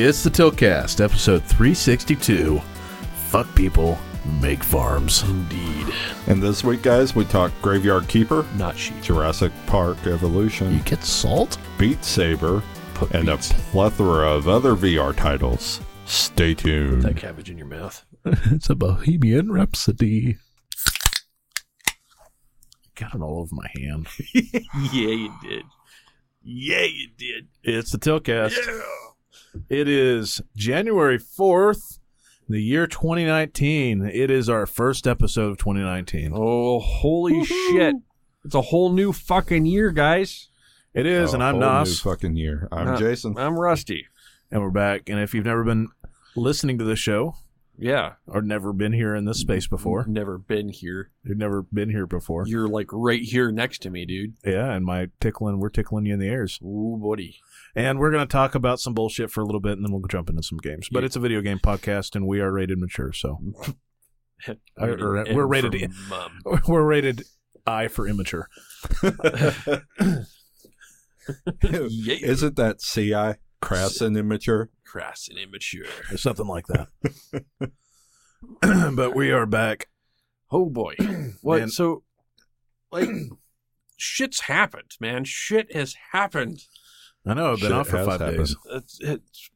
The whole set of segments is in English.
It's the Tiltcast, episode 362. Fuck people, make farms. Indeed. And this week, guys, we talk Graveyard Keeper, Not sheep. Jurassic Park Evolution. You Evolution, get salt? Beat Saber, Put and beets. a plethora of other VR titles. Stay tuned. that cabbage in your mouth. it's a Bohemian Rhapsody. Got it all over my hand. yeah, you did. Yeah, you did. It's the Tiltcast. It is January 4th, the year 2019. It is our first episode of 2019. Oh, holy shit. It's a whole new fucking year, guys. It is, A and I'm whole new fucking year. I'm Uh, Jason. I'm Rusty. and we're back. And if you've never been listening to the show Yeah. or never been here in this space before, Never been here. you've never been here before. You're like right here next to me, dude. Yeah, and my tickling, we're tickling you in the ears. Ooh, buddy. And we're going to talk about some bullshit for a little bit, and then we'll jump into some games. But Yeah. it's a video game podcast, and we are rated mature, so Or- uh, or- we're rated in- we're rated I for immature. Yeah. Isn't that CI? Crass and immature? Crass and immature. or something like that. but we are back. Oh boy. What? Man. So, like, shit's happened, man. Shit has happened. I know I've been Shit off for has five happened. days. It's, it's,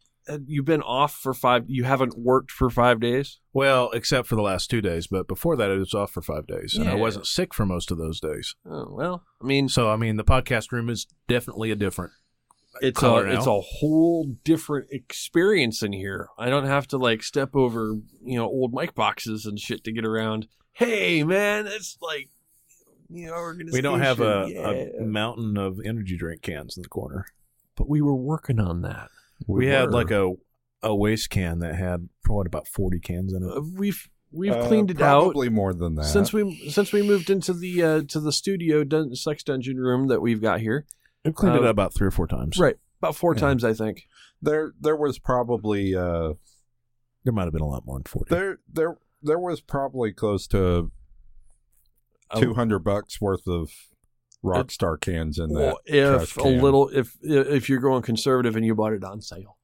you've been off for five. You haven't worked for five days. Well, except for the last two days, but before that, it was off for five days, and I Yeah. wasn't sick for most of those days. Oh well. I mean, So, I mean, the podcast room is definitely a different. it's a color it's a whole different experience in here. I don't have to like step over you know old mic boxes and shit to get around. Hey man, it's like you know organization. We don't have a, yeah. a mountain of energy drink cans in the corner. But we were working on that. We, had like a a waste can that had what about forty cans in it. Uh, we've we've Uh, cleaned it out Probably more than that. since we since we moved into the uh, to the studio dun- sex dungeon room that we've got here. We've cleaned it uh, up about three or four times. Right, about four Yeah. times I think. there, there was probably uh, There might have been a lot more than forty. there, there, there was probably close to two hundred bucks worth of Rockstar cans in that. Well, if trash a little, if if you're going conservative and you bought it on sale,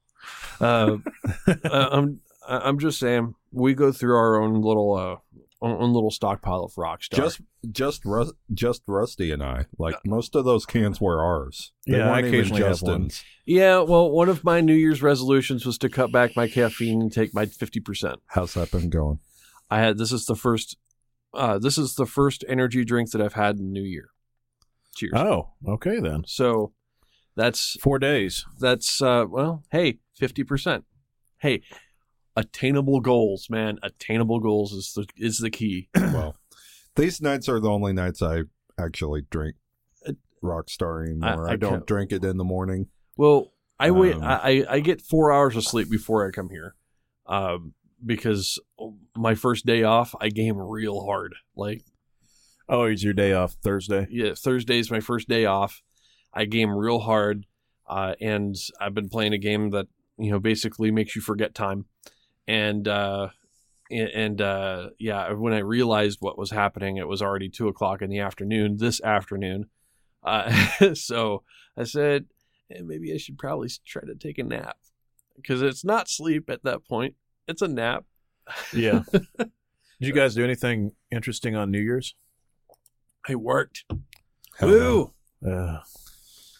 uh, uh, I'm I'm just saying we go through our own little uh own own little stockpile of Rockstar. just just Rus- just Rusty and I. Like most of those cans were ours. They Yeah, I weren't even occasionally have one. Justin's. yeah. Well, one of my New Year's resolutions was to cut back my caffeine and take my fifty percent. How's that been going? I had this is the first. Uh, this is the first energy drink that I've had in New Year. Cheers. Oh, okay then. So that's Four days. that's uh well hey 50% hey attainable goals man attainable goals is the is the key well, these nights are the only nights I actually drink rock star anymore. I I, don't can't- drink it in the morning. well i wait Um, I, I i get four hours of sleep before i come here um because my first day off i game real hard like Oh, it's your day off Thursday. yeah Thursday is my first day off i game real hard uh and i've been playing a game that you know basically makes you forget time and uh and, uh yeah when i realized what was happening it was already two o'clock in the afternoon this afternoon uh so i said eh, maybe i should probably try to take a nap because it's not sleep at that point it's a nap Yeah. Did you guys do anything interesting on New Year's? I worked Hell woo Uh,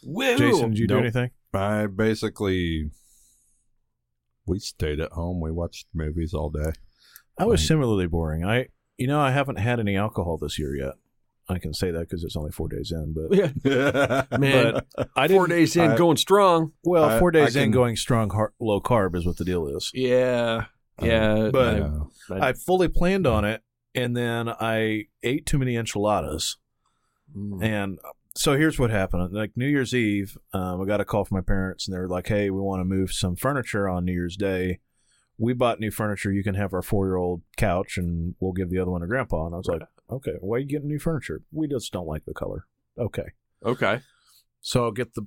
woo Jason, did you do anything? I basically we stayed at home. We watched movies all day. I was Right. similarly boring. I, you know, I haven't had any alcohol this year yet. I can say that because it's only four days in. But yeah man I four days in I- going strong Well, I- four days I in, can- going strong, har low carb is what the deal is. Yeah, yeah. but- Yeah. I- I fully planned on it, and then I ate too many enchiladas. Mm. And so here's what happened. Like New Year's Eve, um, I got a call from my parents, and they were like, "Hey, we want to move some furniture on New Year's Day. We bought new furniture. You can have our four-year-old couch, and we'll give the other one to Grandpa." And I was like, "Okay, why are you getting new furniture? We just don't like the color." Okay, okay. so I'll get the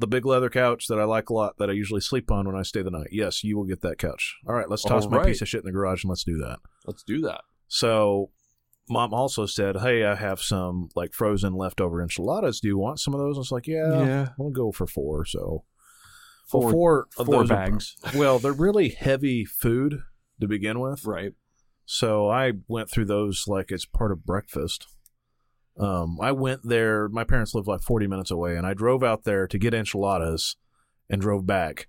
the big leather couch that I like a lot that I usually sleep on when I stay the night. Yes, you will get that couch. All right, let's toss All my right. piece of shit in the garage and let's do that. Let's do that. So mom also said, "Hey, I have some like frozen leftover enchiladas. Do you want some of those?" I was like, "Yeah, Yeah. I'll go for four. So Four, four of four those are- bags. well, they're really heavy food to begin with. Right. So I went through those like it's part of breakfast. Um, I went there. My parents live like 40 minutes away, and I drove out there to get enchiladas, and drove back,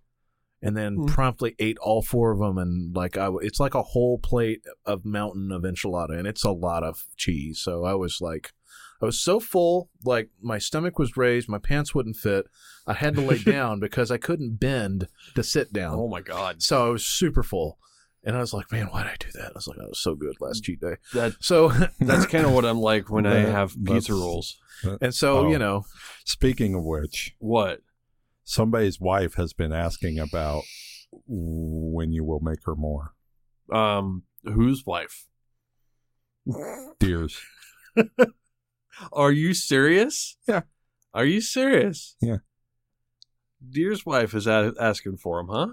and then Hmm. promptly ate all four of them. And like I, w- it's like a whole plate of mountain of enchilada, and it's a lot of cheese. So I was like, I was so full, like my stomach was raised, my pants wouldn't fit. I had to lay down because I couldn't bend to sit down. Oh my god. So I was super full. And I was like, man, why did I do that? I was like, that was so good last cheat day. That So, that's kind of what I'm like when I have pizza that's- rolls. and so, Oh. you know, Speaking of which, What? Somebody's wife has been asking about when you will make her more. Um, whose wife? Deers. Are you serious? Yeah. Are you serious? Yeah. Deer's wife is a- asking for him, huh?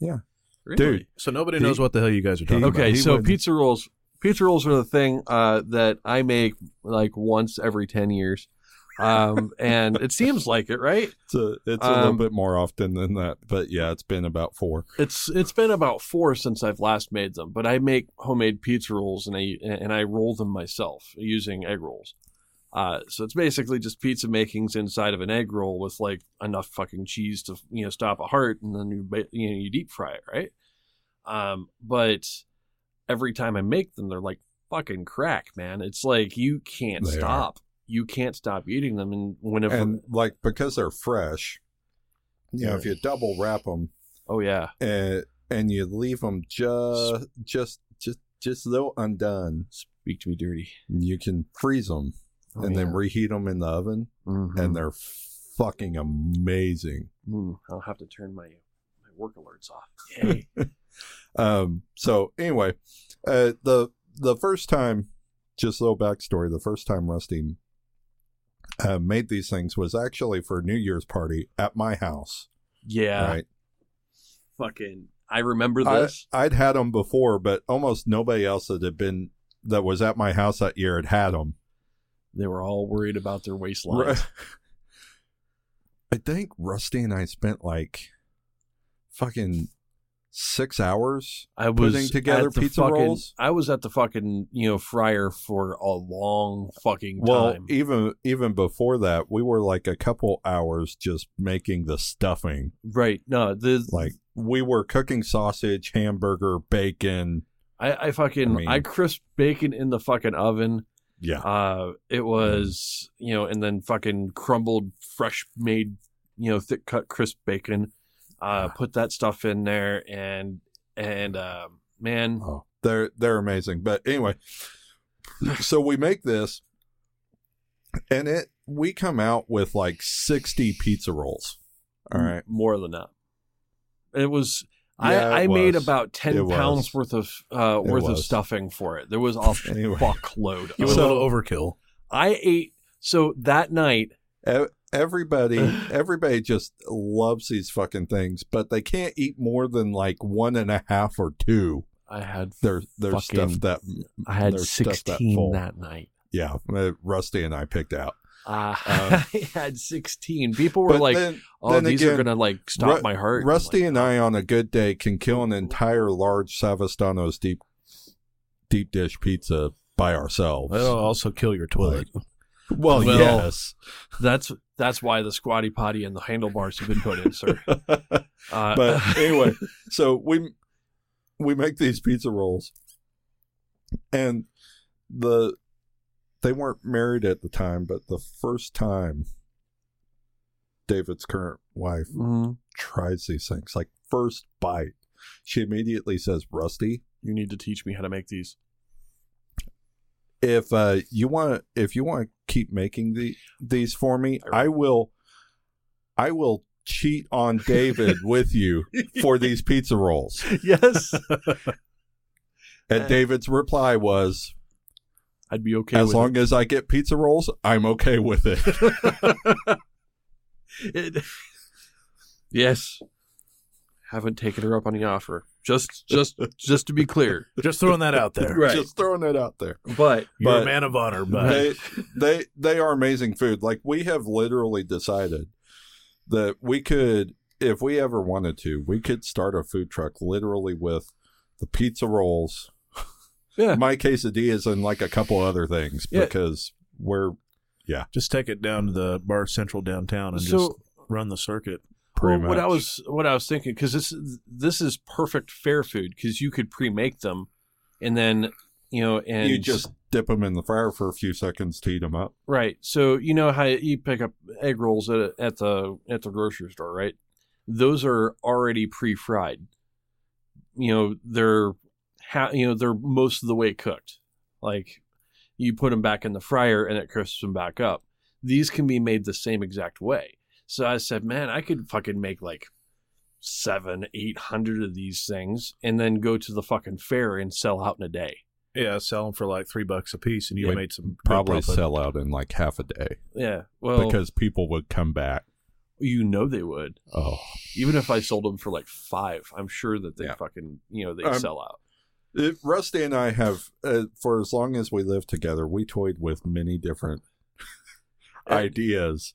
Yeah. Really? Dude, so nobody He- knows what the hell you guys are talking he- about. Okay, he so would- pizza rolls. Pizza rolls are the thing uh, that I make like once every ten years, um, and it seems like it, right? It's a, it's a little Um, bit more often than that, but yeah, it's been about four. It's it's been about four since I've last made them, but I make homemade pizza rolls and I and I roll them myself using egg rolls. Uh, so it's basically just pizza makings inside of an egg roll with like enough fucking cheese to you know stop a heart, and then you you know you deep fry it, right? Um, but every time I make them, they're like fucking crack, man. It's like you can't They are. Stop. You can't stop eating them, and whenever And like because they're fresh, you know, if you double wrap them oh yeah, and and you leave them just just just just a little undone, speak to me dirty, you can freeze them Oh, and then reheat them in the oven, Mhm. and they're fucking amazing. Mm, I'll have to turn my my work alerts off. Yay. Um, so anyway, uh, the the first time, just a little backstory. The first time Rusty uh, made these things was actually for a New Year's party at my house. yeah. right, Fucking. I remember this. I'd had them before, but almost nobody else that had been that was at my house that year had had them. they were all worried about their waistlines. I think Rusty and I spent like fucking six hours I was putting together at the pizza fucking, rolls. I was at the fucking you know fryer for a long fucking Well, time. even even before that, we were like a couple hours just making the stuffing. right? No, the Like we were cooking sausage, hamburger, bacon. I, I fucking I I, mean- crisped bacon in the fucking oven. Yeah, Uh, it was you know, and then fucking crumbled, fresh made, you know, thick cut crisp bacon. Uh, put that stuff in there, and and uh, man, oh, they're they're amazing. But anyway, so we make this, and it we come out with like sixty pizza rolls. All right, more than that. It was. Yeah, I, I it made about ten It was. pounds worth of uh, It worth of stuffing for it. There was a Anyway. fuckload. You of So- a little overkill. I ate so that night. Everybody everybody just loves these fucking things, but they can't eat more than like one and a half or two. I had There's there's Fucking- stuff that I had stuff that sixteen that night. yeah, uh, Rusty and I picked out. Uh, Uh, I had sixteen. People were like, then, "Oh, then these are gonna like stop Ru- my heart." Rusty like, and I on a good day can kill an entire large Savastano's deep deep dish pizza by ourselves. It'll also kill your toilet. Well, Well, yes. That's that's why the squatty potty and the handlebars have been put in, sir. Uh, but anyway, so we we make these pizza rolls, and the they weren't married at the time, but the first time David's current wife mhm. tries these things, like first bite, she immediately says, "Rusty, you need to teach me how to make these. If uh, you want if you want to keep making the these for me, I will I will cheat on David with you for these pizza rolls." yes, And David's reply was, I'd be okay. "As long as I get pizza rolls, I'm okay with it." it. yes, haven't taken her up on the offer. Just, just, just to be clear. Just throwing that out there. Right. Just throwing that out there. But You're But- a man of honor, but They they they are amazing food. Like we have literally decided that we could if we ever wanted to, we could start a food truck literally with the pizza rolls, Yeah. my quesadillas, and like a couple other things Yeah. because we're yeah. Just take it down to the bar central downtown and just run the circuit. Pretty well, what I was what I was thinking because this this is perfect fair food because you could pre-make them, and then you know and you just dip them in the fryer for a few seconds to heat them up. right. So you know how you pick up egg rolls at, at the at the grocery store, right? Those are already pre-fried. You know they're ha- you know they're most of the way cooked. Like you put them back in the fryer and it crisps them back up. These can be made the same exact way. So I said, man, I could fucking make like seven, eight hundred of these things and then go to the fucking fair and sell out in a day. Yeah, sell them for like three bucks a piece, and you Yeah. made some Probably sell out in like half a day Yeah. Well, because people would come back. you know they would. Oh, Even if I sold them for like five, I'm sure that they Yeah. fucking, you know, they Um, sell out. It, Rusty and I have, uh, for as long as we lived together, we toyed with many different ideas.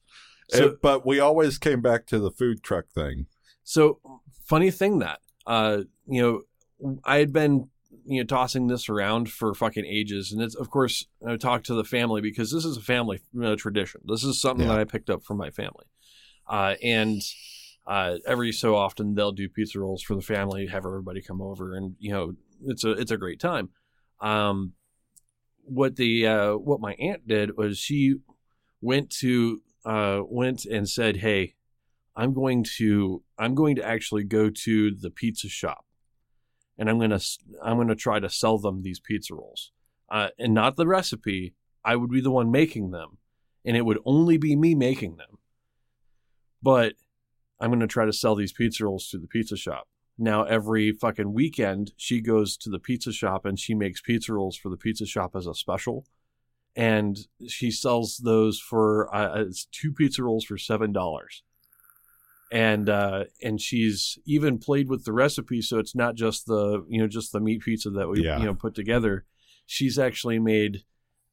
So- Uh, but we always came back to the food truck thing. So funny thing that, uh, you know, I had been, you know, tossing this around for fucking ages, and it's of course I talked to the family because this is a family uh, tradition. This is something Yeah. that I picked up from my family, uh, and uh, every so often they'll do pizza rolls for the family, have everybody come over, and you know, it's a it's a great time. Um, what the uh, what my aunt did was she went to uh, went and said, "Hey, I'm going to I'm going to actually go to the pizza shop, and I'm gonna I'm gonna try to sell them these pizza rolls, uh, and not the recipe. I would be the one making them, and it would only be me making them. But I'm gonna try to sell these pizza rolls to the pizza shop. Now every fucking weekend she goes to the pizza shop and she makes pizza rolls for the pizza shop as a special." And she sells those for uh, it's two pizza rolls for seven dollars and uh and she's even played with the recipe so it's not just the you know just the meat pizza that we Yeah. you know put together she's actually made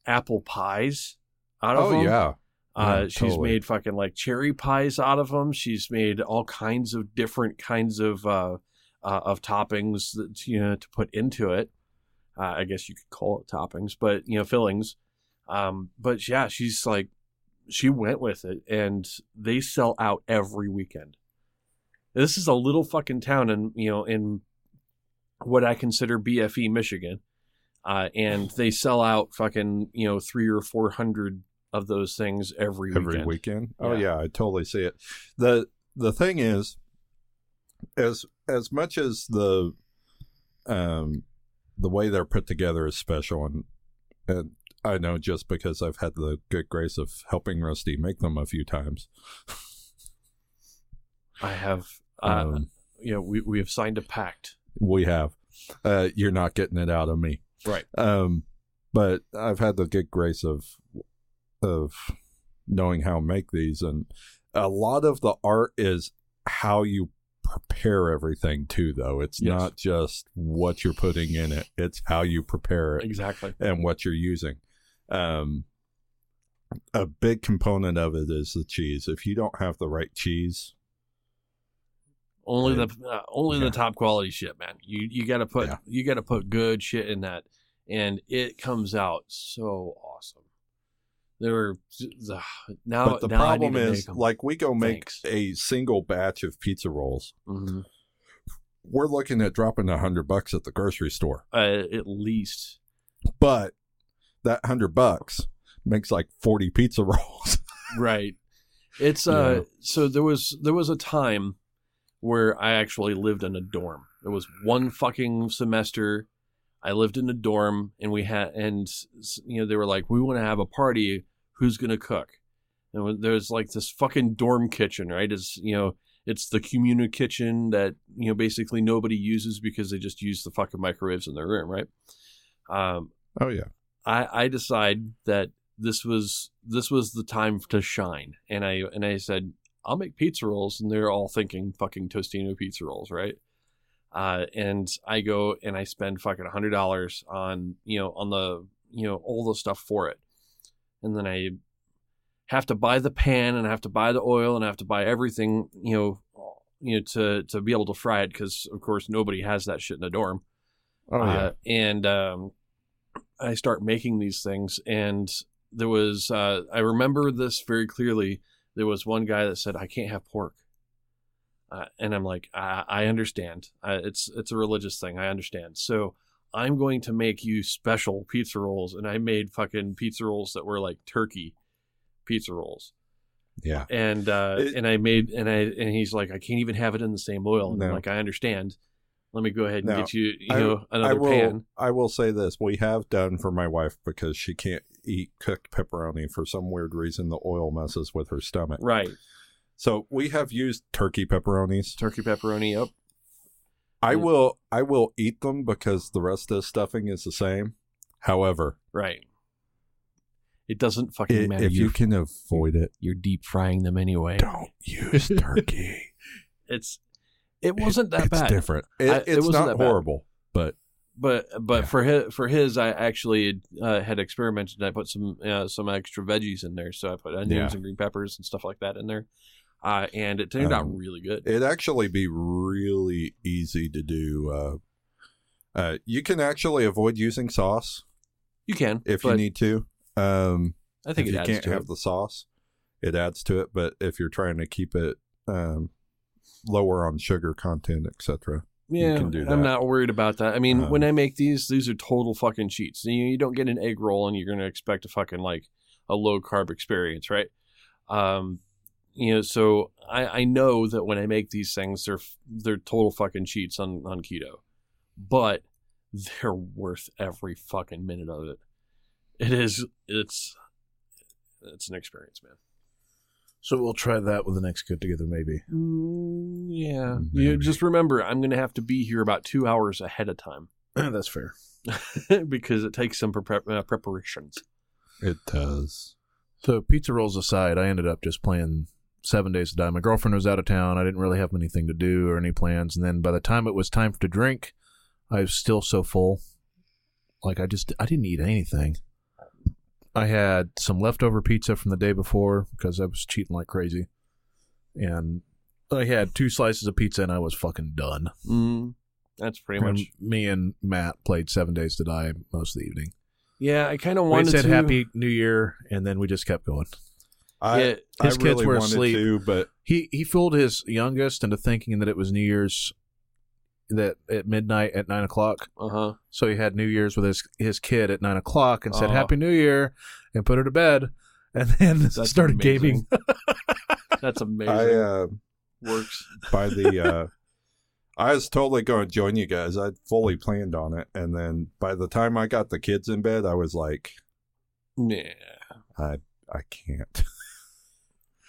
apple pies out of Oh, them yeah. uh Yeah, she's totally. made fucking like cherry pies out of them she's made all kinds of different kinds of uh, uh of toppings that you know to put into it uh, i guess you could call it toppings but you know fillings um but yeah she's like she went with it and they sell out every weekend this is a little fucking town in you know in what i consider bfe michigan uh, and they sell out fucking you know three or four hundred of those things every, every weekend. weekend. Oh Yeah. yeah, I totally see it. the The thing is, as as much as the um the way they're put together is special, and and I know just because I've had the good grace of helping Rusty make them a few times. I have, uh, Um, you know, we we have signed a pact. we have. Uh, you're not getting it out of me. Right. Um, but I've had the good grace of of knowing how to make these, and a lot of the art is how you prepare everything too. Though it's Yes. not just what you're putting in it; it's how you prepare it Exactly. and what you're using. Um, a big component of it is the cheese. If you don't have the right cheese, Only Yeah. the uh, only Yeah. the top quality shit, man. You you got to put Yeah. you got to put good shit in that, and it comes out so awesome. There were uh, now. but the now problem is, like we go make Thanks. a single batch of pizza rolls. Mhm. we're looking at dropping a hundred bucks at the grocery store. uh, at least But that hundred bucks makes like forty pizza rolls. right. It's uh. So there was there was a time where I actually lived in a dorm. It was one fucking semester. I lived in a dorm, and we had, and you know, they were like, "We want to have a party. Who's gonna cook?" And there's like this fucking dorm kitchen, right? It's you know, it's the communal kitchen that you know basically nobody uses because they just use the fucking microwaves in their room, right? Um, oh yeah. I I decide that this was this was the time to shine, and I and I said I'll make pizza rolls, and they're all thinking fucking Tostino pizza rolls, right? Uh, and I go and I spend fucking a hundred dollars on you know on the you know all the stuff for it, and then I have to buy the pan and I have to buy the oil and I have to buy everything you know you know, to to be able to fry it because of course nobody has that shit in a dorm. Oh yeah. Uh, and um, I start making these things, and there was uh, I remember this very clearly. There was one guy that said, "I can't have pork," uh, and I'm like, "I, I understand. Uh, it's it's a religious thing. I understand." So I'm going to make you special pizza rolls, and I made fucking pizza rolls that were like turkey pizza rolls, yeah. and uh, It- and I made and I and he's like, "I can't even have it in the same oil," and I'm like, "I understand." Let me go ahead and No. get you, you I- know, I another will. pan. I will say this: we have done for my wife because she can't eat cooked pepperoni for some weird reason. The oil messes with her stomach. Right. So we have used turkey pepperonis. Turkey pepperoni. Yep. I Yeah. will. I will eat them because the rest of the stuffing is the same. However, Right. It doesn't fucking i- matter. if you can avoid it, you're deep frying them anyway. don't use turkey. It's. It wasn't that bad. it's bad. different. It, I- it it's wasn't not that bad. horrible, but But but Yeah. for his for his, I actually uh, had experimented. and I put some uh, some extra veggies in there, so I put onions Yeah. and green peppers and stuff like that in there, uh, and it turned out Um, really good. it'd actually be really easy to do. Uh, uh, you can actually avoid using sauce you can if you need to. Um, I think if it you adds can't to have it. the sauce, it adds to it. But if you're trying to keep it um, lower on sugar content, etc., Yeah, can do I'm not worried about that. I mean, Um, when I make these, these are total fucking cheats. You, you don't get an egg roll and you're going to expect a fucking like a low carb experience, right? Um, you know, so I, I know that when I make these things, they're they're total fucking cheats on on keto, but they're worth every fucking minute of it. It is. It's it's an experience, man. So we'll try that with the next get together, maybe. Mm, yeah. You just remember, I'm going to have to be here about two hours ahead of time. That's fair. because it takes some prep uh, preparations. it does. So pizza rolls aside, I ended up just playing seven days to die. My girlfriend was out of town. I didn't really have anything to do or any plans. And then by the time it was time to drink, I was still so full. Like I just I didn't eat anything. I had some leftover pizza from the day before because I was cheating like crazy. And I had two slices of pizza and I was fucking done. Mm, that's pretty And much. me and Matt played Seven Days to Die most of the evening. Yeah, I kind of wanted. We wanted said to. Happy New Year, and then we just kept going. I, Yeah, I his kids really were asleep. to, but He he fooled his youngest into thinking that it was New Year's that at midnight at nine o'clock. Uh huh. So he had New Year's with his his kid at nine o'clock and said Oh. Happy New Year and put her to bed, and then That's started amazing. gaming. That's amazing. I uh, Works. by the uh, I was totally going to join you guys. I'd fully planned on it, and then by the time I got the kids in bed, I was like, Yeah. I I can't.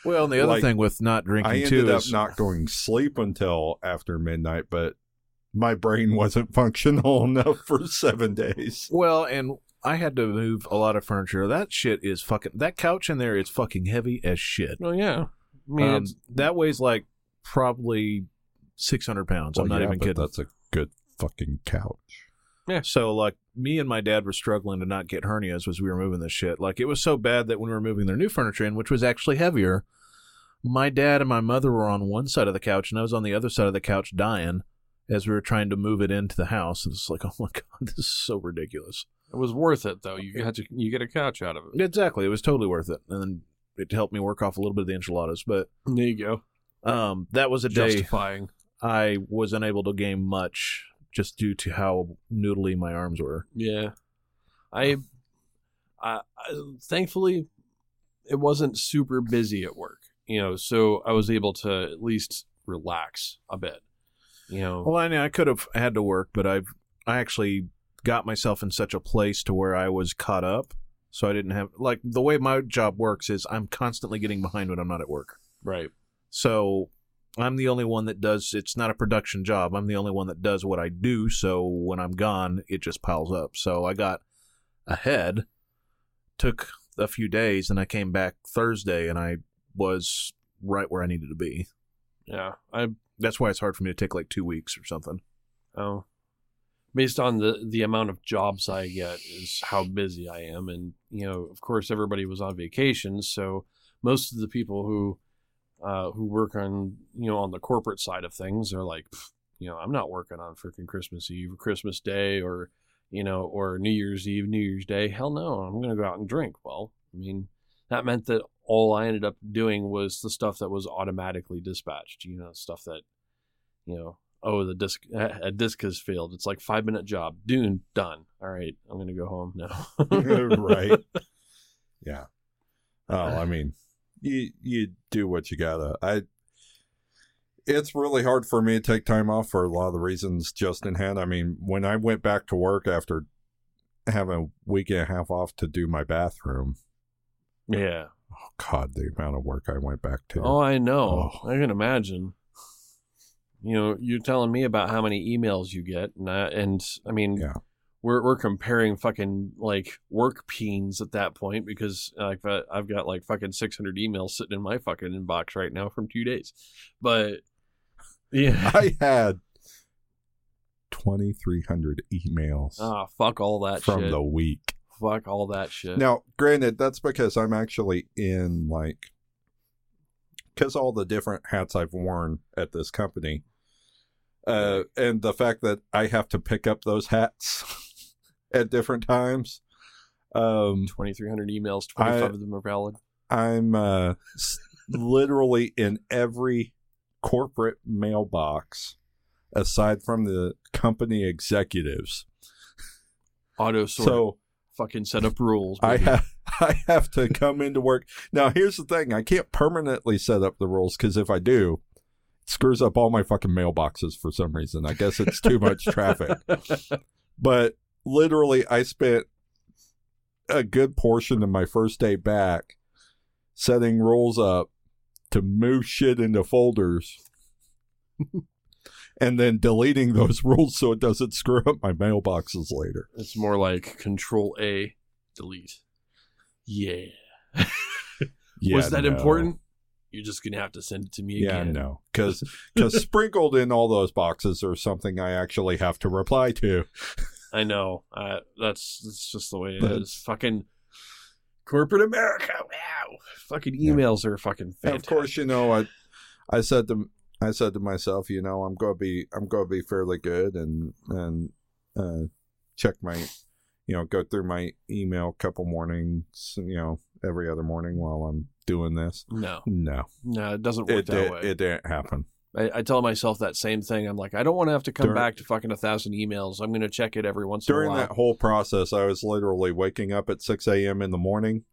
Well, and the other Like, thing with not drinking I ended too up is not going sleep until after midnight, but my brain wasn't functional enough for seven days. well, and I had to move a lot of furniture. That shit is fucking. That couch in there is fucking heavy as shit. Well, yeah. I mean, Um, that weighs like probably six hundred pounds. I'm not yeah, even but kidding. That's a good fucking couch. Yeah. So like me and my dad were struggling to not get hernias as we were moving this shit. Like it was so bad that when we were moving their new furniture in, which was actually heavier, my dad and my mother were on one side of the couch and I was on the other side of the couch dying as we were trying to move it into the house. And it's like, oh my god, this is so ridiculous. it was worth it though. You got to you get a couch out of it. Exactly, it was totally worth it, and then it helped me work off a little bit of the enchiladas. But There you go. um, that was a day Justifying. I was unable to game much just due to how noodly my arms were. Yeah, I, I, I, thankfully, it wasn't super busy at work. You know, so I was able to at least relax a bit. You know, Well, I mean, I could have had to work, but I've I actually got myself in such a place to where I was caught up, so I didn't have like the way my job works is I'm constantly getting behind when I'm not at work. right? So I'm the only one that does. It's not a production job. I'm the only one that does what I do. So when I'm gone, it just piles up. So I got ahead, took a few days, and I came back Thursday, and I was right where I needed to be. Yeah, I That's why it's hard for me to take like two weeks or something. oh, based on the the amount of jobs I get is how busy I am, and you know, of course, everybody was on vacation, so most of the people who uh, who work on you know on the corporate side of things are like, you know, I'm not working on freaking Christmas Eve, or Christmas Day, or you know, or New Year's Eve, New Year's Day. Hell no, I'm gonna go out and drink. Well, I mean, that meant that all I ended up doing was the stuff that was automatically dispatched. You know, stuff that you know. Oh, the disc a disc has failed. It's like five minute job. Dune done. All right, I'm gonna go home now. right. Yeah. Oh, I mean, you you do what you gotta. I. It's really hard for me to take time off for a lot of the reasons Justin had. I mean, when I went back to work after having a week and a half off to do my bathroom, Yeah. oh God, the amount of work I went back to. Oh, I know. Oh. I can imagine. You know, you're telling me about how many emails you get, and I, and I mean, Yeah. we're we're comparing fucking like work peens at that point because like uh, I've got like fucking 600 emails sitting in my fucking inbox right now from two days, but yeah, I had twenty three hundred emails ah, fuck all that from shit. the week. Fuck all that shit. Now, granted, that's because I'm actually in like because all the different hats I've worn at this company, uh, and the fact that I have to pick up those hats at different times. Um, 2,300 emails, 25 I- of them are valid. I'm uh, literally in every corporate mailbox aside from the company executives. Auto sort. So fucking set up rules. I have I have to come into work. Now here's the thing, I can't permanently set up the rules because if I do, it screws up all my fucking mailboxes for some reason. I guess it's too much traffic. But literally I spent a good portion of my first day back setting rules up to move shit into folders and then deleting those rules so it doesn't screw up my mailboxes later. It's more like Control A, delete. Yeah. Yeah, Was that no. important? You're just gonna have to send it to me Yeah, again. no, because because sprinkled in all those boxes are something I actually have to reply to. I know. Uh, that's that's just the way it But- is. Fucking corporate America. Wow. Fucking Yeah. emails are fucking And fantastic. of course, you know, I, I said to, I said to myself, you know, I'm gonna be, I'm gonna be fairly good and and uh, check my, you know, go through my email a couple mornings, you know, every other morning while I'm doing this. No, No, no, it doesn't work it that did, way. it didn't happen. I, I tell myself that same thing. I'm like, I don't want to have to come During- back to fucking a thousand emails. I'm gonna check it every once in a while. During that whole process, I was literally waking up at 6 a.m. in the morning.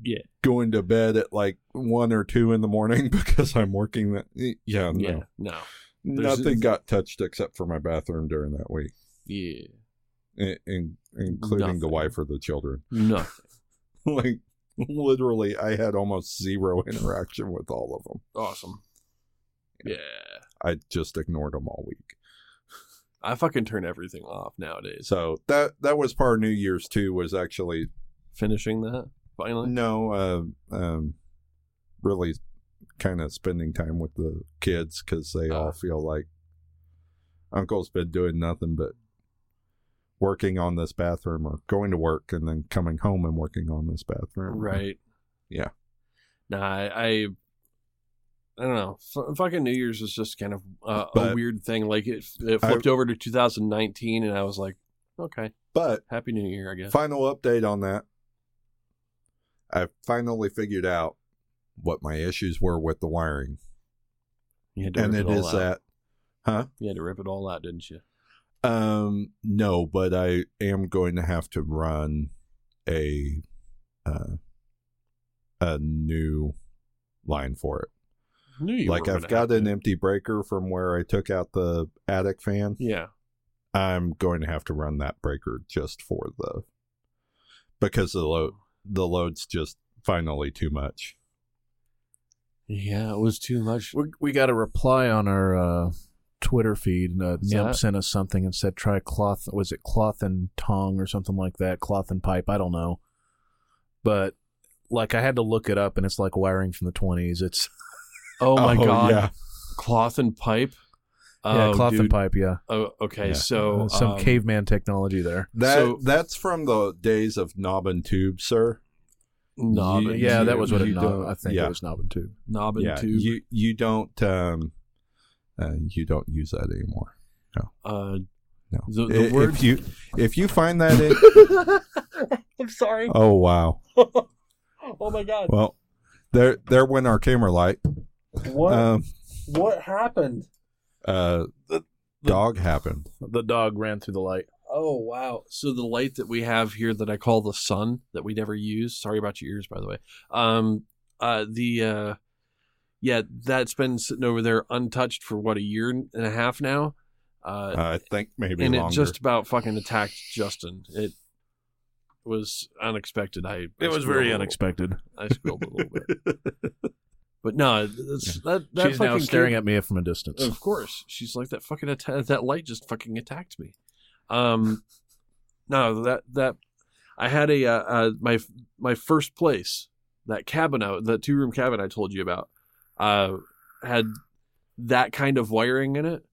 Yeah. Going to bed at like one or two in the morning because I'm working that. Yeah, no. yeah, no, There's- Nothing got touched except for my bathroom during that week, yeah, in, in, including the wife or the children. nothing. like, literally, I had almost zero interaction with all of them. Awesome. Yeah, I just ignored them all week. I fucking turn everything off nowadays. So that that was part of New Year's too. Was actually Finishing that finally. No, uh, um, really kind of spending time with the kids because they all Ah. feel like Uncle's been doing nothing but working on this bathroom or going to work and then coming home and working on this bathroom. Right. Yeah. Nah, I, I, I don't know. F- fucking New Year's is just kind of uh, a weird thing. Like it, it I- flipped over to 2019, and I was like, okay, But Happy New Year, I guess. final update on that. I finally figured out what my issues were with the wiring. You had to And it it is out. that, huh? You had to rip it all out, didn't you? Um, no, but I am going to have to run a uh, a new line for it. Like I've got an to. empty breaker from where I took out the attic fan. Yeah. I'm going to have to run that breaker just for the because of the load the load's just finally too much. Yeah, it was too much. We, we got a reply on our uh, Twitter feed. and, Uh, What's Nimp sent us something and said try cloth. Was it cloth and tongue or something like that? Cloth and pipe. I don't know. But like I had to look it up, and it's like wiring from the twenties. It's Oh my Oh, god. yeah. Cloth and pipe. Yeah, Oh, cloth and pipe. Yeah, Oh, okay. Yeah. So Uh, some um, caveman technology there. That So- that's from the days of knob and tube, sir. knob You- and yeah, that was what it you knob. I think yeah. it was knob and tube. knob and yeah, tube. you you don't um, uh, you don't use that anymore. uh, No. The- the if word- you if you find that in, I'm sorry. oh wow, oh my god. well, there there went our camera light. What Um, what happened? Uh, the dog happened. The dog ran through the light. Oh wow! So the light that we have here that I call the sun that we never use. Sorry about your ears, by the way. Um, uh, the uh, yeah, that's been sitting over there untouched for what a year and a half now. Uh, I think maybe and longer. it just about fucking attacked Justin. It was unexpected. I I It was very unexpected. I squealed a little bit, but no, that's, that that She's now staring kid- at me from a distance. Of course, she's like that fucking atta- that light just fucking attacked me. Um, no, that that I had a uh, uh, my my first place that cabin out the two room cabin I told you about uh had that kind of wiring in it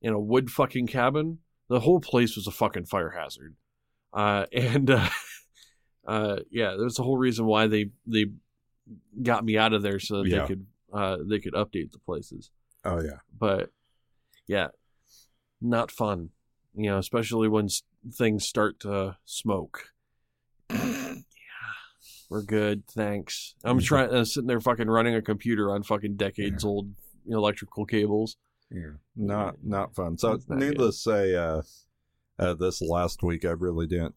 in a wood fucking cabin. The whole place was a fucking fire hazard. Uh, and uh, uh, yeah, there's a whole reason why they they got me out of there so that Yeah. they could uh, they could update the places oh yeah, but yeah, not fun. You know, especially when s- things start to smoke. yeah, we're good, thanks. I'm trying, uh, sitting there fucking running a computer on fucking decades old electrical cables. yeah, not not fun. So not needless to say, uh, uh, this last week I really didn't,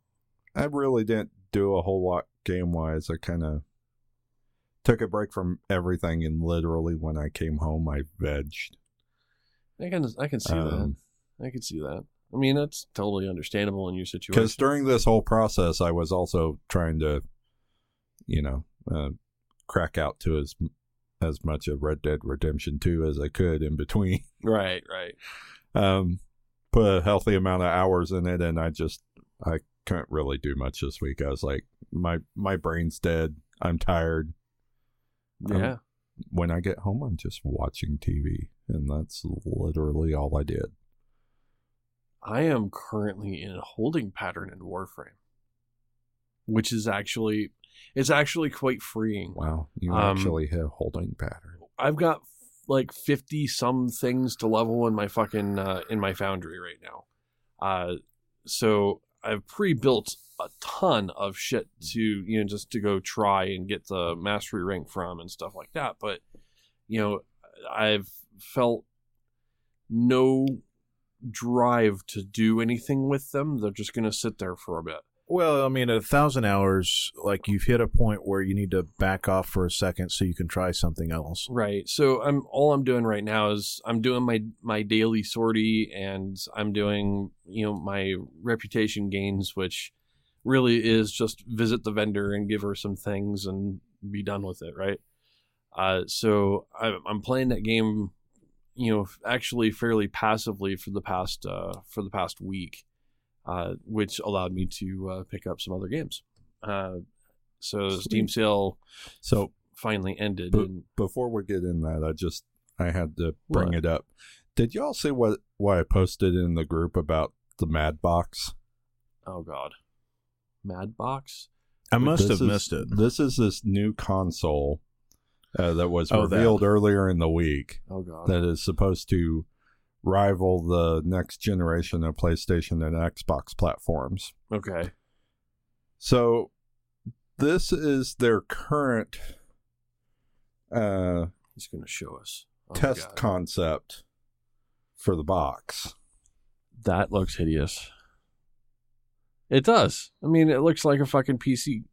I really didn't do a whole lot game wise. I kind of took a break from everything, and literally when I came home, I vegged. I can, I can see Um, that. I can see that. I mean, that's totally understandable in your situation. because during this whole process, I was also trying to, you know, uh, crack out to as as much of Red Dead Redemption Two as I could in between. right, right. Um, put a healthy amount of hours in it, and I just I couldn't really do much this week. I was like, my my brain's dead. I'm tired. Um, Yeah. When I get home, I'm just watching TV, and that's literally all I did. I am currently in a holding pattern in Warframe, which is actually it's actually quite freeing. Wow, you Um, actually a holding pattern. I've got like 50 some things to level in my fucking uh, in my foundry right now. Uh so I've pre-built a ton of shit to you know just to go try and get the mastery rank from and stuff like that, but you know I've felt no drive to do anything with them. They're just going to sit there for a bit. Well, I mean, at a thousand hours, like you've hit a point where you need to back off for a second so you can try something else. Right. So I'm all I'm doing right now is I'm doing my my daily sortie and I'm doing, you know, my reputation gains which really is just visit the vendor and give her some things and be done with it, right? Uh so I I'm playing that game you know actually fairly passively for the past uh for the past week. Uh which allowed me to uh, pick up some other games. Uh so the Steam sale So finally ended But- and before we get in that, I just I had to bring What? it up. Did y'all see what what I posted in the group about the Mad Box? Oh God, Mad Box. I must This have is- missed it. This is this new console uh, that was Oh, that. revealed earlier in the week Oh God. that is supposed to rival the next generation of PlayStation and Xbox platforms. okay. So this is their current uh, He's gonna show us. Oh, test concept for the box. that looks hideous. It does. I mean, it looks like a fucking PC.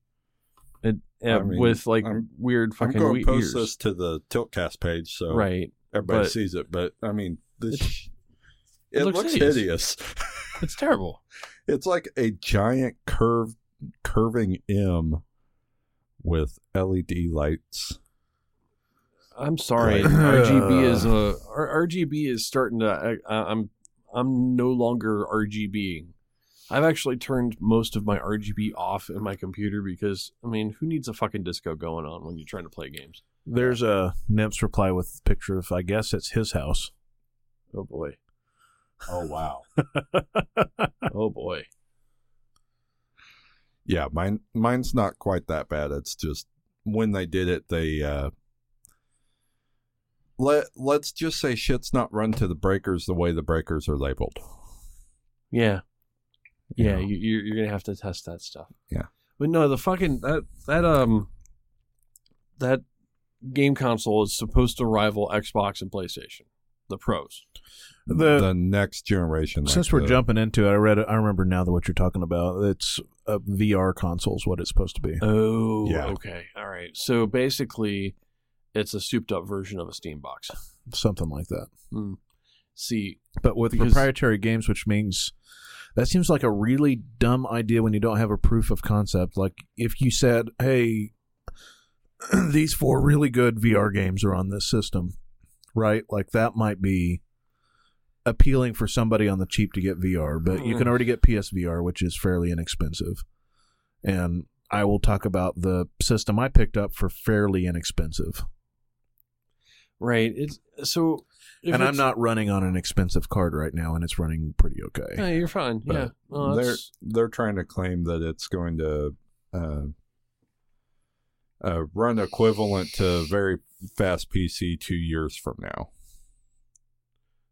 It uh, I mean, with like I'm- weird I'm fucking going we- to post ears. this to the Tiltcast page so Right. everybody but- sees it. But I mean, this It's- it, it looks looks, hideous. hideous. It's terrible. it's like a giant curved curving M with LED lights. I'm sorry. RGB is uh, a R- RGB is starting to. I, I- I'm I'm no longer RGBing. I've actually turned most of my RGB off in my computer because I mean, who needs a fucking disco going on when you're trying to play games? There's a Nymph's reply with a picture of, I guess it's his house. Oh boy. Oh wow! Oh boy. Yeah, mine mine's not quite that bad. It's just when they did it, they uh let let's just say shit's not run to the breakers the way the breakers are labeled. Yeah, you yeah, you, you're you're gonna have to test that stuff. Yeah. but no, the fucking that that um that game console is supposed to rival Xbox and PlayStation, the pros. The, the next generation. like since we're the- jumping into it, I read. it- I remember now that what you're talking about. It's a VR consoles. What it's supposed to be. Oh, Yeah. Okay, all right. So basically, it's a souped up version of a Steam box. Something like that. Hmm. See, But with Because- proprietary games, which means that seems like a really dumb idea when you don't have a proof of concept. Like if you said, "Hey, these four really good VR games are on this system," right? Like that might be appealing for somebody on the cheap to get VR, but you can already get PSVR, which is fairly inexpensive. And I will talk about the system I picked up for fairly inexpensive. right? It's so. if and I'm not running on an expensive card right now, and it's running pretty okay. Yeah, you're fine. But yeah, Well, they're they're trying to claim that it's going to uh, uh, run equivalent to very fast PC two years from now.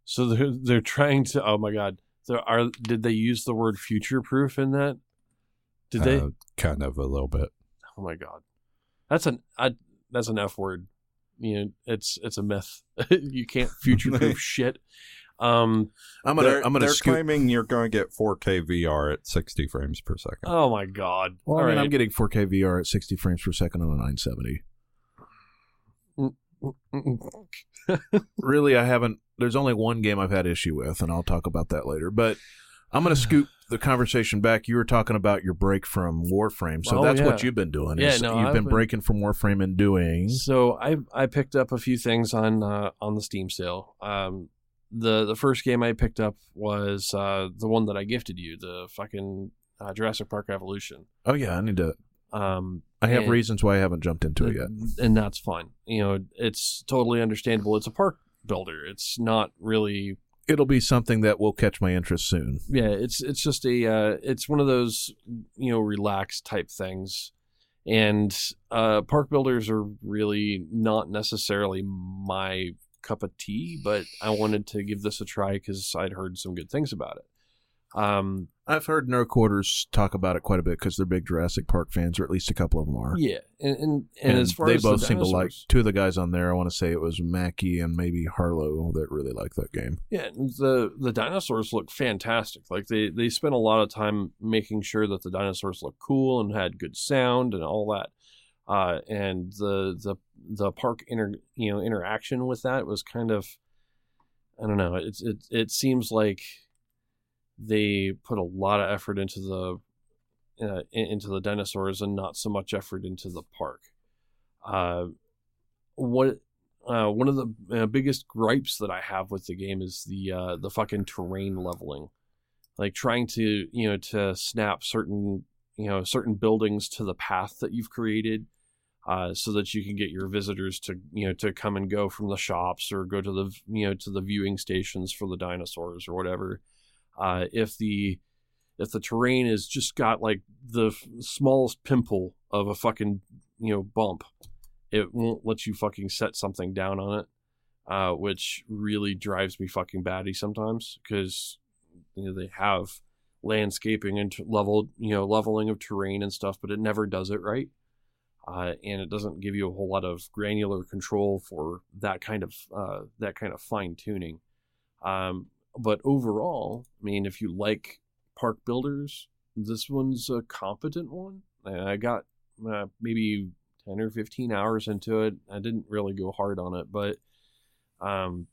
So they're they're trying to. Oh my god! There are. Did they use the word future proof in that? Did they? Uh, kind of a little bit. oh my god! That's an. I, that's an F word. You know, it's it's a myth. you can't future proof shit. Um. I'm gonna they're I'm gonna they're scoop. claiming you're going to get 4K VR at 60 frames per second. Oh my god! Well, I mean, right. I'm getting 4K VR at 60 frames per second on a 970. Really, I haven't. There's only one game I've had issue with, and I'll talk about that later. But I'm gonna scoop the conversation back. You were talking about your break from Warframe, so Oh, that's yeah. what you've been doing. Yeah, is no, you've I've been, been- breaking from Warframe and doing. So I I picked up a few things on uh, on the Steam sale. Um, the the first game I picked up was uh, the one that I gifted you, the fucking uh, Jurassic Park Evolution. Oh yeah, I need to. Um, I have and- reasons why I haven't jumped into it yet. and that's fine. You know, it's totally understandable. It's a park builder. It's not really It'll be something that will catch my interest soon. yeah it's it's just a uh, it's one of those you know relaxed type things and uh, park builders are really not necessarily my cup of tea but i wanted to give this a try because i'd heard some good things about it um I've heard Nerd Quarters talk about it quite a bit because they're big Jurassic Park fans, or at least a couple of them are. yeah and and, and, as far they as the both seem to like two of the guys on there. I want to say it was Mackie and maybe Harlow that really like that game. Yeah, the the dinosaurs look fantastic. Like they they spent a lot of time making sure that the dinosaurs looked cool and had good sound and all that. Uh, and the the the park inter you know interaction with that was kind of I don't know. It's it it seems like they put a lot of effort into the uh, into the dinosaurs and not so much effort into the park. Uh, what uh, one of the uh, biggest gripes that I have with the game is the uh, the fucking terrain leveling, like trying to you know to snap certain you know certain buildings to the path that you've created, uh, so that you can get your visitors to you know to come and go from the shops or go to the you know to the viewing stations for the dinosaurs or whatever. Uh, if the if the terrain has just got like the f- smallest pimple of a fucking you know bump it won't let you fucking set something down on it, uh, which really drives me fucking batty sometimes because you know they have landscaping and t- level you know leveling of terrain and stuff, but it never does it right, uh, and it doesn't give you a whole lot of granular control for that kind of uh, that kind of fine tuning. Um, but overall, I mean, if you like park builders, this one's a competent one. I got uh, maybe 10 or 15 hours into it. I didn't really go hard on it, but um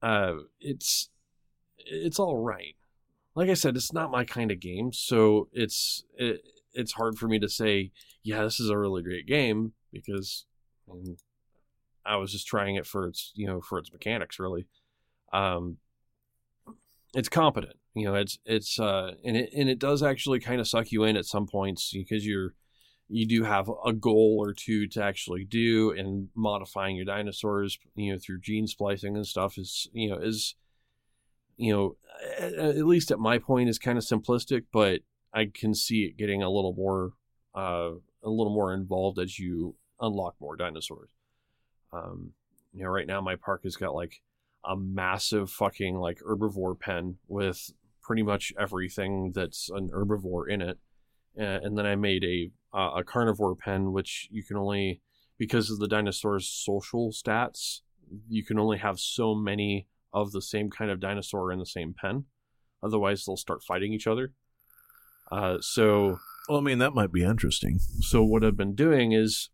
uh it's it's all right. Like I said, it's not my kind of game, so it's it, it's hard for me to say, yeah, this is a really great game because I, was just trying it for its, you know, for its mechanics really. Um it's competent. You know, it's it's uh and it and it does actually kind of suck you in at some points because you're you do have a goal or two to actually do and modifying your dinosaurs you know through gene splicing and stuff is you know is you know at least at my point is kind of simplistic but I can see it getting a little more uh, a little more involved as you unlock more dinosaurs. Um, you know, right now my park has got like a massive fucking like herbivore pen with pretty much everything that's an herbivore in it, and, then I made a uh, a carnivore pen which you can only because of the dinosaurs' social stats, you can only have so many of the same kind of dinosaur in the same pen. Otherwise, they'll start fighting each other. Uh, so, Well, I mean, that might be interesting. so what I've been doing is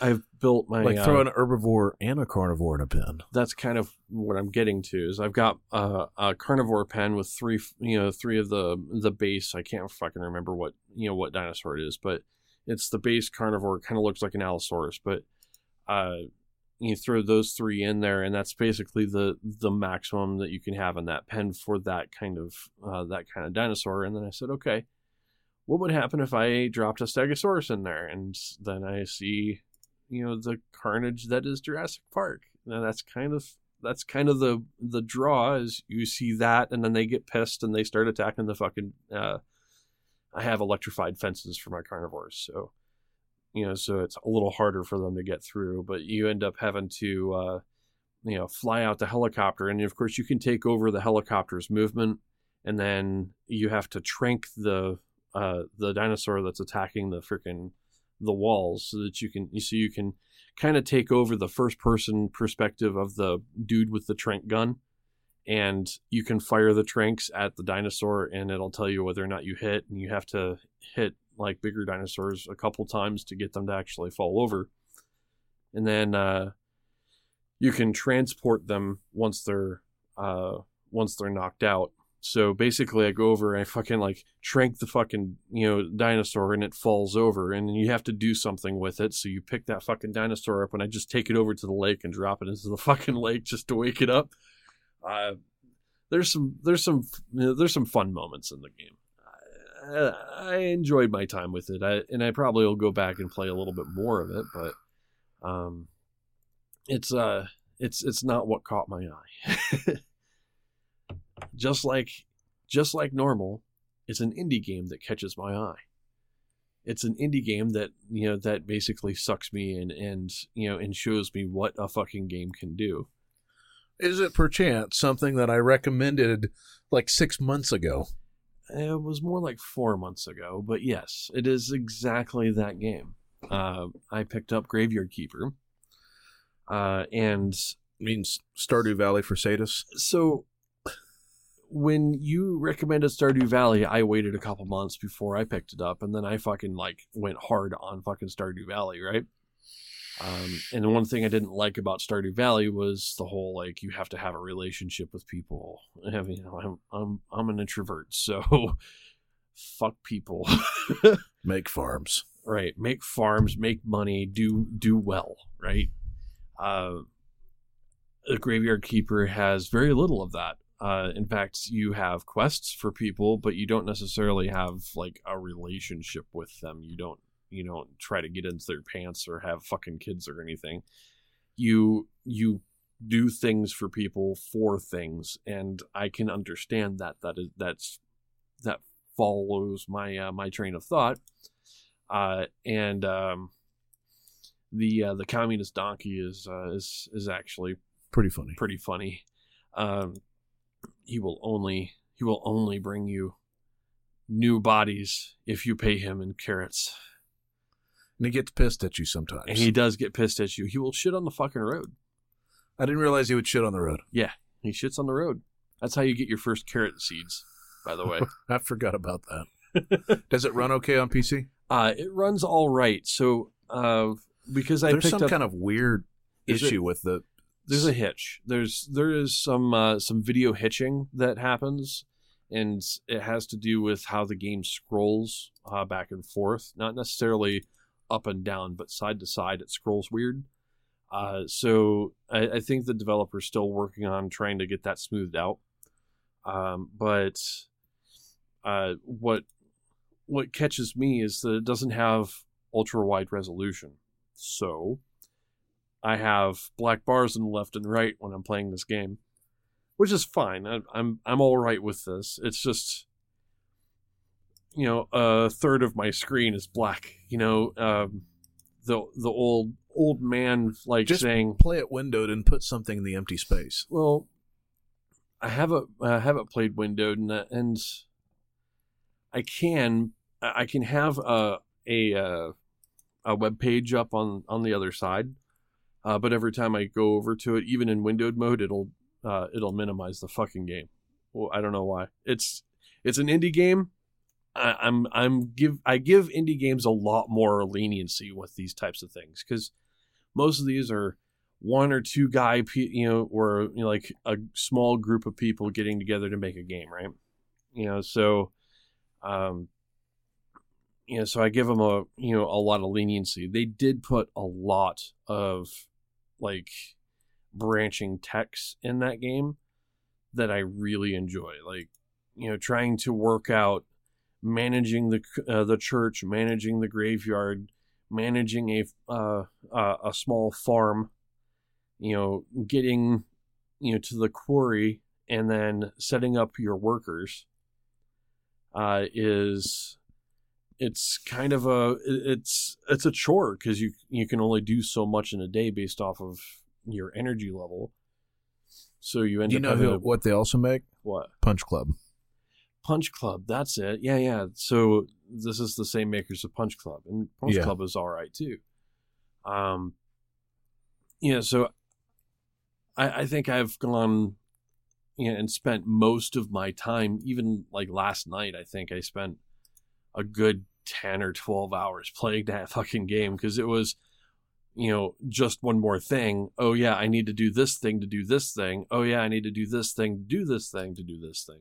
I've built my like uh, throw an herbivore and a carnivore in a pen. that's kind of what I'm getting to is I've got uh, a carnivore pen with three, you know, three of the the base. I can't fucking remember what you know what dinosaur it is, but it's the base carnivore. Kind of looks like an Allosaurus, but uh, you throw those three in there, and that's basically the the maximum that you can have in that pen for that kind of uh, that kind of dinosaur. And then I said, okay, what would happen if I dropped a Stegosaurus in there? And then I see you know the carnage that is Jurassic Park. Now that's kind of that's kind of the the draw is you see that and then they get pissed and they start attacking the fucking uh I have electrified fences for my carnivores so you know so it's a little harder for them to get through but you end up having to uh you know fly out the helicopter and of course you can take over the helicopter's movement and then you have to trank the uh the dinosaur that's attacking the freaking the walls so that you can so you can kind of take over the first person perspective of the dude with the trank gun and you can fire the tranks at the dinosaur and it'll tell you whether or not you hit and you have to hit like bigger dinosaurs a couple times to get them to actually fall over and then uh, you can transport them once they're uh, once they're knocked out so basically, I go over and I fucking like trank the fucking you know dinosaur and it falls over, and you have to do something with it. So you pick that fucking dinosaur up and I just take it over to the lake and drop it into the fucking lake just to wake it up. Uh, there's some there's some there's some fun moments in the game. I, I enjoyed my time with it, I, and I probably will go back and play a little bit more of it, but um, it's uh it's it's not what caught my eye. just like just like normal it's an indie game that catches my eye it's an indie game that you know that basically sucks me in and you know and shows me what a fucking game can do Is it perchance something that I recommended like six months ago? It was more like four months ago but yes it is exactly that game uh, i picked up graveyard keeper uh, and means Stardew Valley for Sadus. so when you recommended Stardew Valley, I waited a couple months before I picked it up, and then I fucking like went hard on fucking Stardew Valley, right? Um, and the one thing I didn't like about Stardew Valley was the whole like you have to have a relationship with people. I mean, you know, I'm I'm I'm an introvert, so fuck people. Make farms. right make farms make money do do well right uh the graveyard keeper has very little of that uh in fact you have quests for people but you don't necessarily have like a relationship with them you don't you don't try to get into their pants or have fucking kids or anything you you do things for people for things and i can understand that that is that's that follows my uh, my train of thought uh, and um, the uh, the communist donkey is uh, is is actually Pretty funny. pretty funny. Um, he will only he will only bring you new bodies if you pay him in carrots, And he gets pissed at you sometimes. and he does get pissed at you. He will shit on the fucking road. I didn't realize he would shit on the road. Yeah, he shits on the road. That's how you get your first carrot seeds. By the way, I forgot about that. Does it run okay on PC? uh, it runs all right. So uh, because I There's some up kind of weird Is it- issue with the. there's a hitch. There's there is some uh, some video hitching that happens, and it has to do with how the game scrolls uh, back and forth. Not necessarily up and down, but side to side. It scrolls weird. Uh, so I, I think the developer's still working on trying to get that smoothed out. Um, but uh, what what catches me is that it doesn't have ultra wide resolution. So I have black bars on the left and right when I'm playing this game, which is fine. I, I'm I'm all right with this. It's just you know a third of my screen is black. You know, um, the the old old man like Just saying, play it windowed and put something in the empty space. well, I haven't I haven't played windowed and that- and I can I I can have a a uh, a web page up on on the other side, uh, but every time I go over to it, even in windowed mode, it'll uh, it'll minimize the fucking game. Well, I don't know why. It's it's an indie game. I, I'm I'm give I give indie games a lot more leniency with these types of things because most of these are one or two guy, you know, or you know, like a small group of people getting together to make a game, right? You know, so, um, you know, so I give them a you know a lot of leniency. They did put a lot of like branching text in that game that I really enjoy. Like, you know, trying to work out managing the uh, the church, managing the graveyard, managing a uh, uh, a small farm, you know, getting you know to the quarry and then setting up your workers uh, is it's kind of a it's it's a chore because you you can only do so much in a day based off of your energy level. So you end Do you up know who, to- what they also make? what Punch Club. Punch Club. That's it. Yeah, yeah. So this is the same makers of Punch Club, and Punch Yeah. Club is all right too. Um, yeah. So I, I think I've gone, yeah, and spent most of my time, even like last night. I think I spent a good ten or twelve hours playing that fucking game because it was. You know, just one more thing. Oh, yeah, I need to do this thing to do this thing. Oh, yeah, I need to do this thing to do this thing to do this thing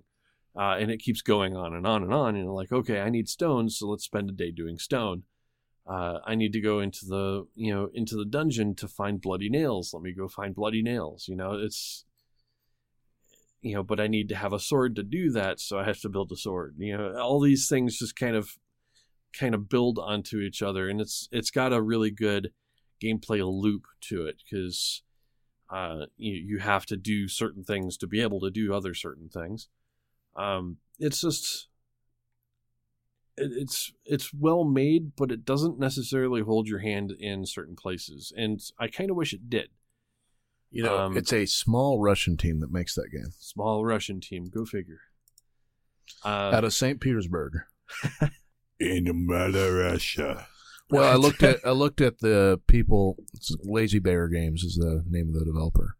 uh, and it keeps going on and on and on. And like, okay, I need stone, so let's spend a day doing stone. Uh, I need to go into the you know into the dungeon to find bloody nails. Let me go find bloody nails. You know, it's you know, but I need to have a sword to do that, so I have to build a sword. You know, all these things just kind of kind of build onto each other, and it's it's got a really good gameplay loop to it because uh, you you have to do certain things to be able to do other certain things. Um, it's just it, it's it's well made, but it doesn't necessarily hold your hand in certain places, and I kind of wish it did. You know, Um, it's a small Russian team that makes that game Small Russian team, go figure. Uh, out of St. Petersburg. In Mother Russia. Well, I looked at I looked at the people. it's Lazy Bear Games is the name of the developer,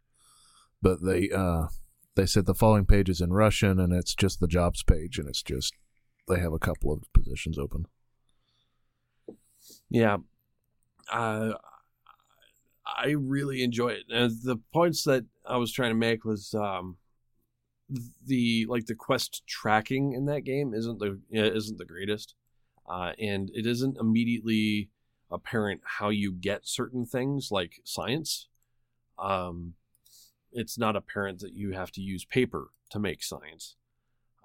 but they uh they said the following page is in Russian, and it's just the jobs page, and it's just they have a couple of positions open. yeah, uh, I really enjoy it. And the points that I was trying to make was um, the like the quest tracking in that game isn't the isn't the greatest, uh, and it isn't immediately apparent how you get certain things like science. Um, it's not apparent that you have to use paper to make science.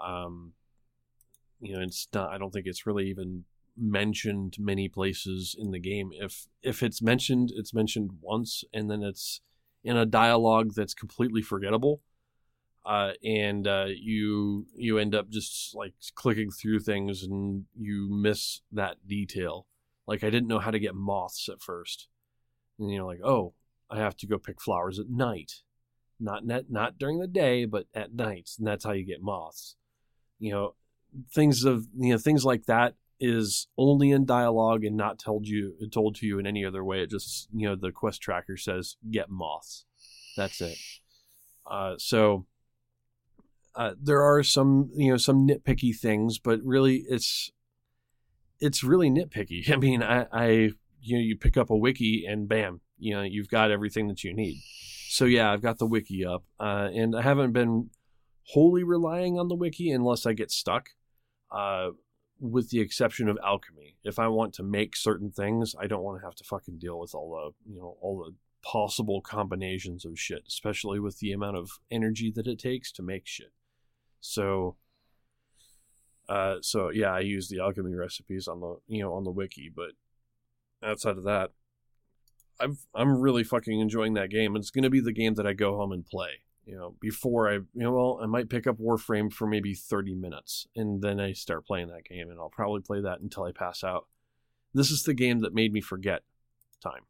Um, you know, it's not. I don't think it's really even mentioned many places in the game. If if it's mentioned, it's mentioned once, and then it's in a dialogue that's completely forgettable. Uh, and uh, you you end up just like clicking through things, and you miss that detail. Like I didn't know how to get moths at first, and you know, like oh, I have to go pick flowers at night, not net not during the day, but at night, and that's how you get moths. You know, things of you know things like that is only in dialogue and not told you told to you in any other way. It just you know the quest tracker says get moths. That's it. Uh, so uh, there are some you know some nitpicky things, but really it's it's really nitpicky. I mean, I, I you know you pick up a wiki and bam, you know you've got everything that you need. So yeah, I've got the wiki up, uh, and I haven't been wholly relying on the wiki unless I get stuck. Uh, with the exception of alchemy. If I want to make certain things, I don't want to have to fucking deal with all the, you know, all the possible combinations of shit, especially with the amount of energy that it takes to make shit. So uh so yeah, I use the alchemy recipes on the, you know, on the wiki, but outside of that, I've I'm really fucking enjoying that game. It's going to be the game that I go home and play you know, before I, you know, well, I might pick up Warframe for maybe 30 minutes and then I start playing that game and I'll probably play that until I pass out. This is the game that made me forget time.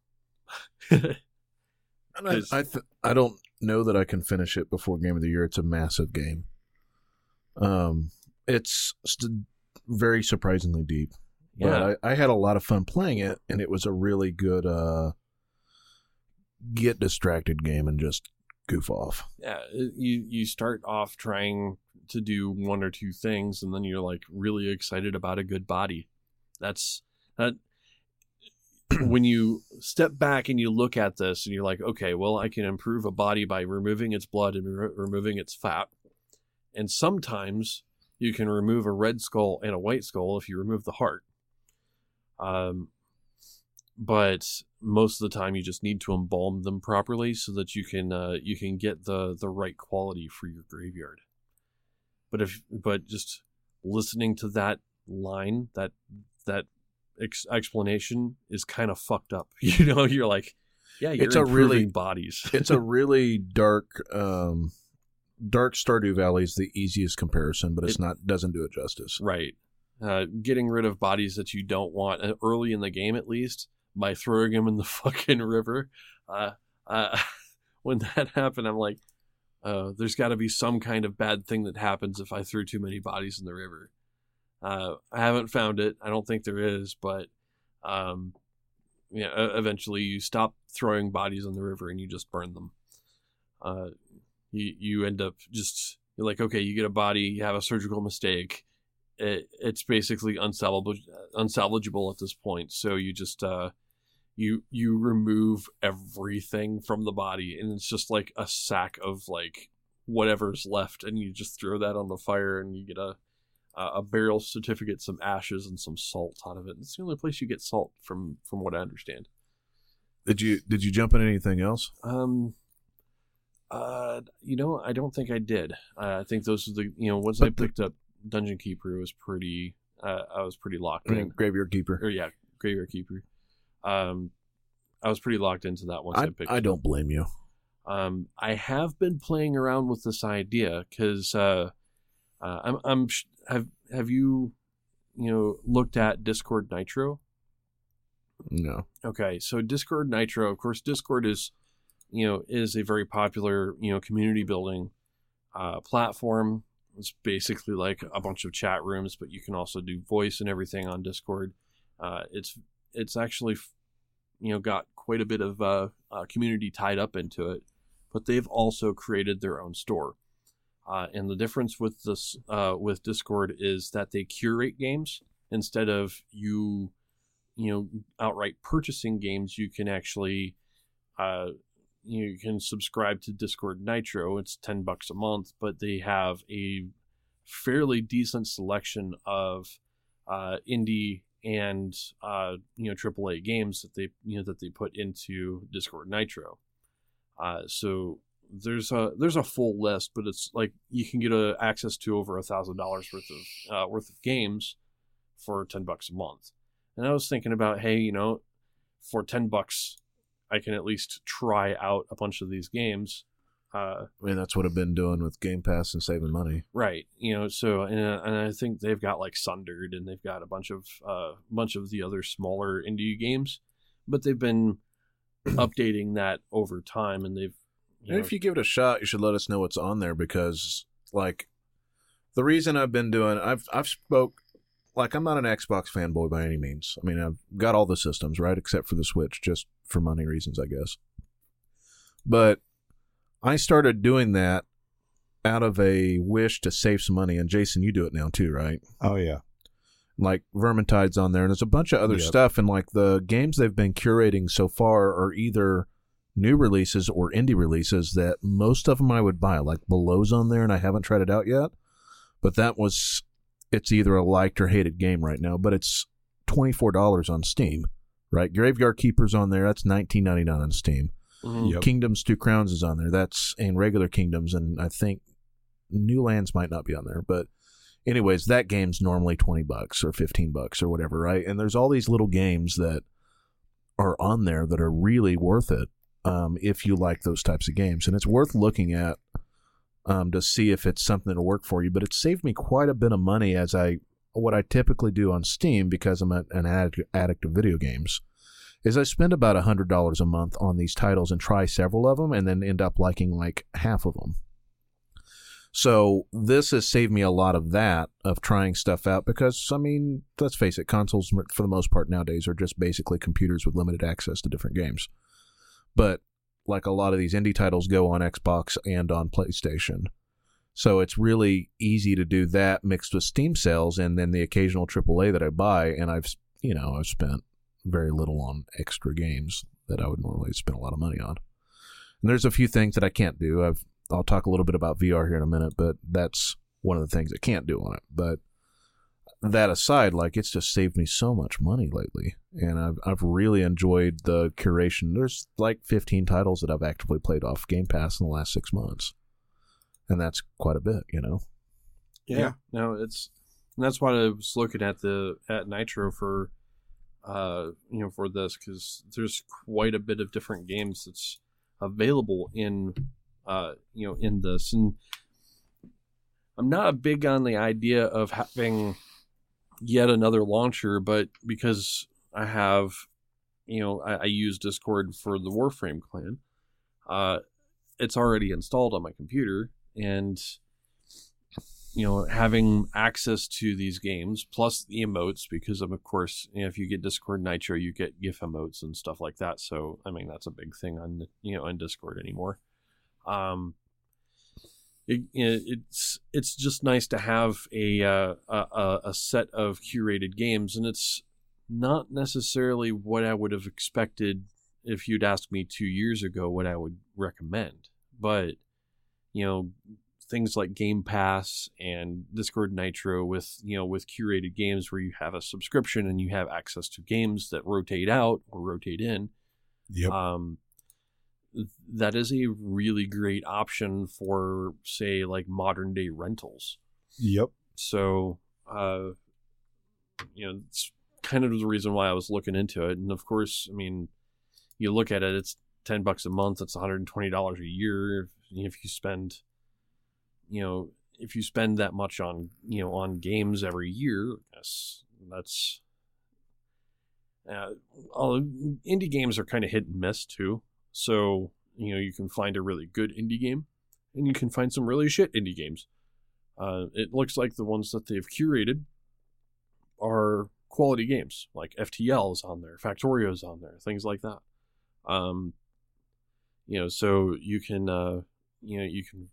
I I, th- I don't know that I can finish it before game of the year. It's a massive game. Um, it's st- very surprisingly deep. yeah. But I, I had a lot of fun playing it, and it was a really good uh, get distracted game and just goof off. yeah you you start off trying to do one or two things and then you're like really excited about a good body. That's that when you step back and you look at this and you're like okay well i can improve a body by removing its blood and re- removing its fat. And sometimes you can remove a red skull and a white skull if you remove the heart. Um but most of the time you just need to embalm them properly so that you can uh, you can get the the right quality for your graveyard. But if but just listening to that line that that ex- explanation is kind of fucked up. You know, you're like, yeah, you're It's a really- bodies. It's a really dark, um, dark Stardew Valley is the easiest comparison, but it's It- not doesn't do it justice. Right. Uh, getting rid of bodies that you don't want uh, early in the game, at least, by throwing him in the fucking river. Uh, uh, when that happened, I'm like, uh, there's got to be some kind of bad thing that happens if I threw too many bodies in the river. Uh, I haven't found it. I don't think there is, but um, yeah, e- eventually you stop throwing bodies in the river and you just burn them. Uh, you you end up just you're like, okay, you get a body, you have a surgical mistake it, it's basically unsalvageable, unsalvageable at this point. So you just uh, you you remove everything from the body, and it's just like a sack of like whatever's left, and you just throw that on the fire, and you get a a burial certificate, some ashes, and some salt out of it. It's the only place you get salt from from what I understand. Did you did you jump in anything else? Um. Uh, you know, I don't think I did. Uh, I think those are the you know once I But the- picked up Dungeon Keeper, was pretty. Uh, I was pretty locked I mean, in. Graveyard Keeper. Or yeah, Graveyard Keeper. Um, I was pretty locked into that once I, I, picked. I don't blame you. Um, I have been playing around with this idea because uh, uh, I'm I'm sh- have have you you know looked at Discord Nitro? No. Okay, so Discord Nitro, of course, Discord is, you know, is a very popular, you know, community building uh, platform. It's basically like a bunch of chat rooms, but you can also do voice and everything on Discord. Uh, it's it's actually, you know, got quite a bit of uh, uh, community tied up into it, but they've also created their own store. Uh, and the difference with this uh, with Discord is that they curate games instead of you you know outright purchasing games you can actually uh you can subscribe to discord nitro it's 10 bucks a month but they have a fairly decent selection of uh indie and uh you know aaa games that they you know that they put into discord nitro. Uh so there's a there's a full list but it's like you can get a, access to over a thousand dollars worth of uh, worth of games for 10 bucks a month. And I was thinking about, hey, you know, for ten bucks, I can at least try out a bunch of these games. Uh, I mean, that's what I've been doing with Game Pass and saving money. right, you know. So, and, uh, and I think they've got like Sundered, and they've got a bunch of uh, bunch of the other smaller indie games, but they've been updating that over time, and they've. You know, if you give it a shot, you should let us know what's on there because, like, the reason I've been doing, I've I've spoke, like, I'm not an Xbox fanboy by any means. I mean, I've got all the systems right except for the Switch, just for money reasons, I guess. But I started doing that out of a wish to save some money, and Jason, you do it now too, right? Oh yeah. like Vermintide's on there, and there's a bunch of other Yep. stuff. And like the games they've been curating so far are either new releases or indie releases that most of them I would buy. Like Below's on there, and I haven't tried it out yet. But that was, it's either a liked or hated game right now. But it's twenty four dollars on Steam, right? Graveyard Keeper's on there. That's nineteen ninety nine on Steam. Mhm. Yep. Kingdoms Two Crowns is on there. That's and regular Kingdoms, and I think New Lands might not be on there, but anyways, that game's normally twenty bucks or fifteen bucks or whatever, right? And there's all these little games that are on there that are really worth it um, if you like those types of games, and it's worth looking at um, to see if it's something that'll work for you. But it saved me quite a bit of money as I what I typically do on Steam because I'm an addict, addict of video games. Is I spend about a hundred dollars a month on these titles and try several of them, and then end up liking like half of them. So this has saved me a lot of that of trying stuff out because I mean, let's face it, consoles for the most part nowadays are just basically computers with limited access to different games. But like a lot of these indie titles go on Xbox and on PlayStation. So it's really easy to do that mixed with Steam sales and then the occasional AAA that I buy and I've you know, I've spent very little on extra games that I would normally spend a lot of money on. And there's a few things that I can't do. I've I'll talk a little bit about VR here in a minute, but that's one of the things I can't do on it. But that aside, like it's just saved me so much money lately, and I've I've really enjoyed the curation. There's like 15 titles that I've actively played off Game Pass in the last six months, and that's quite a bit, you know. Yeah, Yeah. no, it's and that's why I was looking at the at Nitro for, uh, you know, for this because there's quite a bit of different games that's available in, uh, you know, in this, and I'm not big on the idea of having yet another launcher, but because I have, you know, I, I use Discord for the Warframe clan, uh, it's already installed on my computer, and you know, having access to these games plus the emotes, because of, of course, you know, if you get Discord Nitro, you get GIF emotes and stuff like that. So, I mean, that's a big thing on you know on Discord anymore. Um, it, it's it's just nice to have a, uh, a a set of curated games, and it's not necessarily what I would have expected if you'd asked me two years ago what I would recommend. But you know, things like Game Pass and Discord Nitro with you know with curated games where you have a subscription and you have access to games that rotate out or rotate in. Yep. Um, that is a really great option for say like modern day rentals. yep. So, uh, you know, it's kind of the reason why I was looking into it. And of course, I mean, you look at it, it's 10 bucks a month. It's $120 a year. If, if you spend, you know, if you spend that much on, you know, on games every year, yes, that's, uh, all indie games are kind of hit and miss too. So, you know, you can find a really good indie game and you can find some really shit indie games. Uh, it looks like the ones that they've curated are quality games, like FTL is on there, Factorio is on there, things like that. Um, you know, so you can, uh, you know, you can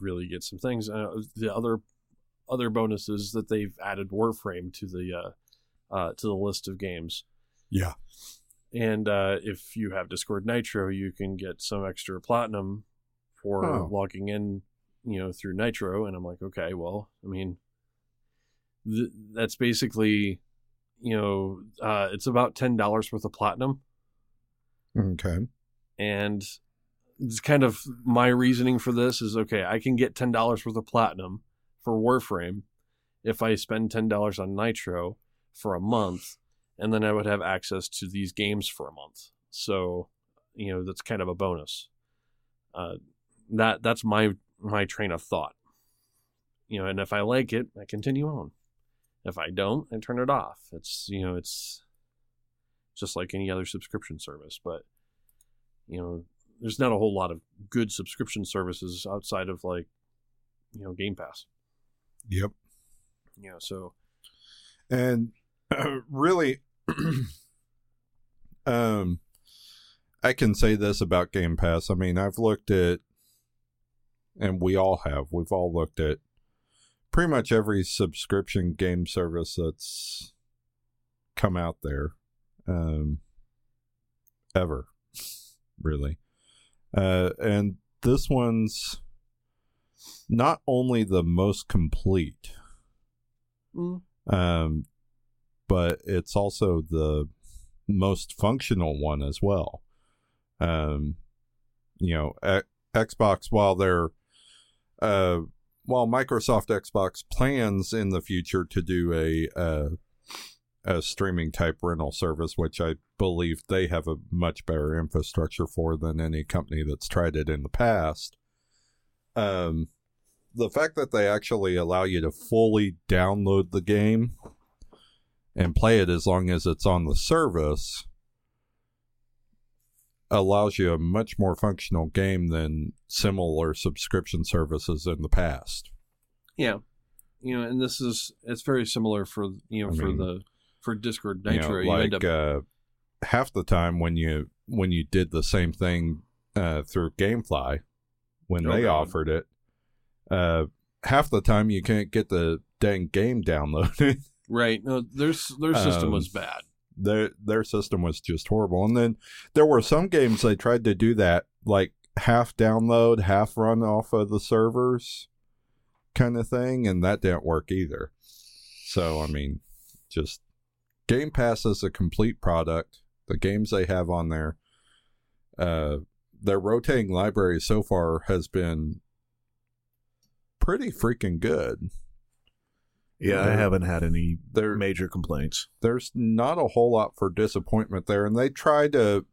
really get some things. Uh, the other other bonuses that they've added Warframe to the uh, uh, to the list of games. Yeah. And uh, if you have Discord Nitro, you can get some extra platinum for Oh. logging in, you know, through Nitro. And I'm like, okay, well, I mean, th- that's basically, you know, uh, it's about ten dollars worth of platinum, Okay. and it's kind of my reasoning for this is okay. I can get ten dollars worth of platinum for Warframe if I spend ten dollars on Nitro for a month, and then I would have access to these games for a month. So, you know, that's kind of a bonus. Uh, that that's my my train of thought. You know, and if I like it, I continue on. If I don't, I turn it off. It's you know, it's just like any other subscription service, but you know, there's not a whole lot of good subscription services outside of like, you know, Game Pass. Yep. You know, so and really um i can say this about game pass. I mean i've looked at and we all have we've all looked at pretty much every subscription game service that's come out there um ever really. Uh and this one's not only the most complete mm, um, but it's also the most functional one as well. Um, you know, Xbox, while they're uh, while Microsoft Xbox plans in the future to do a a streaming type rental service, which I believe they have a much better infrastructure for than any company that's tried it in the past. Um, the fact that they actually allow you to fully download the game and play it as long as it's on the service allows you a much more functional game than similar subscription services in the past. Yeah, you know, and this is it's very similar for you know I for mean, the for Discord You know, Nitro. You, like end up uh, half the time when you when you did the same thing uh, through GameFly when Oh, they God. offered it, uh, half the time you can't get the dang game downloaded. right. No, their their system Um, was bad. their their system was just horrible. And then there were some games they tried to do that, like half download, half run off of the servers, kind of thing, and that didn't work either. So I mean, just Game Pass is a complete product. The games they have on there, uh, their rotating library so far has been pretty freaking good. Yeah, I haven't had any They're major complaints. there's not a whole lot for disappointment there and they try to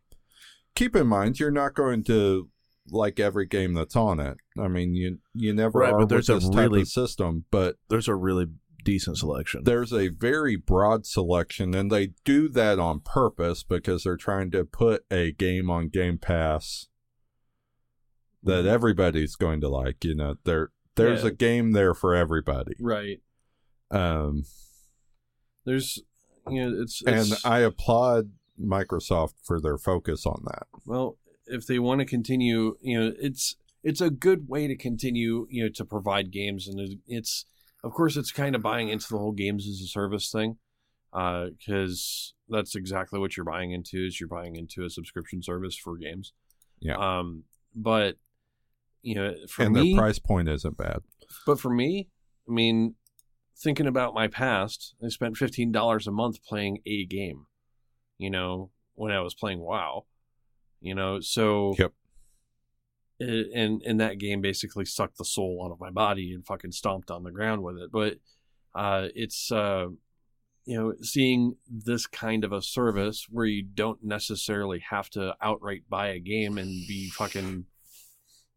keep in mind you're not going to like every game that's on it i mean you you never Right, but there's with a really- of system but There's a really decent selection. there's a very broad selection and they do that on purpose because they're trying to put a game on game pass that mm-hmm. everybody's going to like you know there there's Yeah. a game there for everybody Right. Um There's you know it's, and i applaud microsoft for their focus on that well if they want to continue you know it's it's a good way to continue you know to provide games and it's of course it's kind of buying into the whole games as a service thing because that's exactly what you're buying into is you're buying into a subscription service for games Yeah. um but you know for and me their price point isn't bad. But for me, I mean, thinking about my past, I spent fifteen dollars a month playing a game. You know, when I was playing WoW. You know, so Yep. it, and and that game basically sucked the soul out of my body and fucking stomped on the ground with it. But uh, it's uh, you know seeing this kind of a service where you don't necessarily have to outright buy a game and be fucking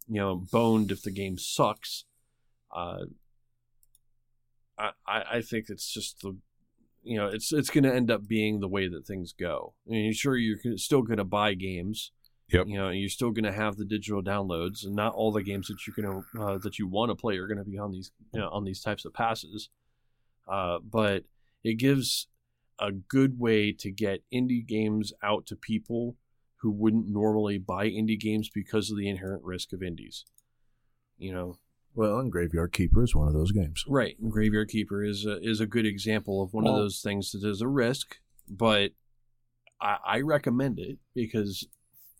you know boned if the game sucks. Uh, I I think it's just the you know it's it's going to end up being the way that things go. I mean, sure you're still going to buy games. Yep. You know, you're still going to have the digital downloads, and not all the games that you're going to uh, that you want to play are going to be on these you know, on these types of passes. Uh, but it gives a good way to get indie games out to people who wouldn't normally buy indie games because of the inherent risk of indies. You know, Well, and Graveyard Keeper is one of those games. Right, and Graveyard Keeper is a, is a good example of one Well- of those things that is a risk, but I, I recommend it because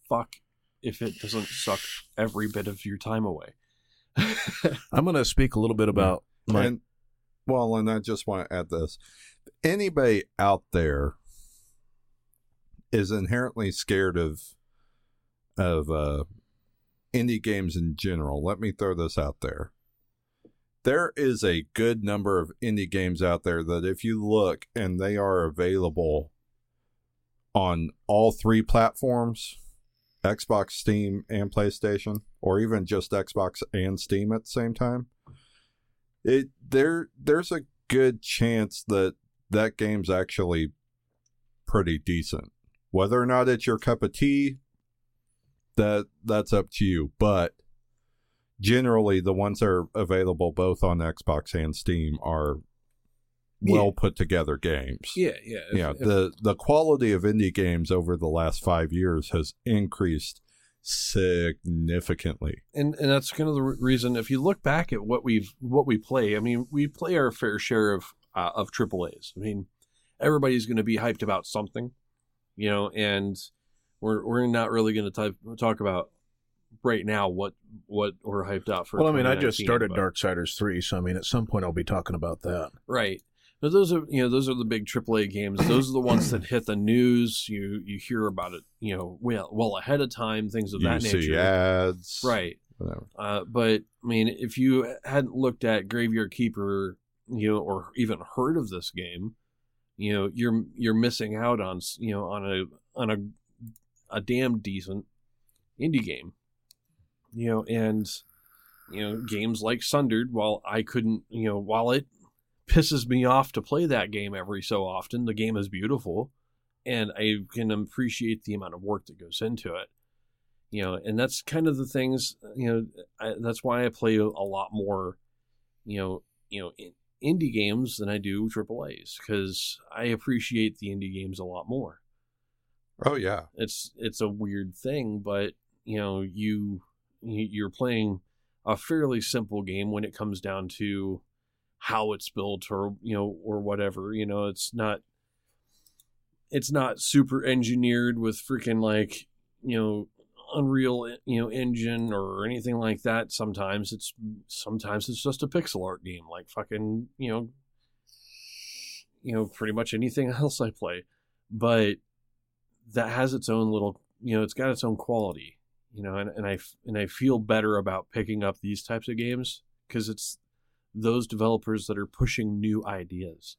fuck if it doesn't suck every bit of your time away. I'm going to speak a little bit about my. and well, and I just want to add this: anybody out there is inherently scared of of uh, indie games in general. Let me throw this out there. There is a good number of indie games out there that, if you look, and they are available on all three platforms Xbox, Steam, and PlayStation, or even just Xbox and Steam at the same time. It there there's a good chance that that game's actually pretty decent. Whether or not it's your cup of tea, that that's up to you. But generally, the ones that are available both on Xbox and Steam are well put together games. yeah, yeah, if- yeah, if- the the quality of indie games over the last five years has increased significantly. and and that's kind of the reason. If you look back at what we've what we play, I mean, we play our fair share of uh, of triple A's. I mean, everybody's going to be hyped about something, you know, and we're we're not really going to talk about right now what what we're hyped out for. well, I mean, I just 2019, started but- Darksiders 3, so I mean, at some point I'll be talking about that. Right. But those are you know those are the big AAA games. Those are the ones that hit the news. You you hear about it you know well well ahead of time. Things of You that see nature. ads, Right. Whatever. Uh, but I mean, if you hadn't looked at Graveyard Keeper, you know, or even heard of this game, you know, you're you're missing out on you know on a on a a damn decent indie game. You know, and you know, games like Sundered, while I couldn't, you know, while it pisses me off to play that game every so often, the game is beautiful and I can appreciate the amount of work that goes into it. You know, and that's kind of the things, you know, I, that's why I play a lot more, you know, you know, indie games than I do AAA's because I appreciate the indie games a lot more. Oh yeah, it's it's a weird thing, but you know, you you're playing a fairly simple game when it comes down to how it's built or you know or whatever you know it's not it's not super engineered with freaking like you know unreal eh, you know engine or anything like that. Sometimes it's sometimes it's just a pixel art game like fucking you know you know pretty much anything else i play. But that has its own little you know it's got its own quality you know and, and i and i feel better about picking up these types of games because it's those developers that are pushing new ideas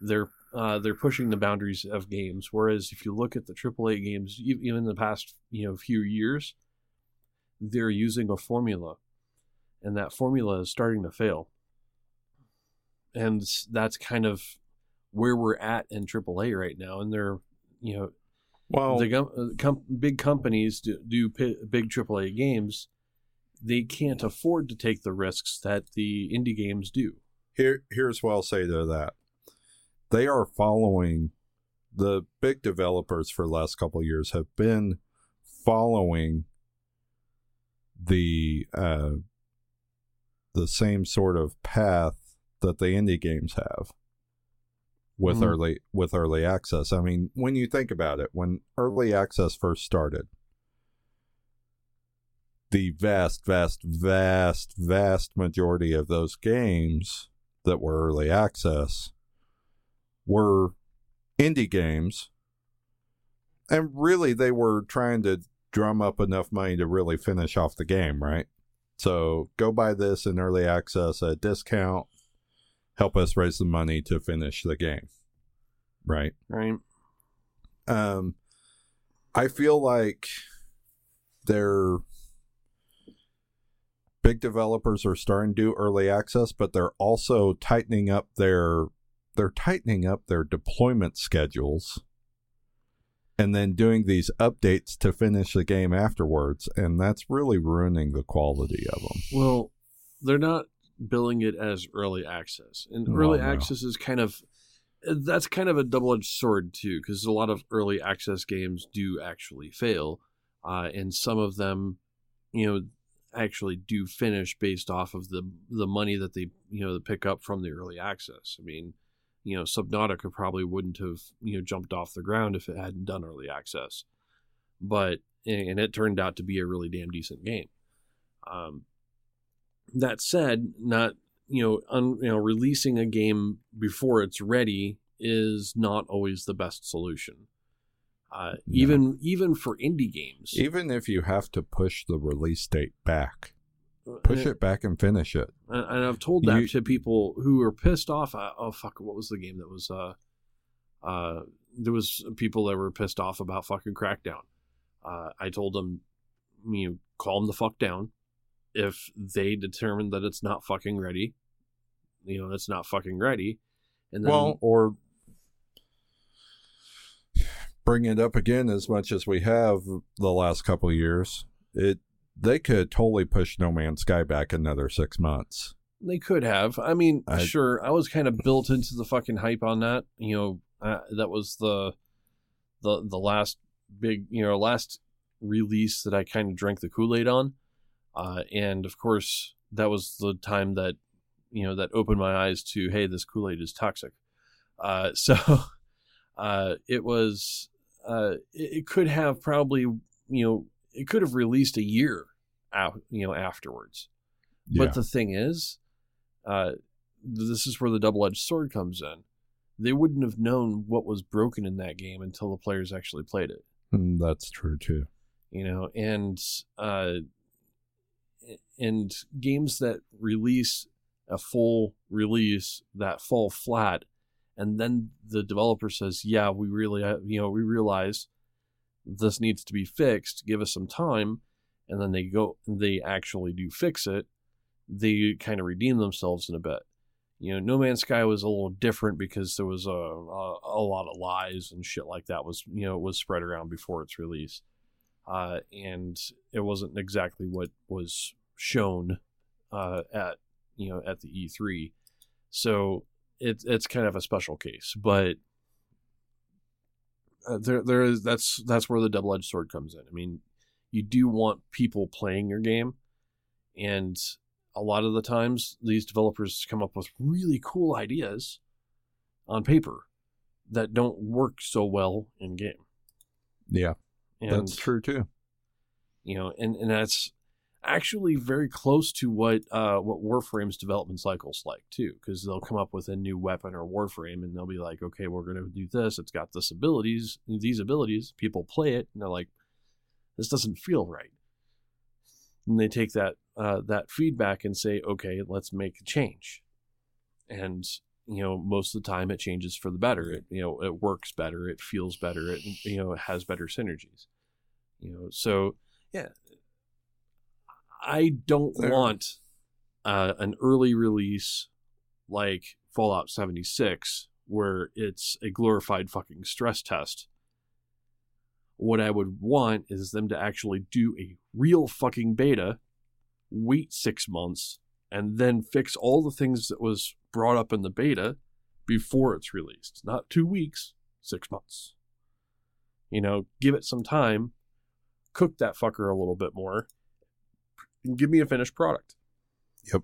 they're uh, they're pushing the boundaries of games whereas if you look at the aaa games even in the past you know few years they're using a formula and that formula is starting to fail and that's kind of where we're at in AAA right now. And they're, you know, well, the uh, com- big companies do, do p- big AAA games. They can't afford to take the risks that the indie games do. Here, here's what I'll say to that: they are following the big developers for the last couple of years have been following the uh, the same sort of path that the indie games have with mm. early with early access. I mean, when you think about it, when early access first started, the vast, vast, vast, vast majority of those games that were early access were indie games. And really, they were trying to drum up enough money to really finish off the game, right? So go buy this in early access at a discount help us raise the money to finish the game. Right. Right. Um, I feel like they're big developers are starting to do early access, but they're also tightening up their they're tightening up their deployment schedules and then doing these updates to finish the game afterwards and that's really ruining the quality of them. Well, they're not billing it as early access. And well, early no. access is kind of that's kind of a double-edged sword too because a lot of early access games do actually fail uh, and some of them you know actually do finish based off of the the money that they you know the pick up from the early access i mean you know subnautica probably wouldn't have you know jumped off the ground if it hadn't done early access but and it turned out to be a really damn decent game um, that said, not you know, un, you know, releasing a game before it's ready is not always the best solution. Uh, no. Even even for indie games, even if you have to push the release date back, uh, push it back and finish it. And, and I've told that you, to people who are pissed off. Uh, oh fuck! What was the game that was? Uh, uh, there was people that were pissed off about fucking Crackdown. Uh, I told them, you know, calm the fuck down if they determine that it's not fucking ready, you know, it's not fucking ready. And then, well, or bring it up again as much as we have the last couple years. It they could totally push No Man's Sky back another six months. They could have. I mean, I, sure. I was kind of built into the fucking hype on that. You know, uh, that was the the the last big, you know, last release that I kind of drank the Kool Aid on. Uh, and of course, that was the time that you know that opened my eyes to hey, this Kool Aid is toxic. Uh, so uh, it was uh, it, it, could have probably you know it could have released a year out you know afterwards. Yeah. But the thing is, uh, this is where the double edged sword comes in. They wouldn't have known what was broken in that game until the players actually played it. Mm, that's true too. You know, and uh, and games that release a full release that fall flat and then the developer says yeah we really uh, you know we realize this needs to be fixed. Give us some time. And then they go they actually do fix it. They kind of redeem themselves in a bit. You know, No Man's Sky was a little different because there was a, a, a lot of lies and shit like that was you know was spread around before its release, uh, and it wasn't exactly what was shown uh, at you know at the E3. So it's it's kind of a special case, but uh, there there is that's that's where the double edged sword comes in. I mean, you do want people playing your game, and a lot of the times these developers come up with really cool ideas on paper that don't work so well in game. Yeah, And, that's true too. You know, and, and that's actually very close to what uh, what Warframe's development cycle's like too, because they'll come up with a new weapon or Warframe, and they'll be like, okay, we're going to do this. It's got this abilities, these abilities. People play it, and they're like, this doesn't feel right. And they take that uh, that feedback and say, okay, let's make a change. And you know, most of the time, it changes for the better. It you know, it works better. It feels better. It you know, it has better synergies. You know, so yeah, I don't There- want uh, an early release like Fallout 76 where it's a glorified fucking stress test. What I would want is them to actually do a real fucking beta, wait six months, and then fix all the things that was brought up in the beta before it's released. Not two weeks, six months. You know, give it some time, cook that fucker a little bit more, and give me a finished product. Yep.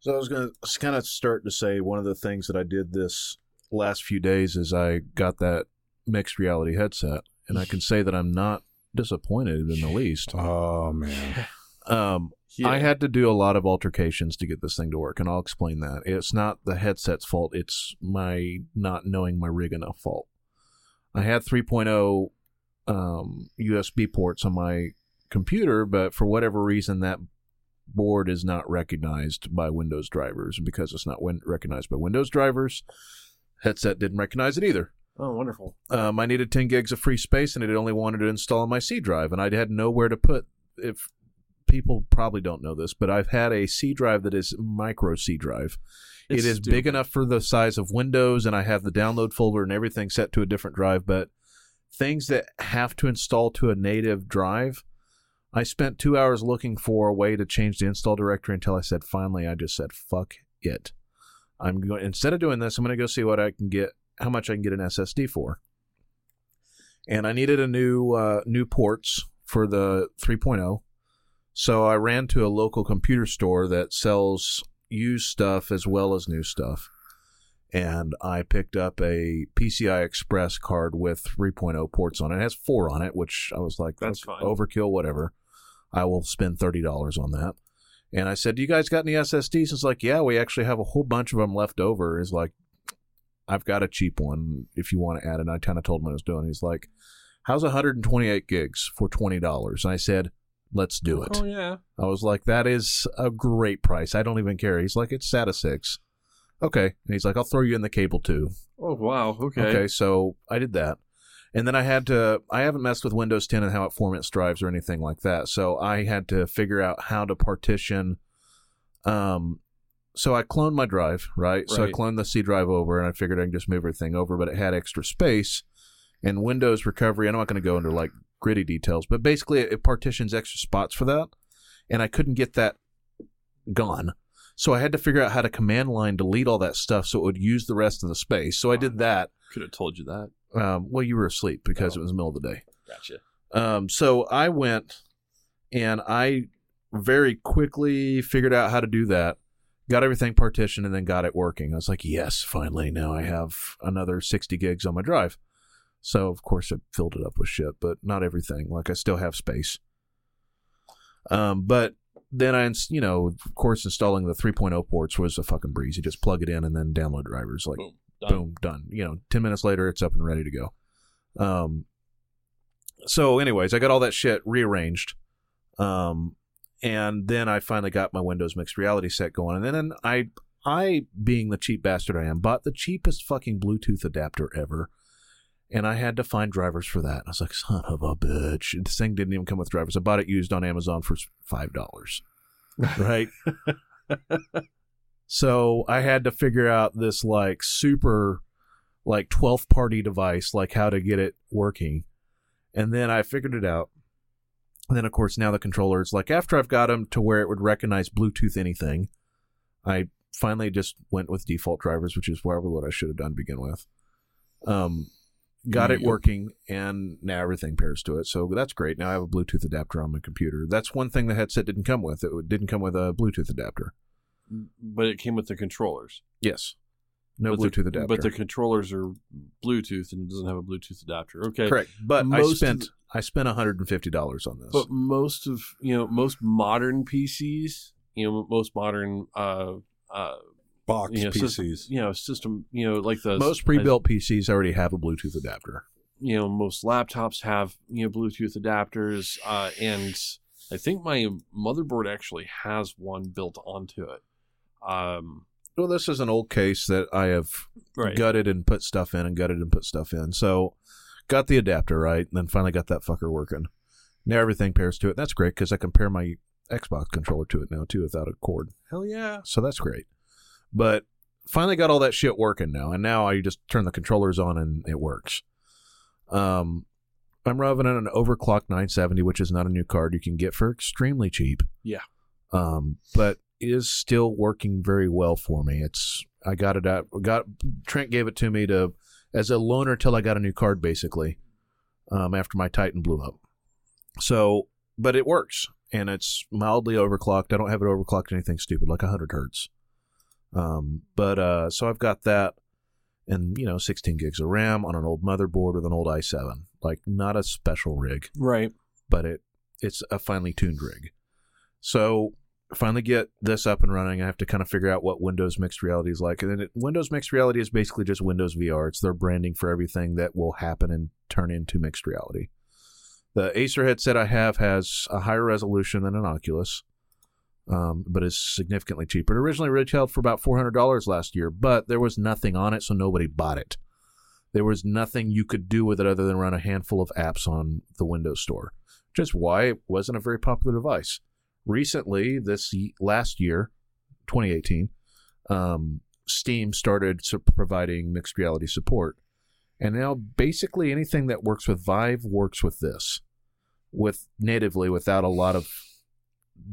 So I was going to kind of start to say one of the things that I did this last few days is I got that mixed reality headset, and I can say that I'm not disappointed in the least. Oh man, Um, I had to do a lot of altercations to get this thing to work, and I'll explain that. It's not the headset's fault; it's my not knowing my rig enough fault. I had 3.0 um, USB ports on my computer, but for whatever reason, that board is not recognized by Windows drivers, and because it's not win- recognized by Windows drivers, headset didn't recognize it either. oh, wonderful. Um, I needed 10 gigs of free space, and it only wanted to install on my C drive, and I had nowhere to put. If people probably don't know this, but I've had a C drive that is micro C drive. It's it is big enough for the size of Windows, and I have the download folder and everything set to a different drive. But things that have to install to a native drive, I spent two hours looking for a way to change the install directory until I said finally, I just said fuck it. I'm going instead of doing this, I'm going to go see what I can get, how much I can get an SSD for. And I needed a new uh, new ports for the 3.0. So I ran to a local computer store that sells used stuff as well as new stuff. And I picked up a PCI Express card with 3.0 ports on it. It has four on it, which I was like, That's "Okay, fine." overkill, whatever. I will spend $30 on that. And I said, Do you guys got any SSDs? It's like, Yeah, we actually have a whole bunch of them left over. Is like, I've got a cheap one if you want to add it. And I kind of told him what I was doing. He's like, How's 128 gigs for $20? And I said, Let's do it. Oh yeah. I was like, that is a great price. I don't even care. He's like, it's SATA 6. Okay. And he's like, I'll throw you in the cable too. Oh wow. Okay. Okay. So I did that. And then I had to, I haven't messed with Windows 10 and how it formats drives or anything like that. So I had to figure out how to partition. Um, so I cloned my drive, right? So I cloned the C drive over and I figured I can just move everything over, but it had extra space. And Windows recovery, I'm not going to go into like gritty details, but basically it partitions extra spots for that. And I couldn't get that gone. So I had to figure out how to command line delete all that stuff so it would use the rest of the space. So I did that. Could have told you that. Um, well, you were asleep because Oh. it was the middle of the day. Gotcha. Um, so I went and I very quickly figured out how to do that, got everything partitioned, and then got it working. I was like, yes, finally, now I have another 60 gigs on my drive. So, of course, I filled it up with shit, but not everything. Like, I still have space. Um, but then I, you know, of course, installing the 3.0 ports was a fucking breeze. You just plug it in and then download drivers. Like, Boom. Done. boom, done. You know, 10 minutes later, it's up and ready to go. Um, so, anyways, I got all that shit rearranged. Um, and then I finally got my Windows mixed reality set going. And then I, I, being the cheap bastard I am, bought the cheapest fucking Bluetooth adapter ever. And I had to find drivers for that. I was like, son of a bitch. This thing didn't even come with drivers. I bought it used on Amazon for $5. right? so I had to figure out this like super like 12th party device, like how to get it working. And then I figured it out. And then of course now the controller is like after I've got them to where it would recognize Bluetooth anything, I finally just went with default drivers, which is probably what I should have done to begin with. Um, got it working, and now everything pairs to it. So that's great. Now I have a Bluetooth adapter on my computer. That's one thing the headset didn't come with. It didn't come with a Bluetooth adapter. But it came with the controllers. Yes, no but the- Bluetooth adapter. But the controllers are Bluetooth and it doesn't have a Bluetooth adapter. Okay. correct. But I Most of spent the- I spent one hundred and fifty dollars on this. But most of you know most modern PCs, you know most modern uh uh Box you know, PCs. system, you know system, you know like the Most pre-built PCs already have a Bluetooth adapter. you know most laptops have you know Bluetooth adapters, uh, and I think my motherboard actually has one built onto it. Um, Well, this is an old case that I have right. gutted and put stuff in and gutted and put stuff in. So got the adapter right, and then finally got that fucker working. Now everything pairs to it. That's great because I can pair my Xbox controller to it now too without a cord. Hell yeah. So that's great. But finally got all that shit working now, and now I just turn the controllers on and it works. Um, I'm running on an overclock 970, which is not a new card you can get for extremely cheap. Yeah. Um, but it is still working very well for me. It's I got it out. Got Trent gave it to me to as a loaner till I got a new card, basically. Um, after my Titan blew up. So, but it works, and it's mildly overclocked. I don't have it overclocked anything stupid, like 100 hertz. Um, but uh, so I've got that, and you know, 16 gigs of RAM on an old motherboard with an old i7. Like not a special rig, Right. but it it's a finely tuned rig. So finally get this up and running. I have to kind of figure out what Windows mixed reality is like. And then it, Windows mixed reality is basically just Windows VR. It's their branding for everything that will happen and turn into mixed reality. The Acer headset I have has a higher resolution than an Oculus, um, but is significantly cheaper. It originally retailed for about four hundred dollars last year, but there was nothing on it, so nobody bought it. There was nothing you could do with it other than run a handful of apps on the Windows Store, which is why it wasn't a very popular device. Recently, this last year, 2018, um, Steam started providing mixed reality support. And now basically anything that works with Vive works with this, with natively without a lot of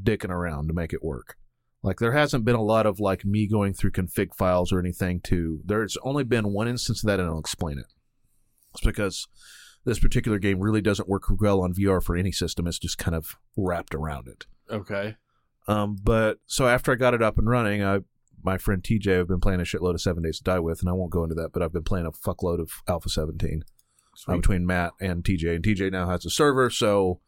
dicking around to make it work. Like there hasn't been a lot of like me going through config files or anything to. There's only been one instance of that, and I'll explain it. It's because this particular game really doesn't work well on VR for any system. It's just kind of wrapped around it. Okay. Um, but so after I got it up and running, I my friend TJ have been playing a shitload of Seven Days to Die with, and I won't go into that, but I've been playing a fuckload of Alpha 17 uh, between Matt and TJ, and TJ now has a server, so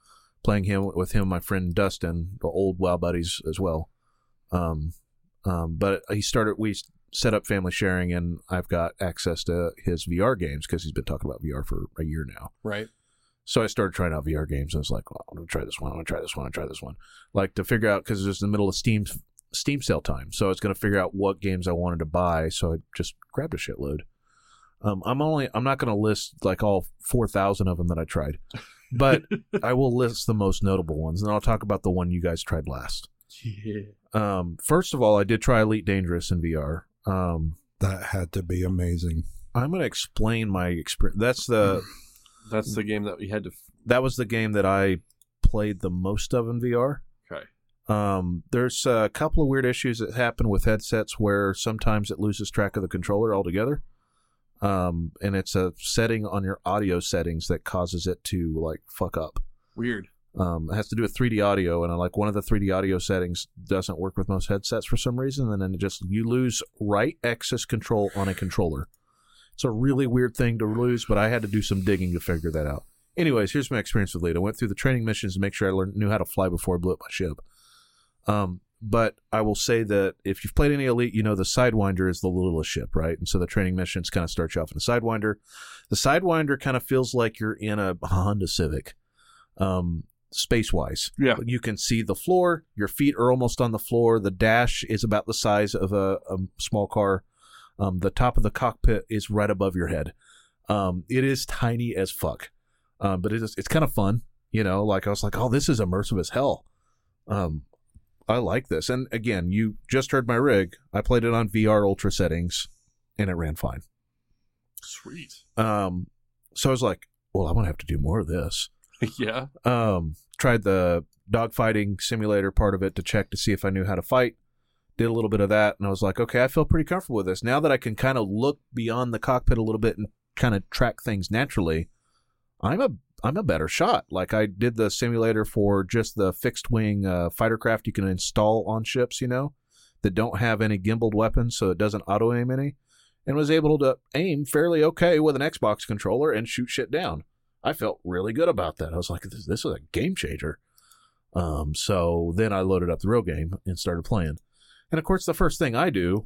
playing him with him, my friend Dustin, the old WoW buddies as well. Um, um, but he started. We set up family sharing, and I've got access to his VR games because he's been talking about VR for a year now. right. So I started trying out VR games. And I was like, well, I'm gonna try this one. I'm gonna try this one. I'm gonna try this one. Like to figure out because it was in the middle of Steam Steam sale time, so I was gonna figure out what games I wanted to buy. So I just grabbed a shitload. Um, I'm only I'm not gonna list like all four thousand of them that I tried, but I will list the most notable ones, and I'll talk about the one you guys tried last. Yeah. Um, first of all, I did try Elite Dangerous in VR. Um, That had to be amazing. I'm gonna explain my experience. That's the That's the game that we had to. that was the game that I played the most of in VR. Okay. Um, there's a couple of weird issues that happen with headsets where sometimes it loses track of the controller altogether. Um, and it's a setting on your audio settings that causes it to like fuck up. Weird. Um, it has to do with 3D audio, and I like one of the 3D audio settings doesn't work with most headsets for some reason, and then it just you lose right axis control on a controller. It's a really weird thing to lose, but I had to do some digging to figure that out. Anyways, here's my experience with Elite. I went through the training missions to make sure I learned knew how to fly before I blew up my ship. Um, but I will say that if you've played any Elite, you know the Sidewinder is the littlest ship, right? And so the training missions kind of start you off in a Sidewinder. The Sidewinder kind of feels like you're in a Honda Civic, um, space wise. Yeah. You can see the floor. Your feet are almost on the floor. The dash is about the size of a, a small car. Um, the top of the cockpit is right above your head. Um, it is tiny as fuck, um, but it is it's kind of fun. You know, like I was like, oh, this is immersive as hell. Um, I like this. And again, you just heard my rig. I played it on VR ultra settings, and it ran fine. Sweet. Um, so I was like, well, I'm gonna have to do more of this. yeah. Um, tried the dogfighting simulator part of it to check to see if I knew how to fight. Did a little bit of that, and I was like, okay, I feel pretty comfortable with this. Now that I can kind of look beyond the cockpit a little bit and kind of track things naturally, I'm a I'm a better shot. Like I did the simulator for just the fixed wing uh, fighter craft you can install on ships, you know, that don't have any gimbaled weapons, so it doesn't auto aim any, and was able to aim fairly okay with an Xbox controller and shoot shit down. I felt really good about that. I was like, this, this is a game changer. Um, so then I loaded up the real game and started playing. And of course, the first thing I do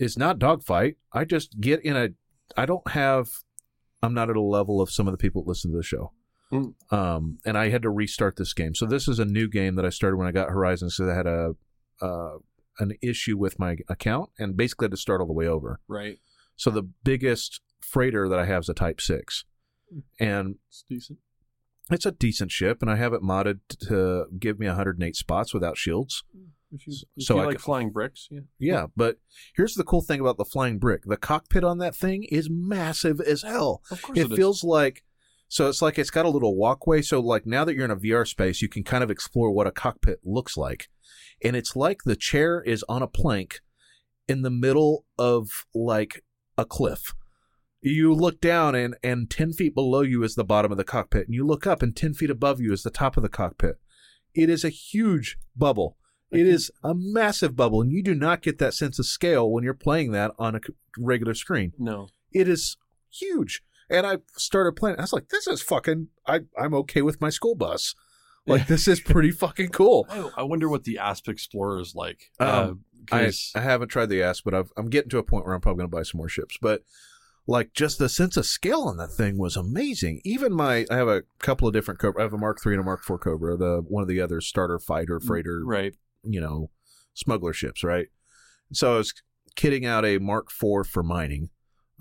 is not dogfight. I just get in a. I don't have. I'm not at a level of some of the people that listen to the show. Mm. Um, and I had to restart this game. So this is a new game that I started when I got Horizons because I had a uh, an issue with my account and basically had to start all the way over. Right. So the biggest freighter that I have is a Type Six, and It's decent. it's a decent ship, and I have it modded to give me 108 spots without shields. If you, if So you I like could- flying bricks, yeah. Yeah, but here's the cool thing about the flying brick: the cockpit on that thing is massive as hell. Of course It is. feels like so it's like it's got a little walkway. So like now that you're in a VR space, you can kind of explore what a cockpit looks like, and it's like the chair is on a plank in the middle of like a cliff. You look down and and ten feet below you is the bottom of the cockpit, and you look up and ten feet above you is the top of the cockpit. It is a huge bubble. It is a massive bubble, and you do not get that sense of scale when you're playing that on a regular screen. No. It is huge. And I started playing. I was like, "This is fucking. I I'm okay with my school bus. Like this is pretty fucking cool." I, I wonder what the Asp Explorer is like. Um, uh, I 'cause- I haven't tried the ass, but I've, I'm getting to a point where I'm probably going to buy some more ships. But like, just the sense of scale on that thing was amazing. Even my, I have a couple of different Cobra. I have a Mark three and a Mark four Cobra. The one of the other starter fighter freighter right. you know, smuggler ships, right? So I was kitting out a Mark IV for mining,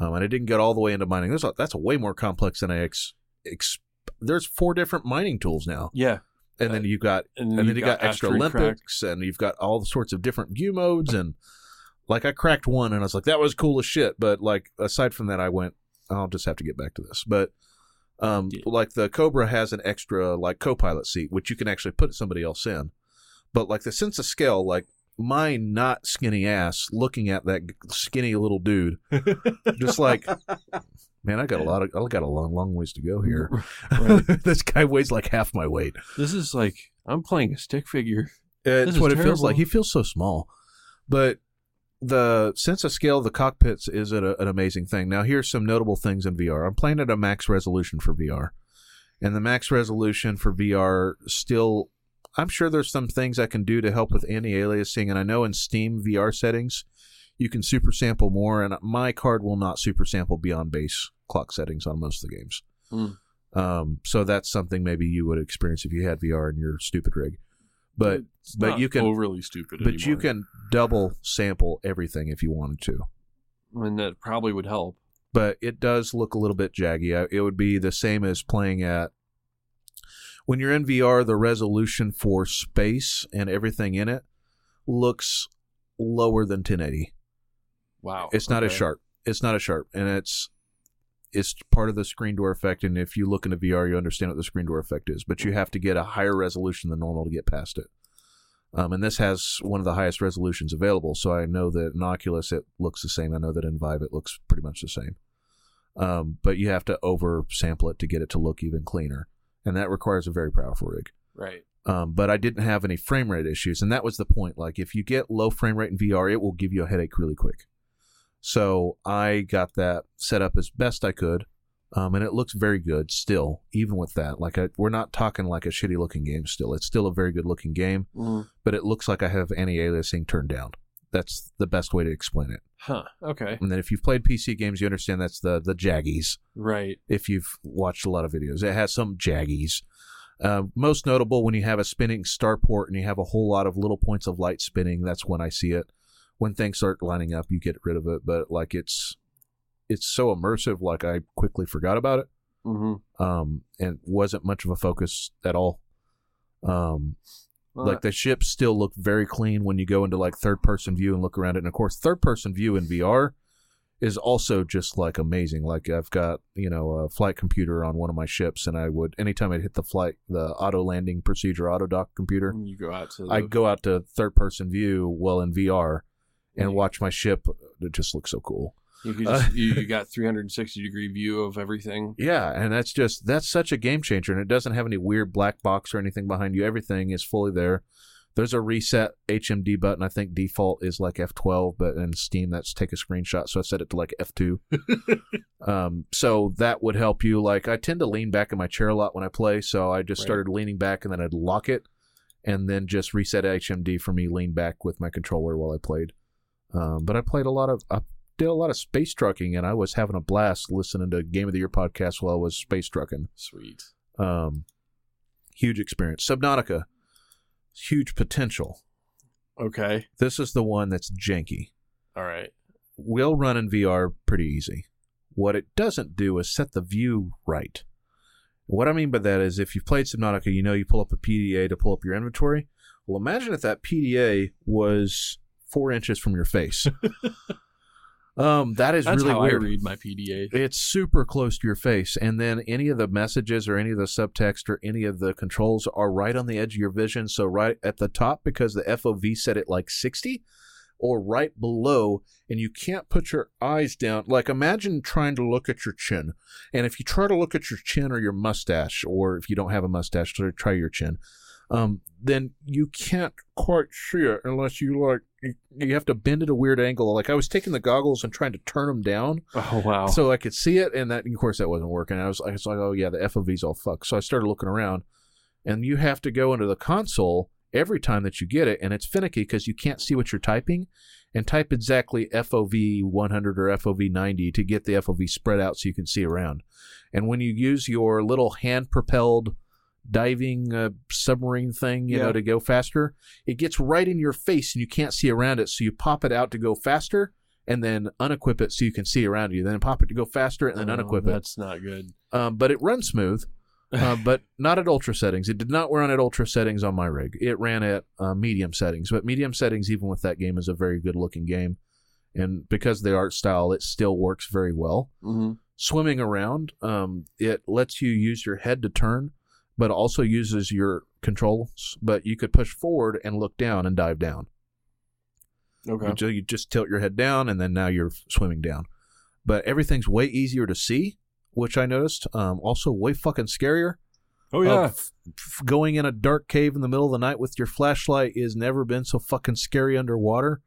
um, and I didn't get all the way into mining. There's a, that's a way more complex than I ex, ex. There's four different mining tools now, Yeah. and then you've got And and then you got, extra Asteroid Crack. Olympics, and you've got all the sorts of different view modes, and like I cracked one, and I was like, that was cool as shit. But like aside from that, I went, I'll just have to get back to this, but. Um, Yeah. like the Cobra has an extra like co-pilot seat, which you can actually put somebody else in but like the sense of scale, like my not skinny ass looking at that skinny little dude, just like, man, I got a lot of, I got a long, long ways to go here. Right. this guy weighs like half my weight. This is like I'm playing a stick figure. Is what it feels like. He feels so small, but the sense of scale of the cockpits is an, an amazing thing. Now, here's some notable things in VR. I'm playing at a max resolution for VR, and the max resolution for VR still. I'm sure there's some things I can do to help with anti-aliasing, and I know in Steam VR settings, you can super sample more, and my card will not super sample beyond base clock settings on most of the games. Mm. Um, so that's something maybe you would experience if you had VR in your stupid rig. But It's but you can- overly stupid. but you can double sample everything if you wanted to. and that probably would help. But it does look a little bit jaggy. It would be the same as playing at when you're in VR. The resolution for space and everything in it looks lower than 1080. Wow. It's not as sharp. It's not as sharp, and it's it's part of the screen door effect. And if you look into VR, you understand what the screen door effect is. But you have to get a higher resolution than normal to get past it. Um, and this has one of the highest resolutions available. So I know that in Oculus it looks the same. I know that in Vive it looks pretty much the same. Um, but you have to oversample it to get it to look even cleaner, and that requires a very powerful rig. Right. Um, but I didn't have any frame rate issues, and that was the point. Like, if you get low frame rate in VR, it will give you a headache really quick. So I got that set up as best I could, um, and it looks very good still, even with that. Like, I, we're not talking like a shitty looking game. Still, it's still a very good looking game, Mm. but it looks like I have anti-aliasing turned down. That's the best way to explain it. Huh. Okay. And then if you've played PC games, you understand that's the the jaggies Right. if you've watched a lot of videos. It has some jaggies. Uh, most notable when you have a spinning starport and you have a whole lot of little points of light spinning. That's when I see it. When things start lining up, you get rid of it. But like it's it's so immersive, like I quickly forgot about it, hmm um, and wasn't much of a focus at all. Um, Well, like the ships still look very clean when you go into like third person view and look around it. And of course, third person view in VR is also just like amazing. Like I've got you know a flight computer on one of my ships, and I would anytime I'd hit the flight the auto landing procedure auto dock computer, mm, you go out to. I go out to third person view well in VR and Yeah. watch my ship. It just looks so cool. You, just, you, you got 360 degree view of everything. Yeah, and that's just that's such a game changer, and it doesn't have any weird black box or anything behind you. Everything is fully there. There's a reset HMD button. I think default is like F12, but in Steam that's take a screenshot. So I set it to like F2. um, so that would help you. Like I tend to lean back in my chair a lot when I play, so I just Right. started leaning back and then I'd lock it, and then just reset HMD for me lean back with my controller while I played. Um, but I played a lot of I did a lot of space trucking, and I was having a blast listening to Game of the Year podcast while I was space trucking. Sweet. Um, huge experience. Subnautica, huge potential. Okay. This is the one that's janky. All right. Will run in VR pretty easy. What it doesn't do is set the view right. What I mean by that is if you've played Subnautica, you know you pull up a PDA to pull up your inventory. Well, imagine if that PDA was four inches from your face. um, that is That's really how weird. I read my PDA. It's super close to your face, and then any of the messages or any of the subtext or any of the controls are right on the edge of your vision. So right at the top because the FOV set it like sixty, or right below, and you can't put your eyes down. Like imagine trying to look at your chin, and if you try to look at your chin or your mustache, or if you don't have a mustache, try try your chin. Um, then you can't quite see it unless you like you, you have to bend at a weird angle. Like I was taking the goggles and trying to turn them down Oh wow. so I could see it, and that of course that wasn't working. I was, I was like, oh yeah, the FOV's all fucked. So I started looking around, and you have to go into the console every time that you get it, and it's finicky because you can't see what you're typing, and type exactly FOV 100 or FOV 90 to get the FOV spread out so you can see around. And when you use your little hand propelled diving uh, submarine thing, you Yeah. know, to go faster, it gets right in your face and you can't see around it. So you pop it out to go faster and then unequip it so you can see around you. Then pop it to go faster and then Oh, unequip it. That's not good. Um, but it runs smooth, uh, but not at ultra settings. It did not run at ultra settings on my rig. It ran at uh, medium settings. But medium settings, even with that game, is a very good looking game. And because of the art style, it still works very well. hmm Swimming around, um, it lets you use your head to turn, but also uses your controls. But you could push forward and look down and dive down. Okay. You, ju- you just tilt your head down, and then now you're swimming down. But everything's way easier to see, which I noticed. Um, also, way fucking scarier. Oh yeah. f- f- going in a dark cave in the middle of the night with your flashlight is never been so fucking scary underwater.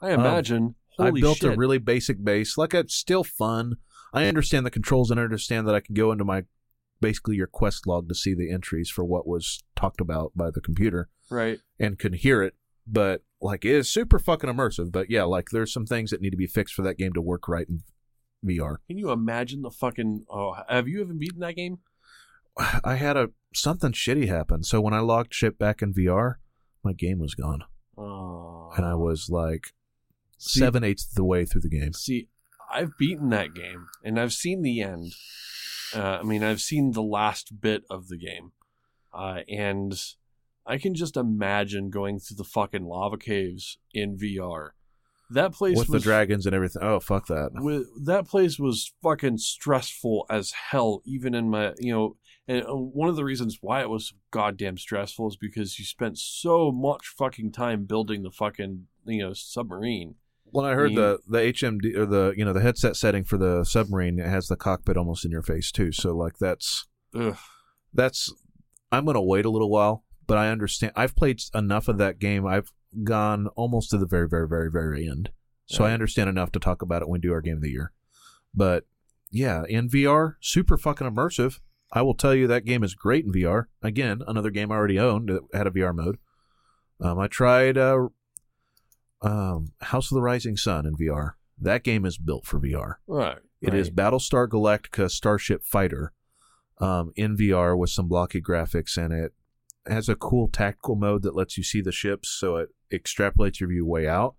I imagine. Holy I built shit. a really basic base. Like it's still fun. I understand the controls and I understand that I can go into my basically your quest log to see the entries for what was talked about by the computer right. and can hear it. But like it is super fucking immersive. But yeah, like there's some things that need to be fixed for that game to work right in VR. Can you imagine the fucking? Oh, have you even beaten that game? I had a something shitty happen. So when I logged shit back in VR, my game was gone. Oh. and I was like seven eighths of the way through the game. See, I've beaten that game, and I've seen the end. Uh, I mean, I've seen the last bit of the game, uh, and I can just imagine going through the fucking lava caves in VR. That place With the dragons and everything. Oh, fuck that. with that place was fucking stressful as hell even in my you know and uh, one of the reasons why it was goddamn stressful is because you spent so much fucking time building the fucking you know submarine When I heard the the HMD or the you know the headset setting for the submarine, it has the cockpit almost in your face too. So like that's Ugh. that's I'm gonna wait a little while, but I understand. I've played enough of that game. I've gone almost to the very very very very end, so I understand enough to talk about it when we do our game of the year. But yeah, in VR, super fucking immersive. I will tell you that game is great in VR. Again, another game I already owned that had a VR mode. Um, I tried uh, um, House of the Dying Sun in VR. That game is built for VR. right It is right. Battlestar Galactica Starship Fighter um, in VR with some blocky graphics, and it has a cool tactical mode that lets you see the ships, so it extrapolates your view way out,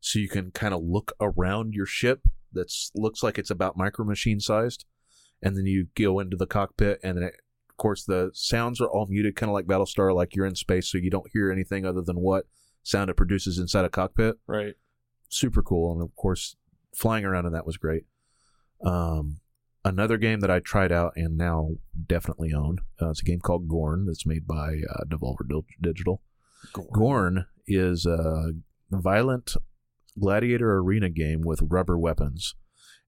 so you can kind of look around your ship. That looks like it's about micro machine sized, and then you go into the cockpit, and then it course, the sounds are all muted, kind of like Battlestar, like you're in space, so you don't hear anything other than what sound it produces inside a cockpit. Right. Super cool, and of course, flying around in that was great. Um, another game that I tried out and now definitely own. Uh, it's a game called Gorn that's made by uh, Devolver Digital. Gorn is a violent gladiator arena game with rubber weapons.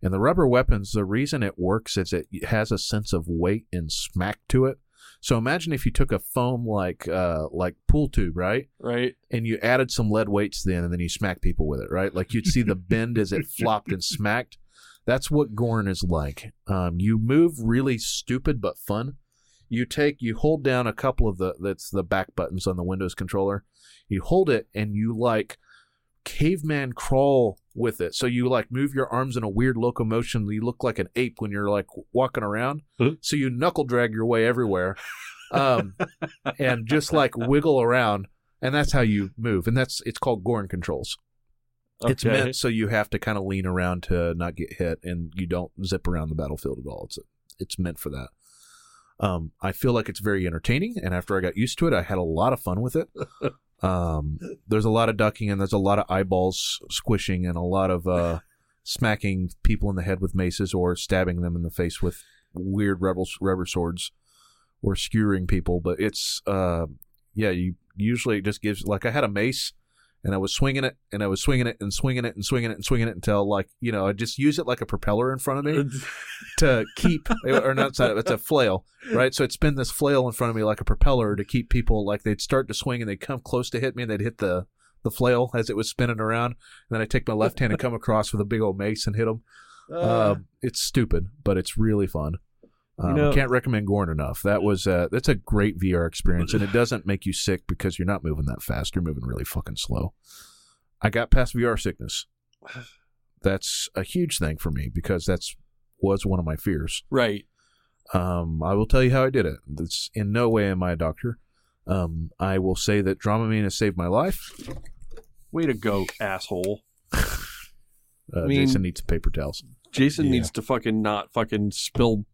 And the rubber weapons, the reason it works is it has a sense of weight and smack to it. So imagine if you took a foam like uh, like pool tube, right? Right. and you added some lead weights then and then you smack people with it right? Like you'd see the bend as it flopped and smacked. That's what gorn is like. Um, you move really stupid but fun. You take you hold down a couple of the that's the back buttons on the windows controller. You hold it and you like caveman crawl with it. So you like move your arms in a weird locomotion. You look like an ape when you're like walking around. Huh? so you knuckle drag your way everywhere um, and just like wiggle around and that's how you move and that's it's called gorn controls. It's meant so you have to kind of lean around to not get hit and you don't zip around the battlefield at all. It's it's meant for that. Um, i feel like it's very entertaining and after i got used to it i had a lot of fun with it um, there's a lot of ducking and there's a lot of eyeballs squishing and a lot of uh, smacking people in the head with maces or stabbing them in the face with weird rebel rubber swords or skewering people. But it's uh, yeah you usually it just gives like i had a mace and i was swinging it and i was swinging it and swinging it and swinging it and swinging it until like you know i just use it like a propeller in front of me to keep or not it's a flail right? So i'd spin this flail in front of me like a propeller to keep people like they'd start to swing and they'd come close to hit me and they'd hit the the flail as it was spinning around. And then i take my left hand and come across with a big old mace and hit them Uh, um, it's stupid but it's really fun um, know- can't recommend Gorn enough. That was uh, that's a great VR experience, and it doesn't make you sick because you're not moving that fast. You're moving really fucking slow. I got past VR sickness. That's a huge thing for me because that's was one of my fears. right. Um, I will tell you how I did it. It's in no way am I a doctor. Um, I will say that Dramamine has saved my life. Way to go, asshole. Uh, I mean- Jason needs some paper towels. Jason Yeah. needs to fucking not fucking spill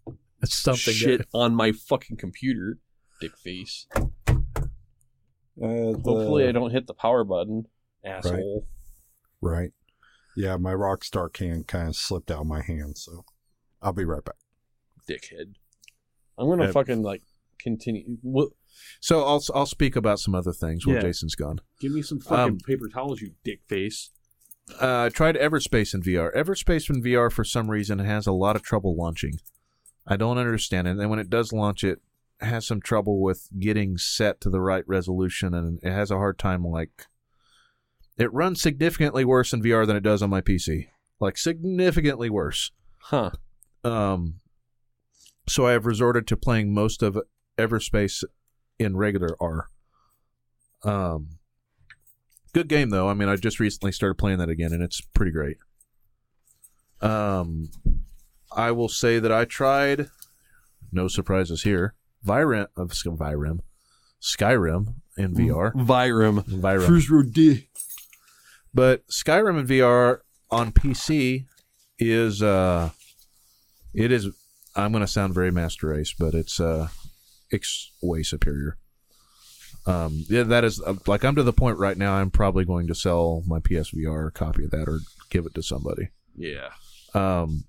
It's something. shit that- on my fucking computer. Dick face. Uh, the- Hopefully, I don't hit the power button, asshole. Right. Yeah, my Rockstar can kind of slipped out of my hand, so I'll be right back. Dickhead. I'm gonna Uh, fucking like continue. What? so I'll I'll speak about some other things while Yeah. Jason's gone. Give me some fucking Um, paper towels, you dick face. Uh, I tried Everspace in VR. Everspace in VR for some reason has a lot of trouble launching. I don't understand it. And when it does launch, it has some trouble with getting set to the right resolution, and it has a hard time. Like, it runs significantly worse in VR than it does on my PC. Like significantly worse. Huh. Um, so I have resorted to playing most of Everspace in regular R. Um, good game though. I mean, I just recently started playing that again, and it's pretty great. Um, I will say that I tried. No surprises here. Vyrim of Skyrim, Skyrim in VR. Vyram. Vyrim. First row D. But Skyrim in VR on PC is uh it is I'm going to sound very master race, but it's uh it's way superior. Um yeah, that is uh, like I'm to the point right now I'm probably going to sell my PSVR copy of that or give it to somebody. Yeah. Um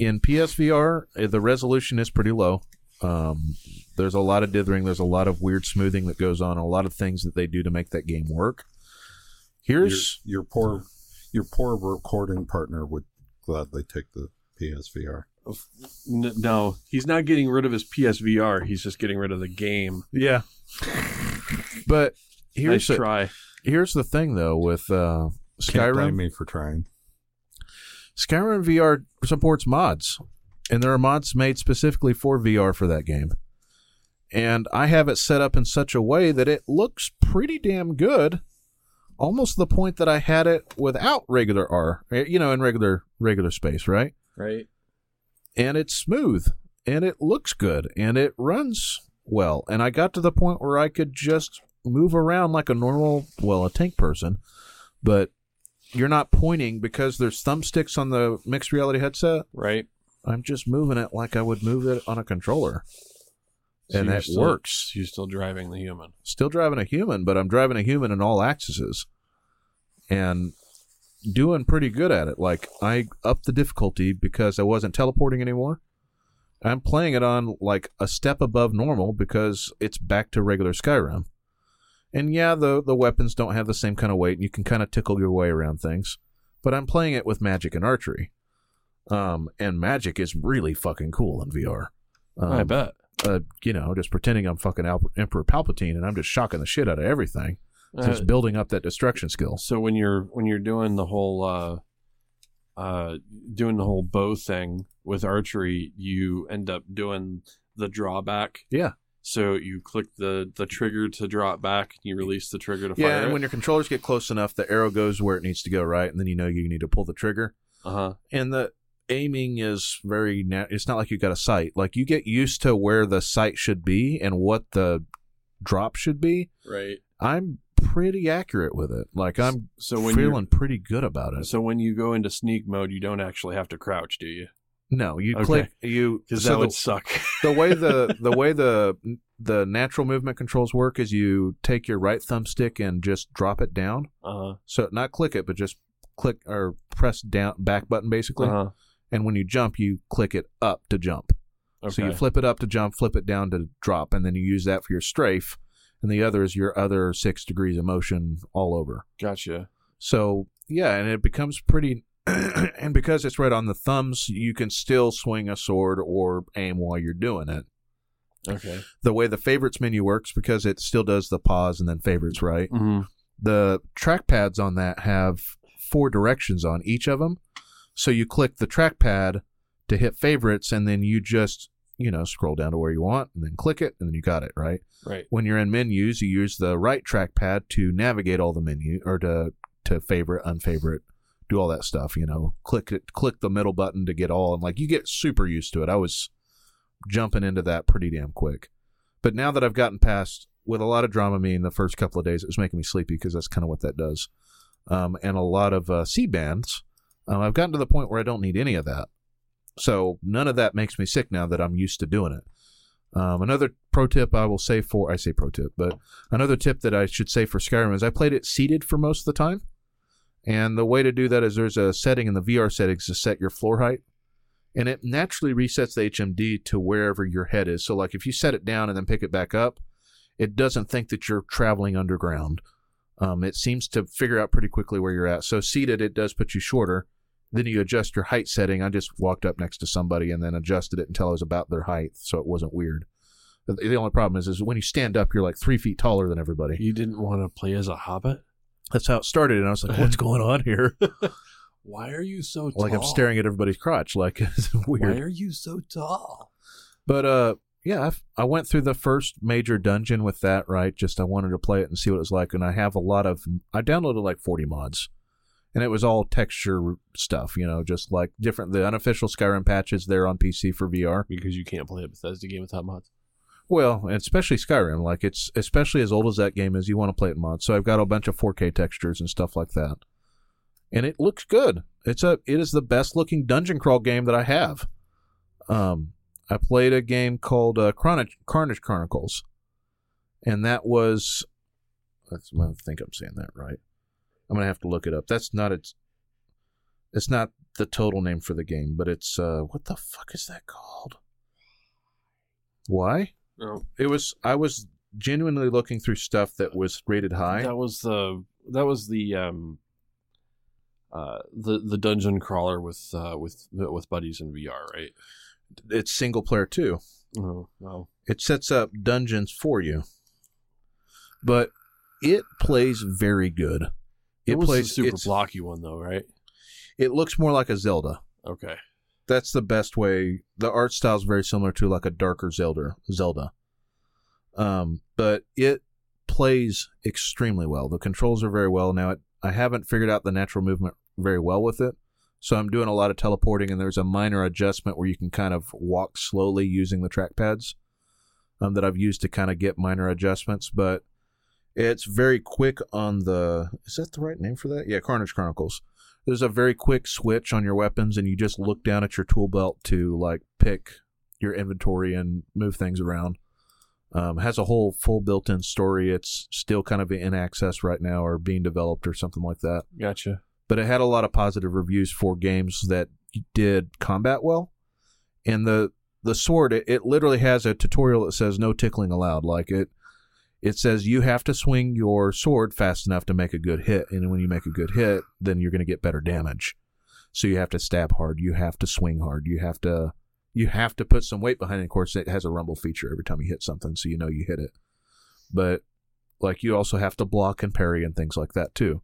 in PSVR, uh, the resolution is pretty low. Um, there's a lot of dithering. There's a lot of weird smoothing that goes on. A lot of things that they do to make that game work. Here's your poor, your poor recording partner would gladly take the PSVR. No, he's not getting rid of his PSVR. He's just getting rid of the game. Yeah. But here's nice the, try. here's the thing though with uh, Can't blame Skyrim. me for trying. Skyrim VR supports mods, and there are mods made specifically for VR for that game. And I have it set up in such a way that it looks pretty damn good, almost the point that I had it without regular R, eh, you know, in regular regular space, right? Right. and it's smooth and it looks good and it runs well and i got to the point where i could just move around like a normal well a tank person but you're not pointing because there's thumbsticks on the mixed reality headset Right. i'm just moving it like i would move it on a controller So and that still- works. You're still driving the human. Still driving a human, but I'm driving a human in all axes, and doing pretty good at it. Like I upped the difficulty because I wasn't teleporting anymore. I'm playing it on like a step above normal because it's back to regular Skyrim. And yeah, the the weapons don't have the same kind of weight, and you can kind of tickle your way around things. But I'm playing it with magic and archery, um, and magic is really fucking cool in VR. Um, I bet. uh, you know, just pretending I'm fucking Al- Emperor Palpatine and I'm just shocking the shit out of everything. Uh, Just building up that destruction skill. so when you're when you're doing the whole uh, uh, doing the whole bow thing with archery, you end up doing the drawback. Yeah. So you click the the trigger to draw it back. You release the trigger to Yeah, fire. and when your controllers get close enough, the arrow goes where it needs to go, right? And then you know you need to pull the trigger. uh huh. And the aiming is very. Na- it's not like you got a sight. Like you get used to where the sight should be and what the drop should be. Right. I'm pretty accurate with it. Like I'm So when feeling pretty good about it. so when you go into sneak mode, you don't actually have to crouch, do you? No, you Okay. click you Because so that the- would suck. the way the the way the the natural movement controls work is you take your right thumbstick and just drop it down. Uh-huh. So not click it, but just click or press down back button basically. Uh-huh. And when you jump, you click it up to jump. Okay. So you flip it up to jump, flip it down to drop, and then you use that for your strafe. And the other is your other six degrees of motion all over. gotcha. So yeah, and it becomes pretty. and because it's right on the thumbs, you can still swing a sword or aim while you're doing it. Okay. the way the favorites menu works because it still does the pause and then favorites right hmm the trackpads on that have four directions on each of them so you click the trackpad to hit favorites and then you just you know scroll down to where you want and then click it and then you got it right Right. when you're in menus you use the right trackpad to navigate all the menu or to to favorite unfavorite do all that stuff you know click it click the middle button to get all and like you get super used to it. I was jumping into that pretty damn quick. But now that i've gotten past with a lot of dramamine the first couple of days it was making me sleepy because that's kind of what that does. Um, and a lot of uh, Sea-Bands um, i've gotten to the point where i don't need any of that. So none of that makes me sick now that i'm used to doing it. Um, another pro tip I will say for I say pro tip, but another tip that I should say for Skyrim is I played it seated for most of the time, and the way to do that is there's a setting in the VR settings to set your floor height, and it naturally resets the HMD to wherever your head is. So like if you set it down and then pick it back up, it doesn't think that you're traveling underground. Um, it seems to figure out pretty quickly where you're at. So seated, it does put you shorter. Then you adjust your height setting. I just walked up next to somebody and then adjusted it until I was about their height, so it wasn't weird. The only problem is, is when you stand up, you're like three feet taller than everybody. You didn't want to play as a hobbit? That's how it started, and I was like, "What's going on here?" Why are you so tall? like I'm staring at everybody's crotch, like it's weird. Why are you so tall? But uh, yeah, I've, I went through the first major dungeon with that. Right, just I wanted to play it and see what it was like, and I have a lot of. I downloaded like 40 mods, and it was all texture stuff. You know, just like different the unofficial Skyrim patches there on PC for VR. Because you can't play a Bethesda game without mods. Well, especially Skyrim, like it's especially as old as that game is, you want to play it in mods. So I've got a bunch of 4K textures and stuff like that, and it looks good. It's a it is the best looking dungeon crawl game that I have. Um, I played a game called uh, Karnage, Karnage Chronicles, and that was. That's, I think I'm saying that right. I'm gonna have to look it up. That's not its. It's not the total name for the game, but it's uh, what the fuck is that called? Why? No, It was I was genuinely looking through stuff that was rated high. that was the that was the um uh the the dungeon crawler with uh with with buddies in VR, right? It's single player too. Oh no, It sets up dungeons for you. But it plays very good. it, It, plays super blocky one though, right? It looks more like a Zelda. Okay, That's the best way. The art style is very similar to like a darker Zelda. Zelda. Um, but it plays extremely well. The controls are very well. Now, it, I haven't figured out the natural movement very well with it. So I'm doing a lot of teleporting, and there's a minor adjustment where you can kind of walk slowly using the trackpads um, that I've used to kind of get minor adjustments. But it's very quick on the. Is that the right name for that? Yeah, Karnage Chronicles. There's a very quick switch on your weapons, and you just look down at your tool belt to like pick your inventory and move things around. Um, has a whole full built-in story. It's still kind of in access right now, or being developed, or something like that. Gotcha. But it had a lot of positive reviews for games that did combat well. And the the sword, it, it literally has a tutorial that says no tickling allowed. Like it, it says you have to swing your sword fast enough to make a good hit, and when you make a good hit, then you're going to get better damage. So you have to stab hard, you have to swing hard, you have to you have to put some weight behind it. Of course, it has a rumble feature every time you hit something, so you know you hit it. But like you also have to block and parry and things like that too,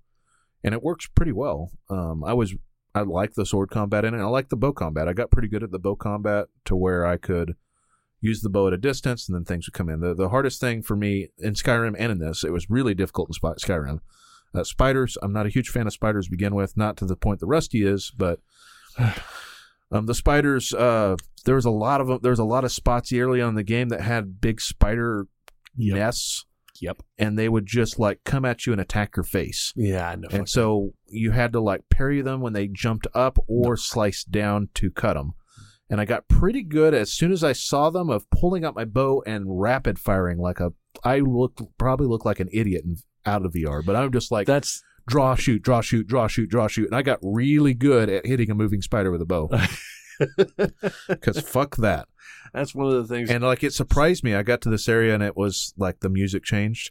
and it works pretty well. Um, I was I like the sword combat in it. I like the bow combat. I got pretty good at the bow combat to where I could use the bow at a distance and then things would come in. The the hardest thing for me in Skyrim and in this, it was really difficult in Skyrim. Uh, spiders, I'm not a huge fan of spiders to begin with, not to the point that Rusty is, but um, the spiders, uh, there was a lot of them. There was a lot of spots early on in the game that had big spider Yep. nests, Yep. and they would just like come at you and attack your face. Yeah. No. And so you had to like parry them when they jumped up or slice down to cut them. And I got pretty good as soon as I saw them of pulling out my bow and rapid firing like a. I look probably look like an idiot in, out of VR, but I'm just like that's draw, shoot, draw, shoot, draw, shoot, draw, shoot, and I got really good at hitting a moving spider with a bow. Because fuck that. that's one of the things. And like it surprised me. I got to this area and it was like the music changed,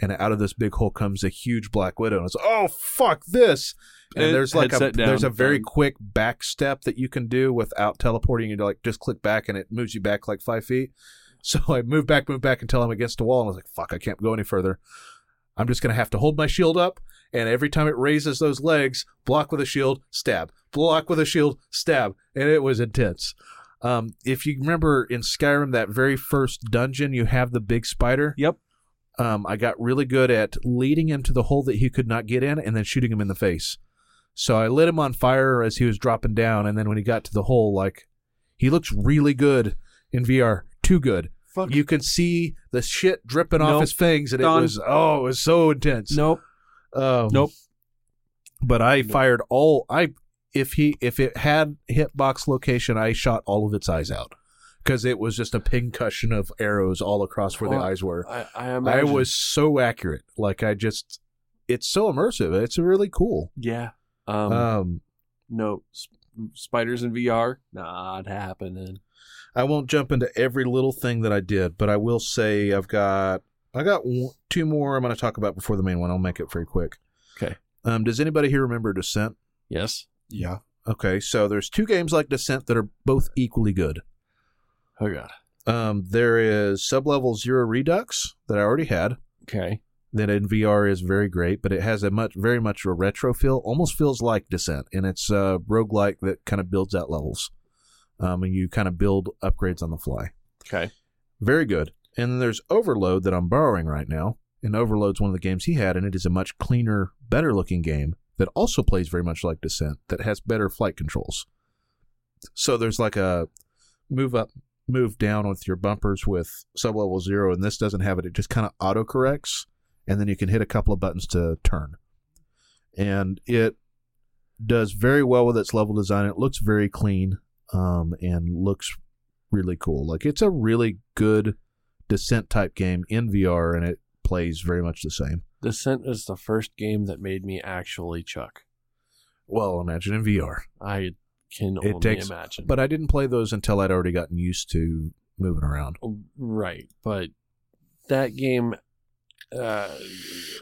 and out of this big hole comes a huge black widow, and it's oh fuck this. And And there's like a there's a very quick back step that you can do without teleporting. You like just click back and it moves you back like five feet. So I move back, move back until I'm against a wall, and I was like, "Fuck, I can't go any further. I'm just gonna have to hold my shield up, and every time it raises those legs, block with a shield, stab, block with a shield, stab, and it was intense. Um, if you remember in Skyrim, that very first dungeon, you have the big spider. Yep. Um, I got really good at leading him to the hole that he could not get in, and then shooting him in the face. So I lit him on fire as he was dropping down, and then when he got to the hole, like he looks really good in VR, too good. Fuck. You can see the shit dripping off his fangs, and Done. it was oh, it was so intense. nope. Um, Nope. But I Nope. fired all I if he if it had hitbox location, I shot all of its eyes out because it was just a pincushion of arrows all across where Well, the eyes were. I, I I was so accurate. Like I just, it's so immersive. It's really cool. Yeah. Um. Um, no. Sp- spiders in VR. Not happening. I won't jump into every little thing that I did, but I will say I've got I got one, two more I'm going to talk about before the main one. I'll make it very quick. Okay. Um, does anybody here remember Descent? Yes. Yeah. Okay, so there's two games like Descent that are both equally good. Oh god. Um, there is Sublevel Zero Redux that I already had. Okay. That in VR is very great, but it has a much, very much a retro feel. Almost feels like Descent, and it's a roguelike that kind of builds out levels. Um, and you kind of build upgrades on the fly. Okay. Very good. And then there's Overload that I'm borrowing right now. And Overload's one of the games he had, and it is a much cleaner, better looking game that also plays very much like Descent, that has better flight controls. So there's like a move up, move down with your bumpers with sublevel zero, and this doesn't have it. It just kind of auto corrects, and then you can hit a couple of buttons to turn. And it does very well with its level design. It looks very clean um, and looks really cool. Like it's a really good descent type game in VR, and it plays very much the same. Descent is the first game that made me actually chuck. Well, imagine in VR. I can It only takes- imagine. But I didn't play those until I'd already gotten used to moving around. right, but that game, uh,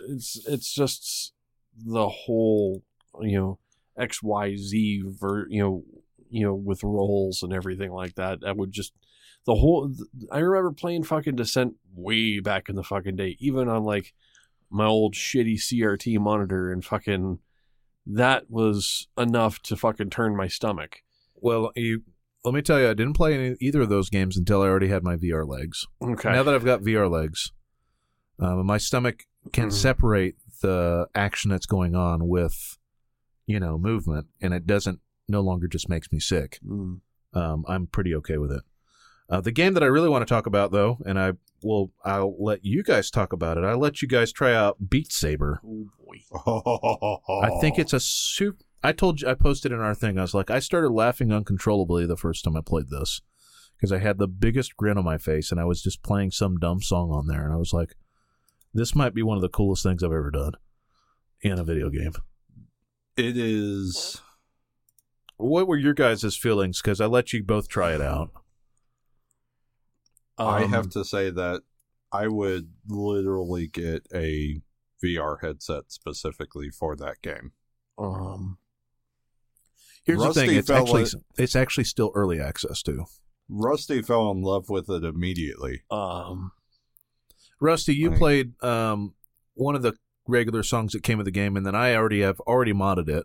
it's it's just the whole you know X Y Z ver you know you know with rolls and everything like that. That would just the whole. I remember playing fucking Descent way back in the fucking day, even on like my old shitty CRT monitor and fucking. That was enough to fucking turn my stomach. Well, you let me tell you, I didn't play any, either of those games until I already had my VR legs. Okay. Now that I've got VR legs, um, my stomach can Mhm. separate the action that's going on with, you know, movement, and it doesn't no longer just makes me sick. Mm. um, I'm pretty okay with it. Uh, the game that I really want to talk about, though, and I will, I'll let you guys talk about it. I let you guys try out Beat Saber. Oh boy. I think it's a super. I told you, I posted in our thing. I was like, I started laughing uncontrollably the first time I played this because I had the biggest grin on my face and I was just playing some dumb song on there and I was like, this might be one of the coolest things I've ever done in a video game. It is. What were your guys' feelings? Because I let you both try it out. I Um, have to say that I would literally get a VR headset specifically for that game. Um, Here's the thing: it's actually in- it's actually still early access too. Rusty fell in love with it immediately. um, Rusty, you Right. played um, one of the regular songs that came with the game, and then I already have already modded it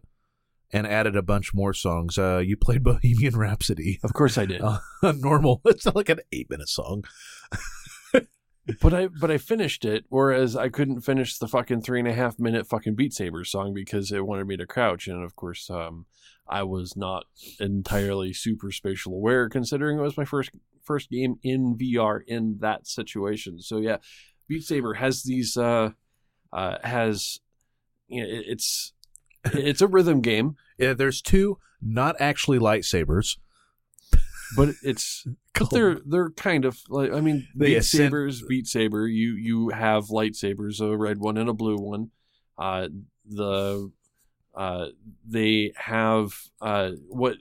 and added a bunch more songs. Uh, you played Bohemian Rhapsody, of course I did. uh, normal. It's not like an eight minute song. But I but I finished it, whereas I couldn't finish the fucking three and a half minute fucking Beat Saber song because it wanted me to crouch, and of course, um, I was not entirely super spatial aware, considering it was my first first game in VR in that situation. So yeah, Beat Saber has these uh, uh has you know, it- it's it's a rhythm game, Yeah, there's two not actually lightsabers. but it's But they're they're kind of like I mean They Beat ascend- Sabers, Beat Saber. You you have lightsabers, a red one and a blue one. Uh, the uh, they have uh, what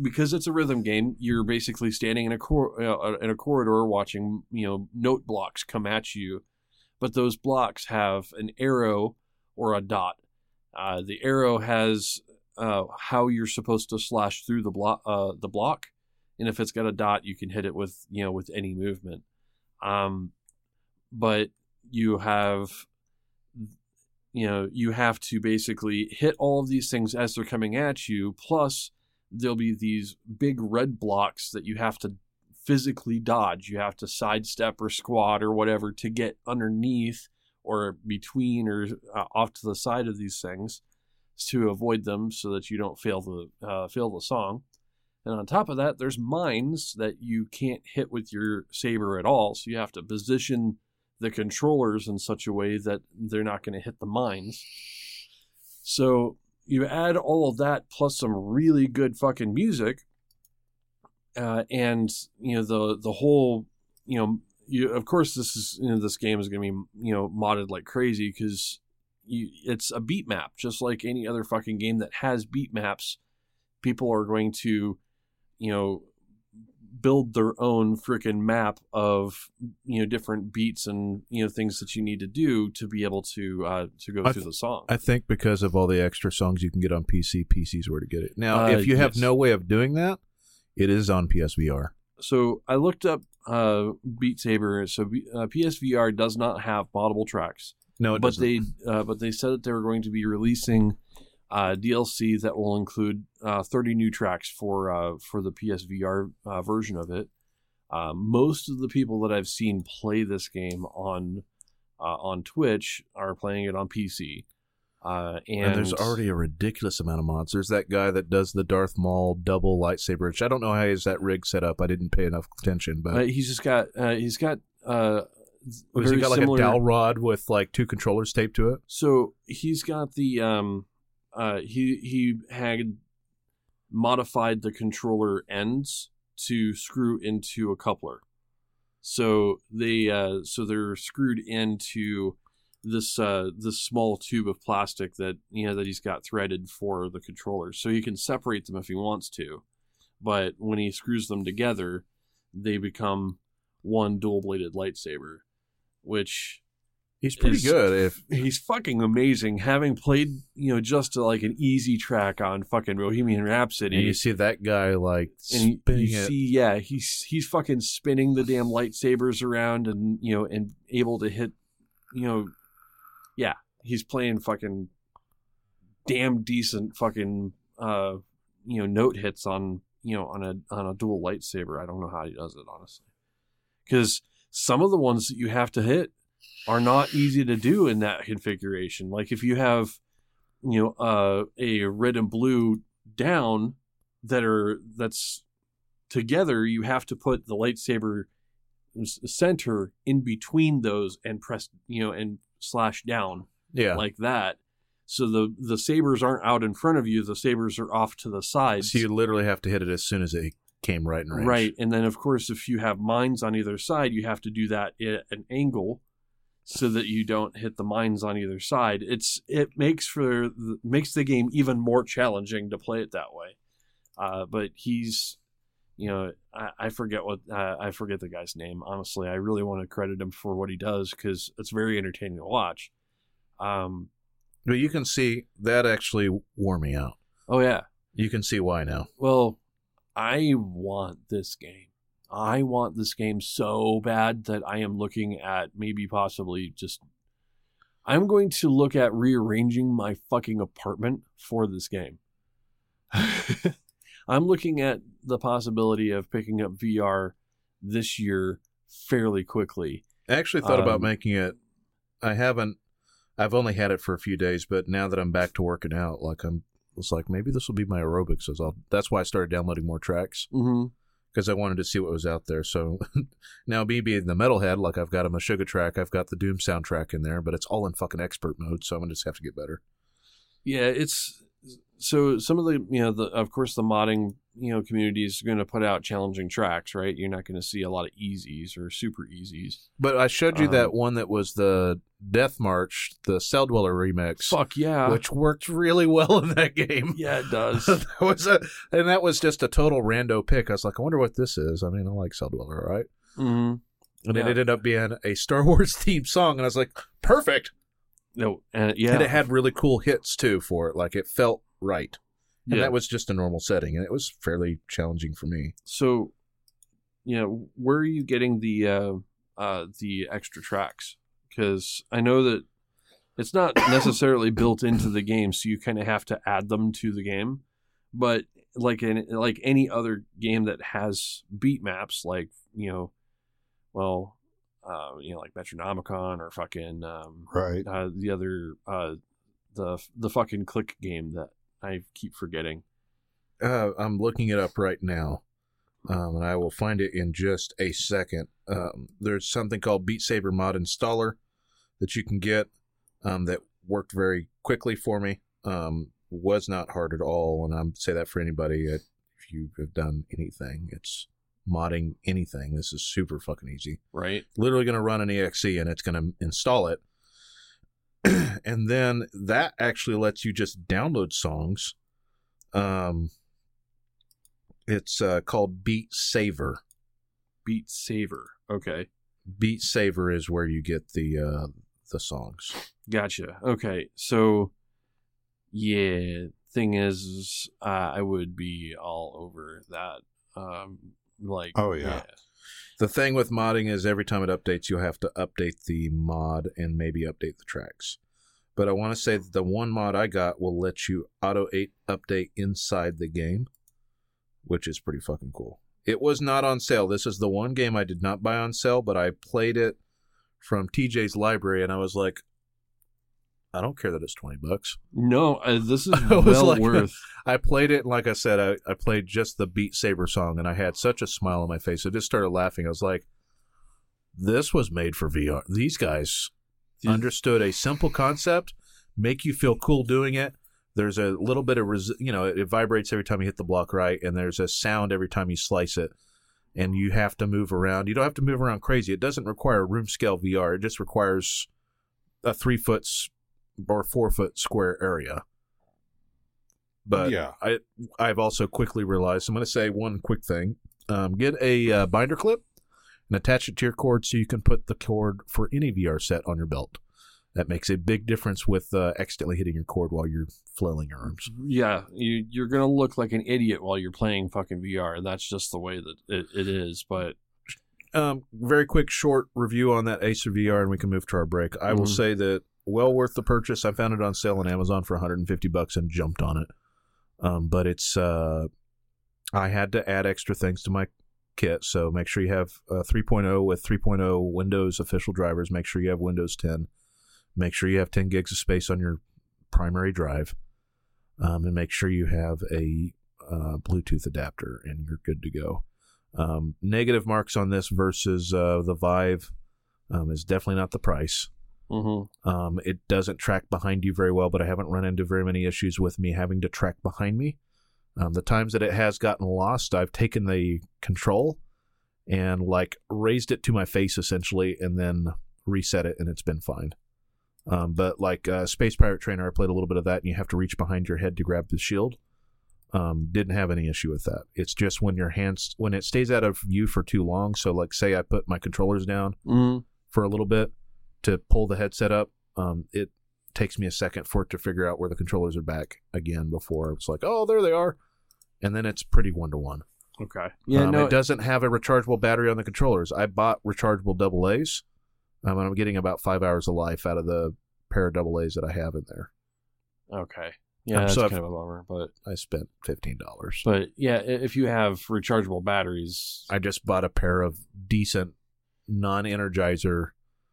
because it's a rhythm game. You're basically standing in a cor- uh, in a corridor watching you know note blocks come at you, but those blocks have an arrow or a dot. Uh, the arrow has uh, how you're supposed to slash through the block uh, the block. And if it's got a dot you can hit it with you know with any movement. Um but you have you know you have to basically hit all of these things as they're coming at you. Plus there'll be these big red blocks that you have to physically dodge. You have to sidestep or squat or whatever to get underneath or between or uh, off to the side of these things to avoid them so that you don't fail the uh, fail the song and on top of that, there's mines that you can't hit with your saber at all. So you have to position the controllers in such a way that they're not going to hit the mines. So you add all of that plus some really good fucking music, uh, and you know the the whole you know you of course this is you know this game is going to be you know modded like crazy because you it's a beat map just like any other fucking game that has beat maps. People are going to you know build their own freaking map of you know different beats and you know things that you need to do to be able to uh to go through th- the song I think because of all the extra songs you can get on PC, PC's where to get it. Now, Uh, if you have yes. no way of doing that, it is on PSVR. so i looked up uh beat saber so uh, psvr does not have moddable tracks No, it but doesn't. they uh, but they said that they were going to be releasing uh, DLC that will include uh, 30 new tracks for uh, for the PSVR uh, version of it. Uh, most of the people that I've seen play this game on uh, on Twitch are playing it on PC. Uh, and, And, there's already a ridiculous amount of mods. There's that guy that does the Darth Maul double lightsaber, which I don't know how is that rig set up. I didn't pay enough attention, but uh, he's just got uh, he's got uh, was he got like similar- a dowel rod with like two controllers taped to it? So he's got the um uh he he had modified the controller ends to screw into a coupler. So they uh so they're screwed into this uh this small tube of plastic that you know that he's got threaded for the controllers. So he can separate them if he wants to. But when he screws them together, they become one dual-bladed lightsaber, which He's pretty is- good. If he's fucking amazing. Having played, you know, just like an easy track on fucking Bohemian Rhapsody, and you see that guy like and spinning you it. see, yeah, he's he's fucking spinning the damn lightsabers around, and you know, and able to hit, you know, yeah, he's playing fucking damn decent fucking uh you know note hits on you know on a on a dual lightsaber. I don't know how he does it honestly, because some of the ones that you have to hit are not easy to do in that configuration. Like if you have you know uh, a red and blue down that are that's together, you have to put the lightsaber center in between those and press you know and slash down yeah. like that. So the the sabers aren't out in front of you; the sabers are off to the sides. so you literally have to hit it as soon as it came right in range. Right. And then, of course, if you have mines on either side, you have to do that at an angle so that you don't hit the mines on either side. It's it makes for the, makes the game even more challenging to play it that way. Uh, but he's, you know, I, I forget what uh, I forget the guy's name. Honestly, I really want to credit him for what he does because it's very entertaining to watch. Um, But you can see that actually wore me out. oh yeah, You can see why now. Well, I want this game. I want this game so bad that I am looking at maybe possibly just. I'm going to look at rearranging my fucking apartment for this game. I'm looking at the possibility of picking up VR this year fairly quickly. I actually thought about Um, making it. I haven't. I've only had it for a few days, but now that I'm back to working out, like I'm, it's like maybe this will be my aerobics. As I'll, that's why I started downloading more tracks Mm-hmm. because I wanted to see what was out there. So now me being the metalhead, like I've got a Meshuggah track, I've got the Doom soundtrack in there, but it's all in fucking expert mode. So I'm gonna just have to get better. Yeah, it's so some of the you know the of course the modding you know community is going to put out challenging tracks, right? You're not going to see a lot of easies or super easies. But I showed you Um, that one that was the Death March, the Celldweller remix, Fuck yeah, which worked really well in that game. yeah, it does. that was a, and that was just a total rando pick. I was like, I wonder what this is. I mean, I like Celldweller, right? hmm And it ended up being a Star Wars themed song, and I was like, perfect. No, and yeah, And it had really cool hits too for it. Like it felt right. And yeah. that was just a normal setting, and it was fairly challenging for me. so you know where are you getting the uh, uh, the extra tracks? Because I know that it's not necessarily built into the game, so you kind of have to add them to the game. But like in like any other game that has beat maps, like you know, well, uh, you know, like Metronomicon or fucking um, Right. uh, the other uh, the the fucking click game that I keep forgetting. Uh, I'm looking it up right now, um, and I will find it in just a second. Um, there's something called Beat Saber Mod Installer that you can get um, that worked very quickly for me. Um, was not hard at all, and I'm say that for anybody uh, if you have done anything. It's modding anything. This is super fucking easy. Right. Literally going to run an exe and it's going to install it. and then that actually lets you just download songs. Um, it's uh, called Beat Saver. Beat Saver. Okay. Beat Saver is where you get the uh, the songs. Gotcha. Okay. So, yeah. Thing is, uh, I would be all over that. Um, like, Oh, yeah. The thing with modding is every time it updates, you'll have to update the mod and maybe update the tracks. But I want to say that the one mod I got will let you auto eight update inside the game, which is pretty fucking cool. It was not on sale. This is the one game I did not buy on sale, but I played it from TJ's library, and I was like, I don't care that it's twenty bucks. No, uh, this is I well like- worth. I played it, like I said, I, I played just the Beat Saber song, and I had such a smile on my face. I just started laughing. I was like, "This was made for VR. These guys These- understood a simple concept, make you feel cool doing it. There's a little bit of, res- you know, it, it vibrates every time you hit the block right, and there's a sound every time you slice it, and you have to move around. You don't have to move around crazy. It doesn't require room scale VR. It just requires a three foot or four foot square area. But Yeah. I I've also quickly realized I'm going to say one quick thing: um, get a uh, binder clip and attach it to your cord so you can put the cord for any VR set on your belt. That makes a big difference with uh, accidentally hitting your cord while you're flailing your arms. Yeah, you, you're gonna look like an idiot while you're playing fucking VR. And that's just the way that it, it is. But Um, very quick, short review on that Acer VR, and we can move to our break. I will Mhm. say that well worth the purchase. I found it on sale on Amazon for 150 bucks and jumped on it. Um, but it's uh, I had to add extra things to my kit, so make sure you have uh, 3.0 with 3.0 Windows official drivers. Make sure you have Windows 10. Make sure you have 10 gigs of space on your primary drive, um, and make sure you have a uh, Bluetooth adapter, and you're good to go. Um, negative marks on this versus uh, the Vive um, is definitely not the price. Mhm. Um, it doesn't track behind you very well, but I haven't run into very many issues with me having to track behind me. Um, the times that it has gotten lost, I've taken the control and like raised it to my face essentially, and then reset it, and it's been fine. Um, but like uh, Space Pirate Trainer, I played a little bit of that, and you have to reach behind your head to grab the shield. Um, didn't have any issue with that. It's just when your hands when it stays out of view for too long. So like, say I put my controllers down Mm. for a little bit to pull the headset up. Um, it takes me a second for it to figure out where the controllers are back again before it's like, oh, there they are, and then it's pretty one to one. Okay. Yeah. um, no. it doesn't have a rechargeable battery on the controllers. I bought rechargeable double A's, um, and I'm getting about five hours of life out of the pair of double A's that I have in there. okay. Yeah, Um, that's so kind I've- of a bummer, but I spent fifteen dollars. but yeah, if you have rechargeable batteries, I just bought a pair of decent non-energizer.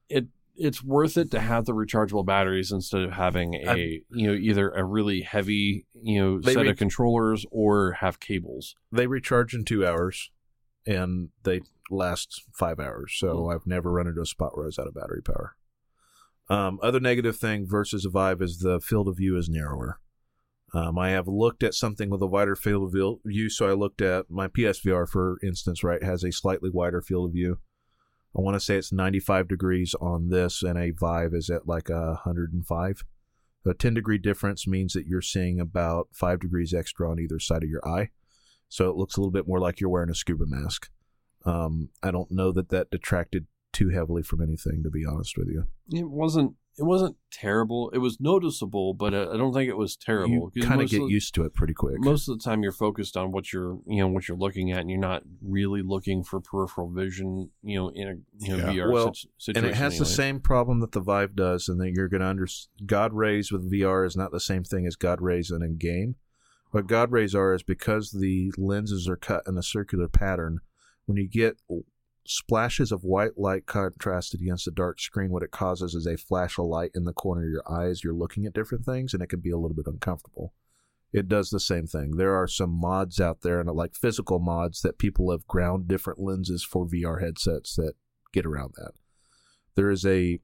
it it's worth it to have the rechargeable batteries instead of having a I'm- you know either a really heavy you know set re- of controllers or have cables. They recharge in two hours, and they last five hours. So I've never run into a spot where I was out of battery power. Um, other negative thing versus a Vive is the field of view is narrower. Um, I have looked at something with a wider field of view, so I looked at my PSVR, for instance, right, has a slightly wider field of view. I want to say it's 95 degrees on this, and a Vive is at like a 105. A 10 degree difference means that you're seeing about 5 degrees extra on either side of your eye. So it looks a little bit more like you're wearing a scuba mask. Um, I don't know that that detracted too heavily from anything, to be honest with you. It wasn't it wasn't terrible. It was noticeable, but I I don't think it was terrible. You kind of get used to it pretty quick. Most of the time, you're focused on what you're, you know, what you're looking at, and you're not really looking for peripheral vision, you know, in a you know, Yeah. VR Well, sit- situation. and it has the same problem that the Vive does, and that you're going to understand. God rays with VR is not the same thing as God rays in a game. What God rays are is because the lenses are cut in a circular pattern. When you get splashes of white light contrasted against a dark screen, what it causes is a flash of light in the corner of your eyes. You're looking at different things, and it can be a little bit uncomfortable. It does the same thing. There are some mods out there, and like physical mods that people have ground different lenses for VR headsets that get around that. There is a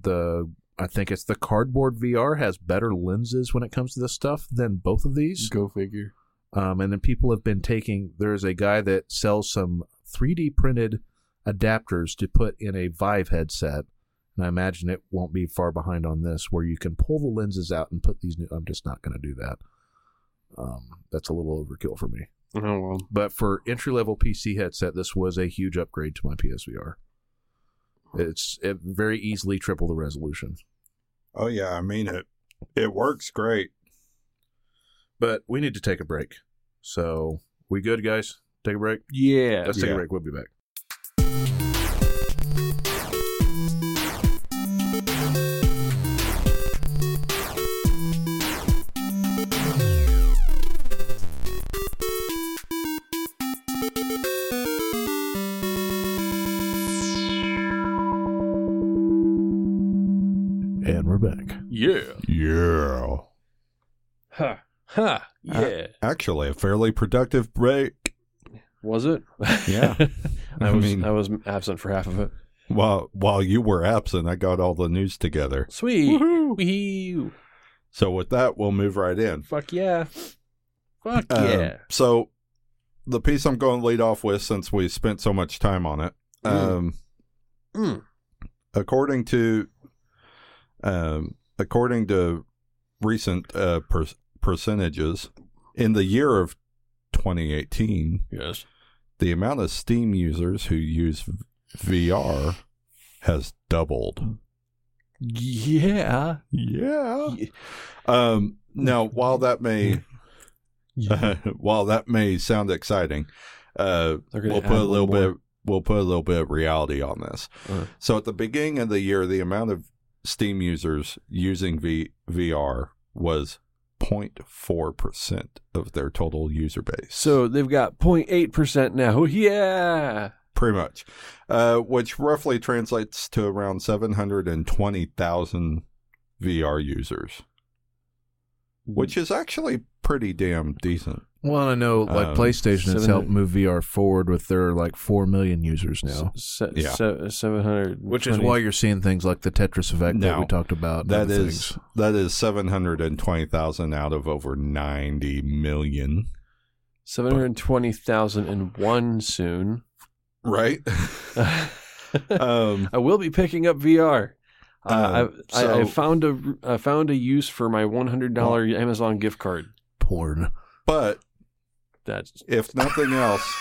the I think it's the cardboard VR has better lenses when it comes to this stuff than both of these. Go figure. Um, and then people have been taking. There's a guy that sells some 3D printed adapters to put in a Vive headset, and I imagine it won't be far behind on this, where you can pull the lenses out and put these new. I'm just not going to do that. Um, that's a little overkill for me. Oh well. But for entry level PC headset, this was a huge upgrade to my PSVR. It's it very easily triple the resolution. Oh yeah, I mean it. It works great. But we need to take a break. So we good, guys? Take a break. Yeah. Let's take Yeah. a break. We'll be back. Yeah. Yeah. Ha. Ha. Yeah. Actually, a fairly productive break. was it? Yeah. I I was mean- I was absent for half of it. While while you were absent, I got all the news together. Sweet. Wee. So with that, we'll move right in. Fuck yeah. Fuck Um, yeah. so the piece I'm going to lead off with, since we spent so much time on it, Mm. um, Mm. according to um, according to recent uh, per- percentages, in the year of 2018, Yes. the amount of Steam users who use VR has doubled. Yeah. Yeah. Um, now, while that may while that may sound exciting, uh, we'll put a little more. bit we'll put a little bit of reality on this. Uh. So at the beginning of the year, the amount of Steam users using v- VR was 0.4 percent of their total user base. So they've got 0.8% now. Yeah. pretty much, uh, which roughly translates to around 720,000 VR users, which is actually pretty damn decent. Well, I know like Um, PlayStation has helped move VR forward with their like four million users now, Se- Yeah. se- 700. which is why you're seeing things like the Tetris effect that we talked about. and That other is things. that is seven hundred and twenty thousand out of over ninety million. Seven hundred twenty thousand and one soon. right? um, I will be picking up VR. Uh, Uh, I, I, I found a I found a use for my one hundred dollar Amazon gift card. Porn. but That if nothing else,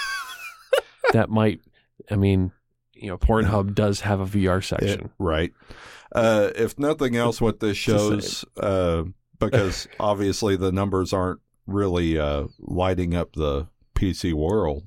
that might. I mean, you know, Pornhub does have a VR it- section. right? Uh, if nothing else, what this shows, uh, because obviously the numbers aren't really uh, lighting up the PC world.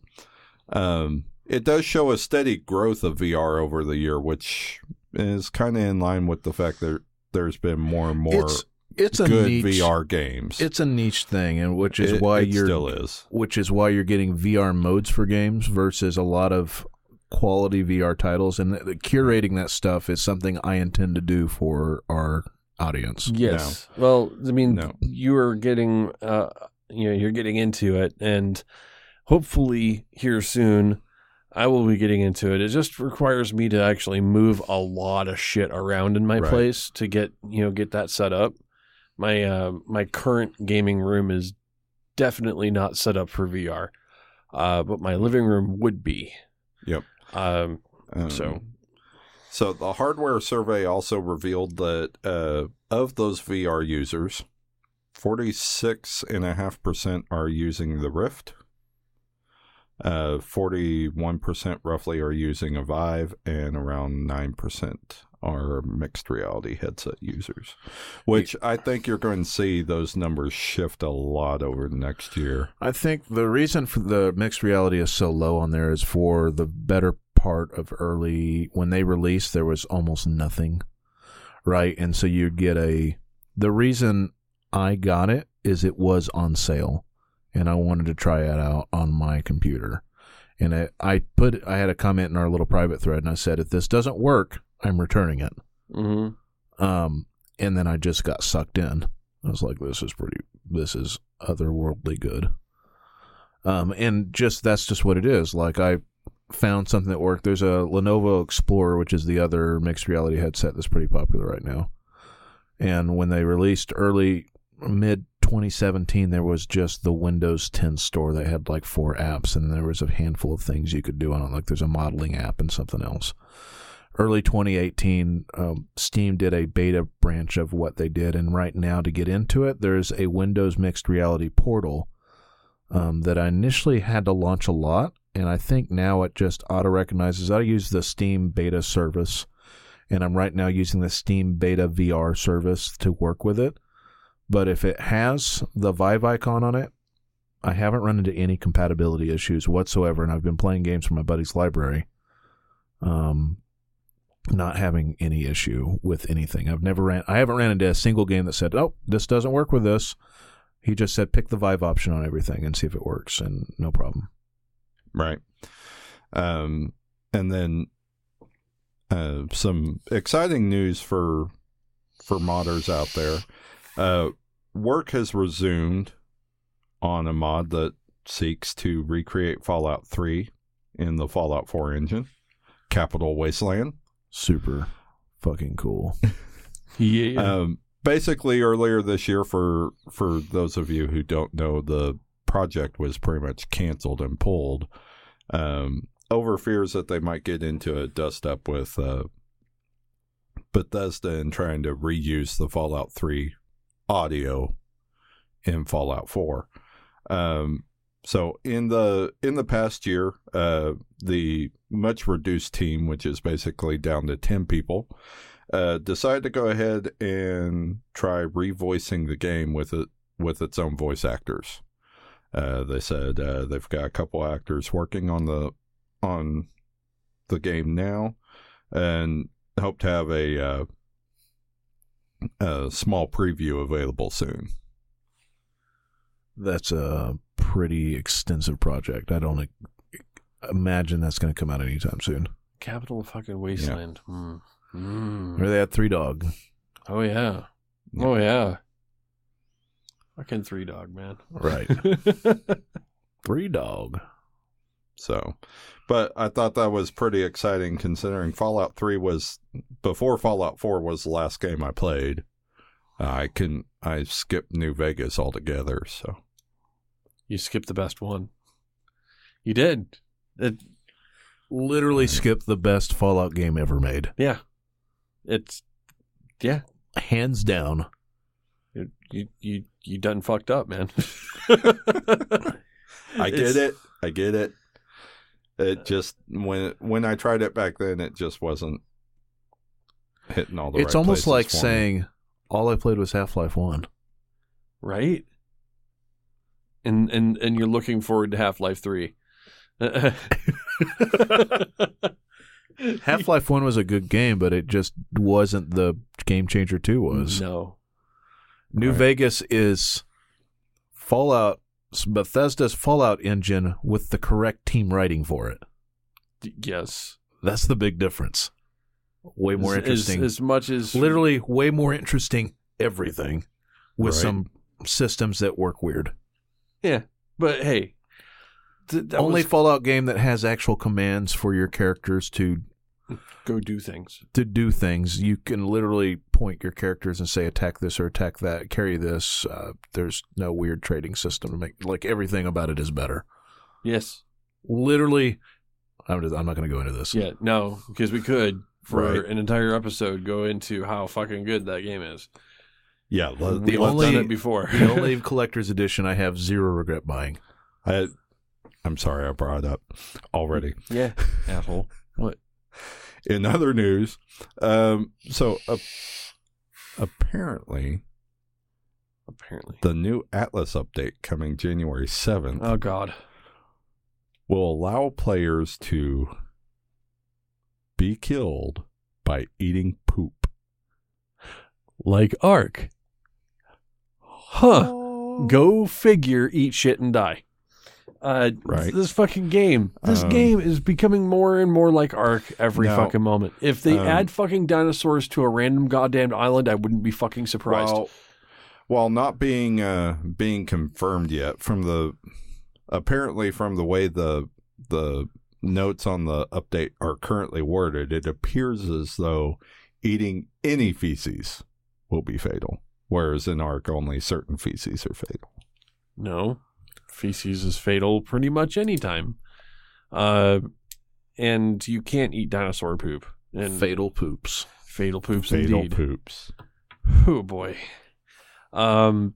Um, it does show a steady growth of VR over the year, which is kind of in line with the fact that there's been more and more It's it's a good niche, VR games. It's a niche thing, and which is It- why it you're still is. which is why you're getting VR modes for games versus a lot of quality VR titles. And the, the curating that stuff is something I intend to do for our audience. Yes. Well, I mean, No. you are getting, uh, you know, you're getting into it, and hopefully here soon, I will be getting into it. It just requires me to actually move a lot of shit around in my Right. place to get, you know, get that set up. My uh, my current gaming room is definitely not set up for VR, uh, but my living room would be. Yep. Um, Um, So- so the hardware survey also revealed that uh, of those VR users, forty-six and a half percent are using the Rift. Uh, forty-one percent roughly are using a Vive, and around nine percent are mixed reality headset users. Which I think you're going to see those numbers shift a lot over the next year. I think the reason for the mixed reality is so low on there is for the better part of early when they released there was almost nothing right and so you get a the reason I got it is it was on sale and I wanted to try it out on my computer and it, I put I had a comment in our little private thread and I said if this doesn't work I'm returning it mhm. um, and then I just got sucked in. I was like, this is pretty, this is otherworldly good. Um, and just that's just what it is. Like I found something that worked. There's a Lenovo Explorer, which is the other mixed reality headset that's pretty popular right now. And when they released early mid 2017, there was just the Windows 10 store that had like four apps, and there was a handful of things you could do on it. Like there's a modeling app and something else early 2018, um, Steam did a beta branch of what they did, and right now to get into it, there's a Windows mixed reality portal um, that I initially had to launch a lot, and I think now it just auto recognizes. I use the Steam beta service, and I'm right now using the Steam beta VR service to work with it. But if it has the Vive icon on it, I haven't run into any compatibility issues whatsoever, and I've been playing games from my buddy's library. Um, not having any issue with anything. I've never ran. I haven't ran into a single game that said, "Oh, this doesn't work with this." He just said, "Pick the Vive option on everything and see if it works," and no problem. Right. Um, and then uh, some exciting news for for modders out there. Uh, work has resumed on a mod that seeks to recreate Fallout 3 in the Fallout 4 engine, Capital Wasteland. Super fucking cool. Yeah. Um, basically, earlier this year, for for those of you who don't know, the project was pretty much canceled and pulled um, over fears that they might get into a dust up with uh, Bethesda and trying to reuse the Fallout 3 audio in Fallout 4. Um, so in the in the past year, uh, the much reduced team, which is basically down to ten people, uh, decided to go ahead and try revoicing the game with it with its own voice actors. Uh, they said uh, they've got a couple actors working on the on the game now, and hope to have a, uh, a small preview available soon. That's a pretty extensive project. I don't imagine that's going to come out anytime soon. Capital fucking Wasteland. Hmm. Mm. Or they had Three Dog. Oh yeah. Oh yeah. Fucking three dog man. Right. Three Dog. So, but I thought that was pretty exciting considering Fallout 3 was before Fallout 4 was the last game I played. I can I skipped New Vegas altogether, so You skipped the best one. You did. It, Literally skipped the best Fallout game ever made. yeah. It's yeah. Hands down. You you you, you done fucked up, man. I It's- get it. I get it. It just when when I tried it back then, it just wasn't hitting all the. it's right almost places like for me. saying all I played was Half Life One. right? And and and you're looking forward to Half Life Three. Half Life One was a good game, but it just wasn't the game changer two was. no. New Right. Vegas is Fallout Bethesda's Fallout engine with the correct team writing for it. Yes. That's the big difference. Way more As- interesting. As, as much as Literally way more interesting everything with Right. some systems that work weird. Yeah, but hey, th- Only was Fallout game that has actual commands for your characters to go do things. to do things. You can literally point your characters and say attack this or attack that, carry this. Uh, there's no weird trading system to make like everything about it is better. Yes. Literally, I'm, just, I'm not going to go into this. Yeah. No, because we could for Right. an entire episode go into how fucking good that game is. Yeah. The, We've only- done it before. The only collector's edition I have zero regret buying. I, I'm sorry I brought it up already. yeah, asshole. What? In other news, um, so uh, apparently Apparently. the new Atlas update coming January 7th Oh God. will allow players to be killed by eating poop. Like Ark. Huh. Go figure. Eat shit and die. Uh, Right. This fucking game. This Um, game is becoming more and more like Ark every Now, fucking moment. If they um, add fucking dinosaurs to a random goddamn island, I wouldn't be fucking surprised. While, while not being uh, being confirmed yet from the apparently from the way the the notes on the update are currently worded, it appears as though eating any feces will be fatal, whereas in Ark only certain feces are fatal. No, feces is fatal pretty much any time. Uh, and you can't eat dinosaur poop. And Fatal poops. fatal poops Fatal indeed. poops. Oh boy. Um.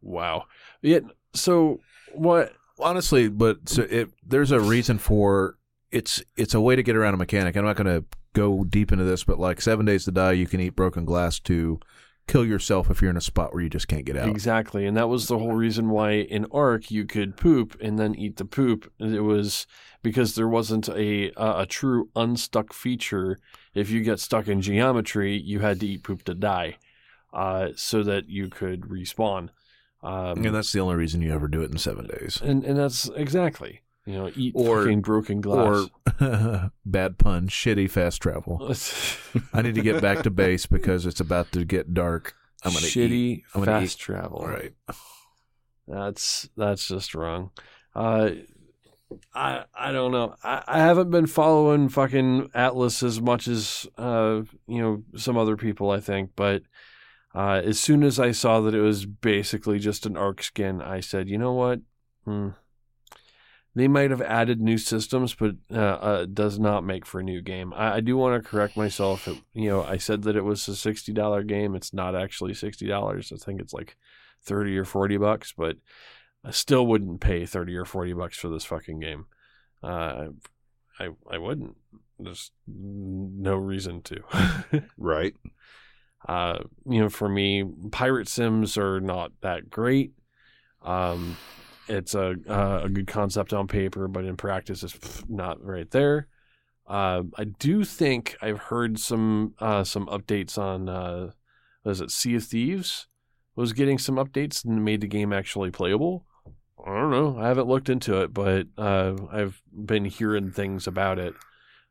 Wow. Yeah. So what? Honestly, but so it, there's a reason for it's it's a way to get around a mechanic. I'm not going to go deep into this, but like seven days to die, you can eat broken glass to kill yourself if you're in a spot where you just can't get out. Exactly, and that was the whole reason why in Ark you could poop and then eat the poop. It was because there wasn't a a, a true unstuck feature. If you get stuck in geometry, you had to eat poop to die, uh, so that you could respawn. Um, And that's the only reason you ever do it in seven days. and and that's exactly you know eat Or- broken glass. Or bad pun, shitty fast travel. I need to get back to base because it's about to get dark. I'm gonna shitty eat. I'm gonna fast travel. All right. That's that's just wrong. Uh, I I don't know. I, I haven't been following fucking Atlas as much as uh you know some other people. I think, but uh, as soon as I saw that it was basically just an Ark skin, I said, you know what? Hmm. They might have added new systems, but uh, uh, it does not make for a new game. I, I do want to correct myself. It, you know, I said that it was a sixty dollar game. It's not actually sixty dollars. I think it's like thirty or forty bucks, but I still wouldn't pay thirty or forty bucks for this fucking game. Uh, I I wouldn't. There's no reason to. Right. uh, you know, for me, pirate sims are not that great. Um, it's a uh, a good concept on paper, but in practice, it's not right there. Uh, I do think I've heard some uh, some updates on uh, was it Sea of Thieves was getting some updates and made the game actually playable. I don't know. I haven't looked into it, but uh, I've been hearing things about it.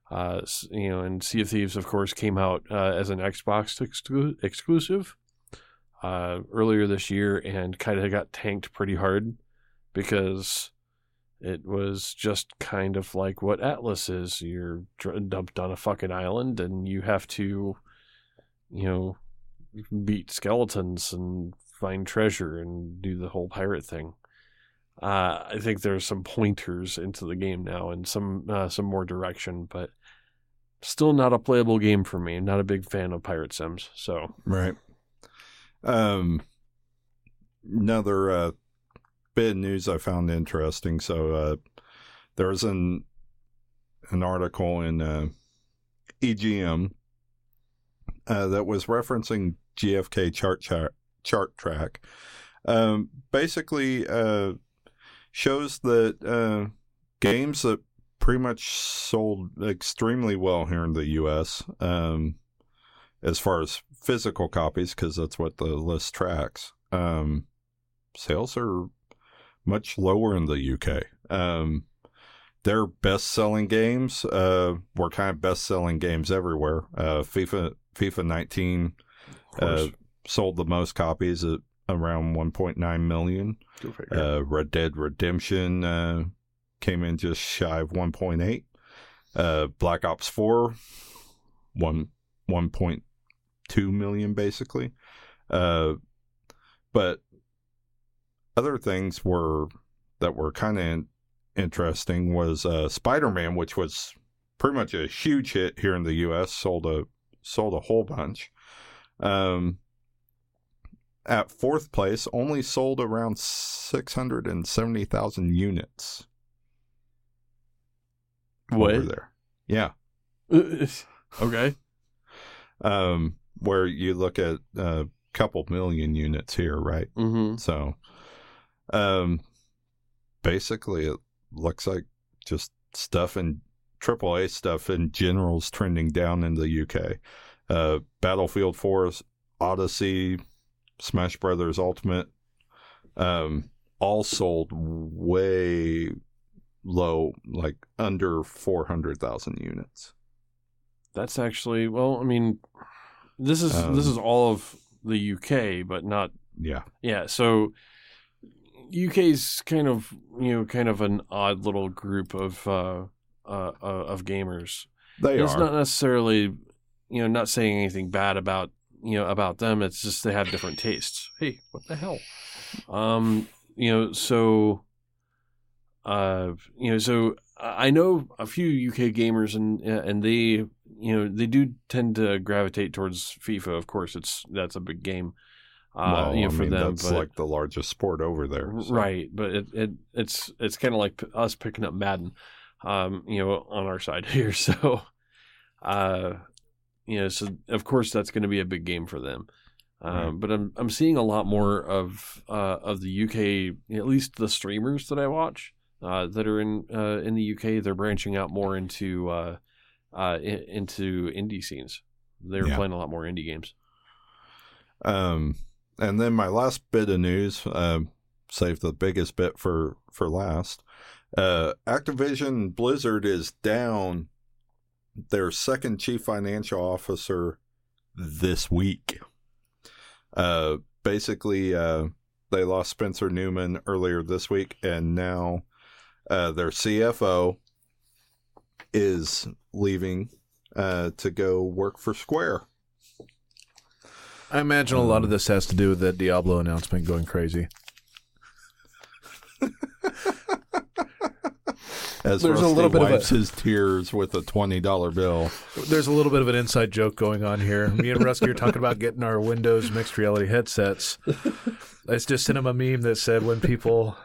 Uh, you know, and Sea of Thieves, of course, came out uh, as an Xbox exclu- exclusive earlier this year, and kind of got tanked pretty hard because it was just kind of like what Atlas is. You're dumped on a fucking island, and you have to, you know, beat skeletons and find treasure and do the whole pirate thing. uh, I think there's some pointers into the game now and some uh, some more direction, but still not a playable game for me. Not a big fan of Pirate Sims. So Right. Um, another uh, bit of news I found interesting. So uh, there was an an article in uh, EGM uh, that was referencing GFK chart chart, chart track. Um, basically, uh, shows that uh, games that pretty much sold extremely well here in the U.S. Um, as far as physical copies, because that's what the list tracks. Um, sales are much lower in the UK. Um, their best-selling games uh, were kind of best-selling games everywhere. Uh, FIFA FIFA 19 uh, sold the most copies at around 1.9 million. Uh, Red Dead Redemption uh, came in just shy of 1.8. Uh, Black Ops 4, one 1.2 million basically. Uh, but other things were that were kind of interesting was uh, Spider-Man, which was pretty much a huge hit here in the U.S. sold a sold a whole bunch. Um, at fourth place, only sold around 670,000 units over what? there. Yeah. okay. Um, where you look at a couple million units here, right? Mm-hmm. So, um, basically, it looks like just stuff in AAA stuff in general is trending down in the UK. Uh, Battlefield 4, Odyssey, Smash Brothers Ultimate, um, all sold way low, like under 400,000 units. That's actually well. I mean, this is Um, this is all of the UK, but not Yeah. yeah. So UK's kind of you know kind of an odd little group of uh, uh, uh of gamers. They it's are. It's not necessarily you know not saying anything bad about you know about them. It's just they have different tastes. Hey, what the hell? Um, you know, so uh, you know, so I I know a few UK gamers and and they you know they do tend to gravitate towards FIFA. Of course, it's that's a big game. Uh, well, you know, I for mean, them, that's but, like the largest sport over there. so- Right, but it, it it's it's kind of like us picking up Madden, um, you know, on our side here. So, uh, you know, so of course that's going to be a big game for them. Um, Right. But I'm I'm seeing a lot more of uh, of the UK, at least the streamers that I watch uh, that are in uh, in the UK. They're branching out more into uh, uh, into indie scenes. They're Yeah. playing a lot more indie games. Um, and then my last bit of news, um, save the biggest bit for for last. Uh, Activision Blizzard is down their second chief financial officer this week. Uh, basically, uh, they lost Spencer Neumann earlier this week, and now uh, their CFO is leaving uh, to go work for Square. I imagine a lot of this has to do with that Diablo announcement going crazy. As There's a Rusty little bit of a- wipes his tears with a twenty dollar bill. There's a little bit of an inside joke going on here. Me and Rusty are talking about getting our Windows mixed reality headsets. I just sent him a meme that said when people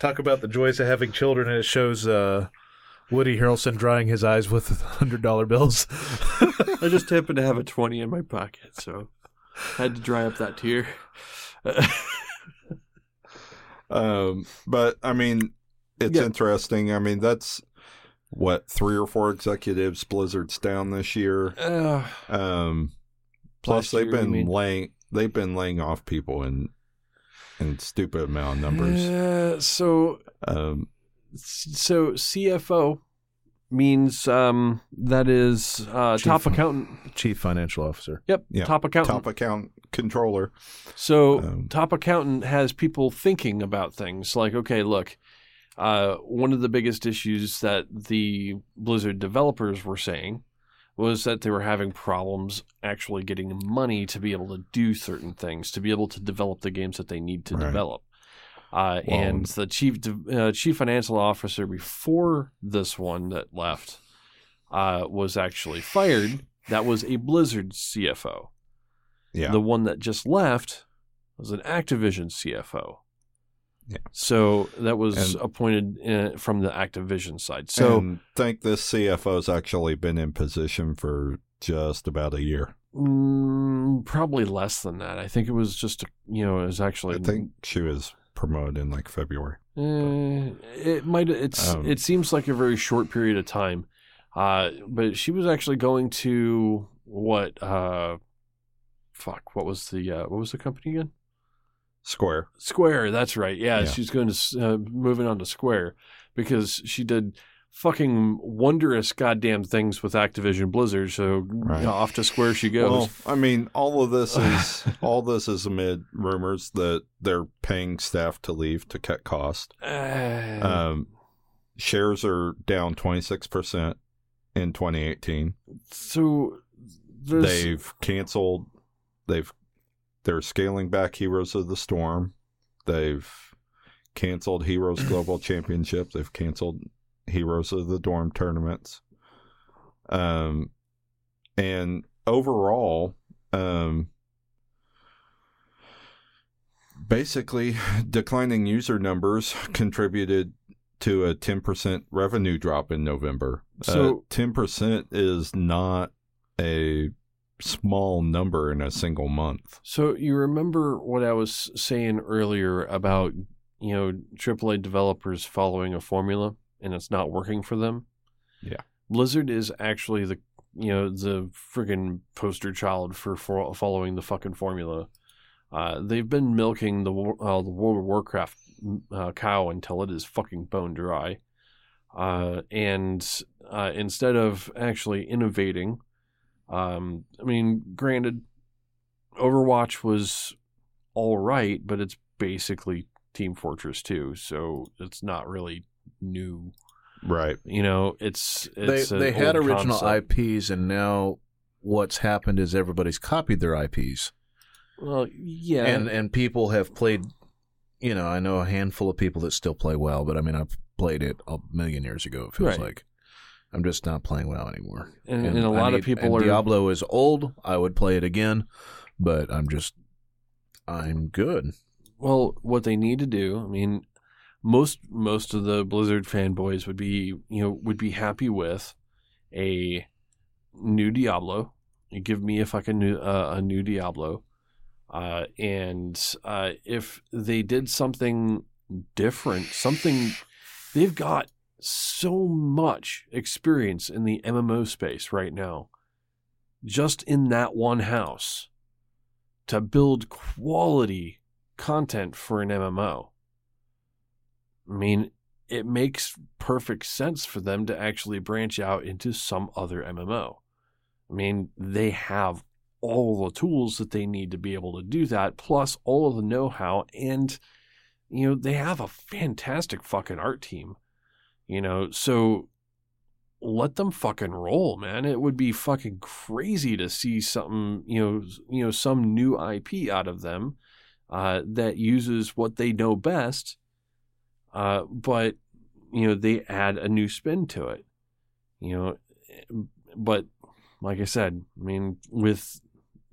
talk about the joys of having children, and it shows uh, Woody Harrelson drying his eyes with hundred dollar bills. I just happened to have a twenty in my pocket, so I had to dry up that tear. Um, but I mean, it's Yeah. interesting. I mean, that's what three or four executives Blizzard's down this year. Uh, Um, plus they've year, been laying they've been laying off people in in stupid amount of numbers. Uh, so Um, so CFO means um, that is uh, Chief- top accountant. Chief financial officer. Yep, Yeah, top accountant. top account controller. So Um, top accountant has people thinking about things like, okay, look, uh, one of the biggest issues that the Blizzard developers were saying was that they were having problems actually getting money to be able to do certain things, to be able to develop the games that they need to Right. develop. Uh, and the chief uh, chief financial officer before this one that left uh, was actually fired. That was a Blizzard CFO. Yeah. The one that just left was an Activision CFO. Yeah. So that was And- appointed uh, from the Activision side. So and think this CFO's actually been in position for just about a year. mm, probably less than that. I think it was just a, you know it was actually I think she was promoted in like February. Eh, it might. It's. Um, it seems like a very short period of time. Uh, but she was actually going to what? Uh, fuck. What was the? Uh, what was the company again? Square. Square. That's right. Yeah, Yeah. she's going to uh, moving on to Square because she did fucking wondrous goddamn things with Activision Blizzard. So Right. you know, off to Square she goes. Well, I mean, all of this is all this is amid rumors that they're paying staff to leave to cut cost. Eh, Um, shares are down twenty six percent in twenty eighteen. so there's They've canceled. They've they're scaling back Heroes of the Storm. They've canceled Heroes Global Championship. They've canceled Heroes of the Dorm tournaments. Um, and overall, um, basically, declining user numbers contributed to a 10% revenue drop in November. So- uh, 10% is not a small number in a single month. So you remember what I was saying earlier about you know AAA developers following a formula and it's not working for them? Yeah. Blizzard is actually the you know the friggin' poster child for, for following the fucking formula. Uh, they've been milking the uh, the World of Warcraft uh, cow until it is fucking bone dry, uh, and uh, instead of actually innovating, um, I mean, granted, Overwatch was all right, but it's basically Team Fortress 2, so it's not really new. Right. You know, it's, They it's an they had original concept. IPs, and now what's happened is everybody's copied their IPs, Well, yeah, and and people have played. You know, I know a handful of people that still play well, but I mean, I've played it a million years ago. It feels Right. like I'm just not playing well anymore. and, and a I lot of people and are. Diablo is old. I would play it again, but I'm just I'm good. Well, what they need to do, I mean, most most of the Blizzard fanboys would be, you know, would be happy with a new Diablo. You give me a fucking new uh, a new Diablo, uh, and uh, if they did something different, something they've got so much experience in the MMO space right now, just in that one house, to build quality content for an MMO. I mean, it makes perfect sense for them to actually branch out into some other MMO. I mean, they have all the tools that they need to be able to do that, plus all of the know how, and, you know, they have a fantastic fucking art team. You know, so let them fucking roll, man. It would be fucking crazy to see something, you know, you know, some new IP out of them uh, that uses what they know best, uh, but you know they add a new spin to it. You know, but like I said, I mean, with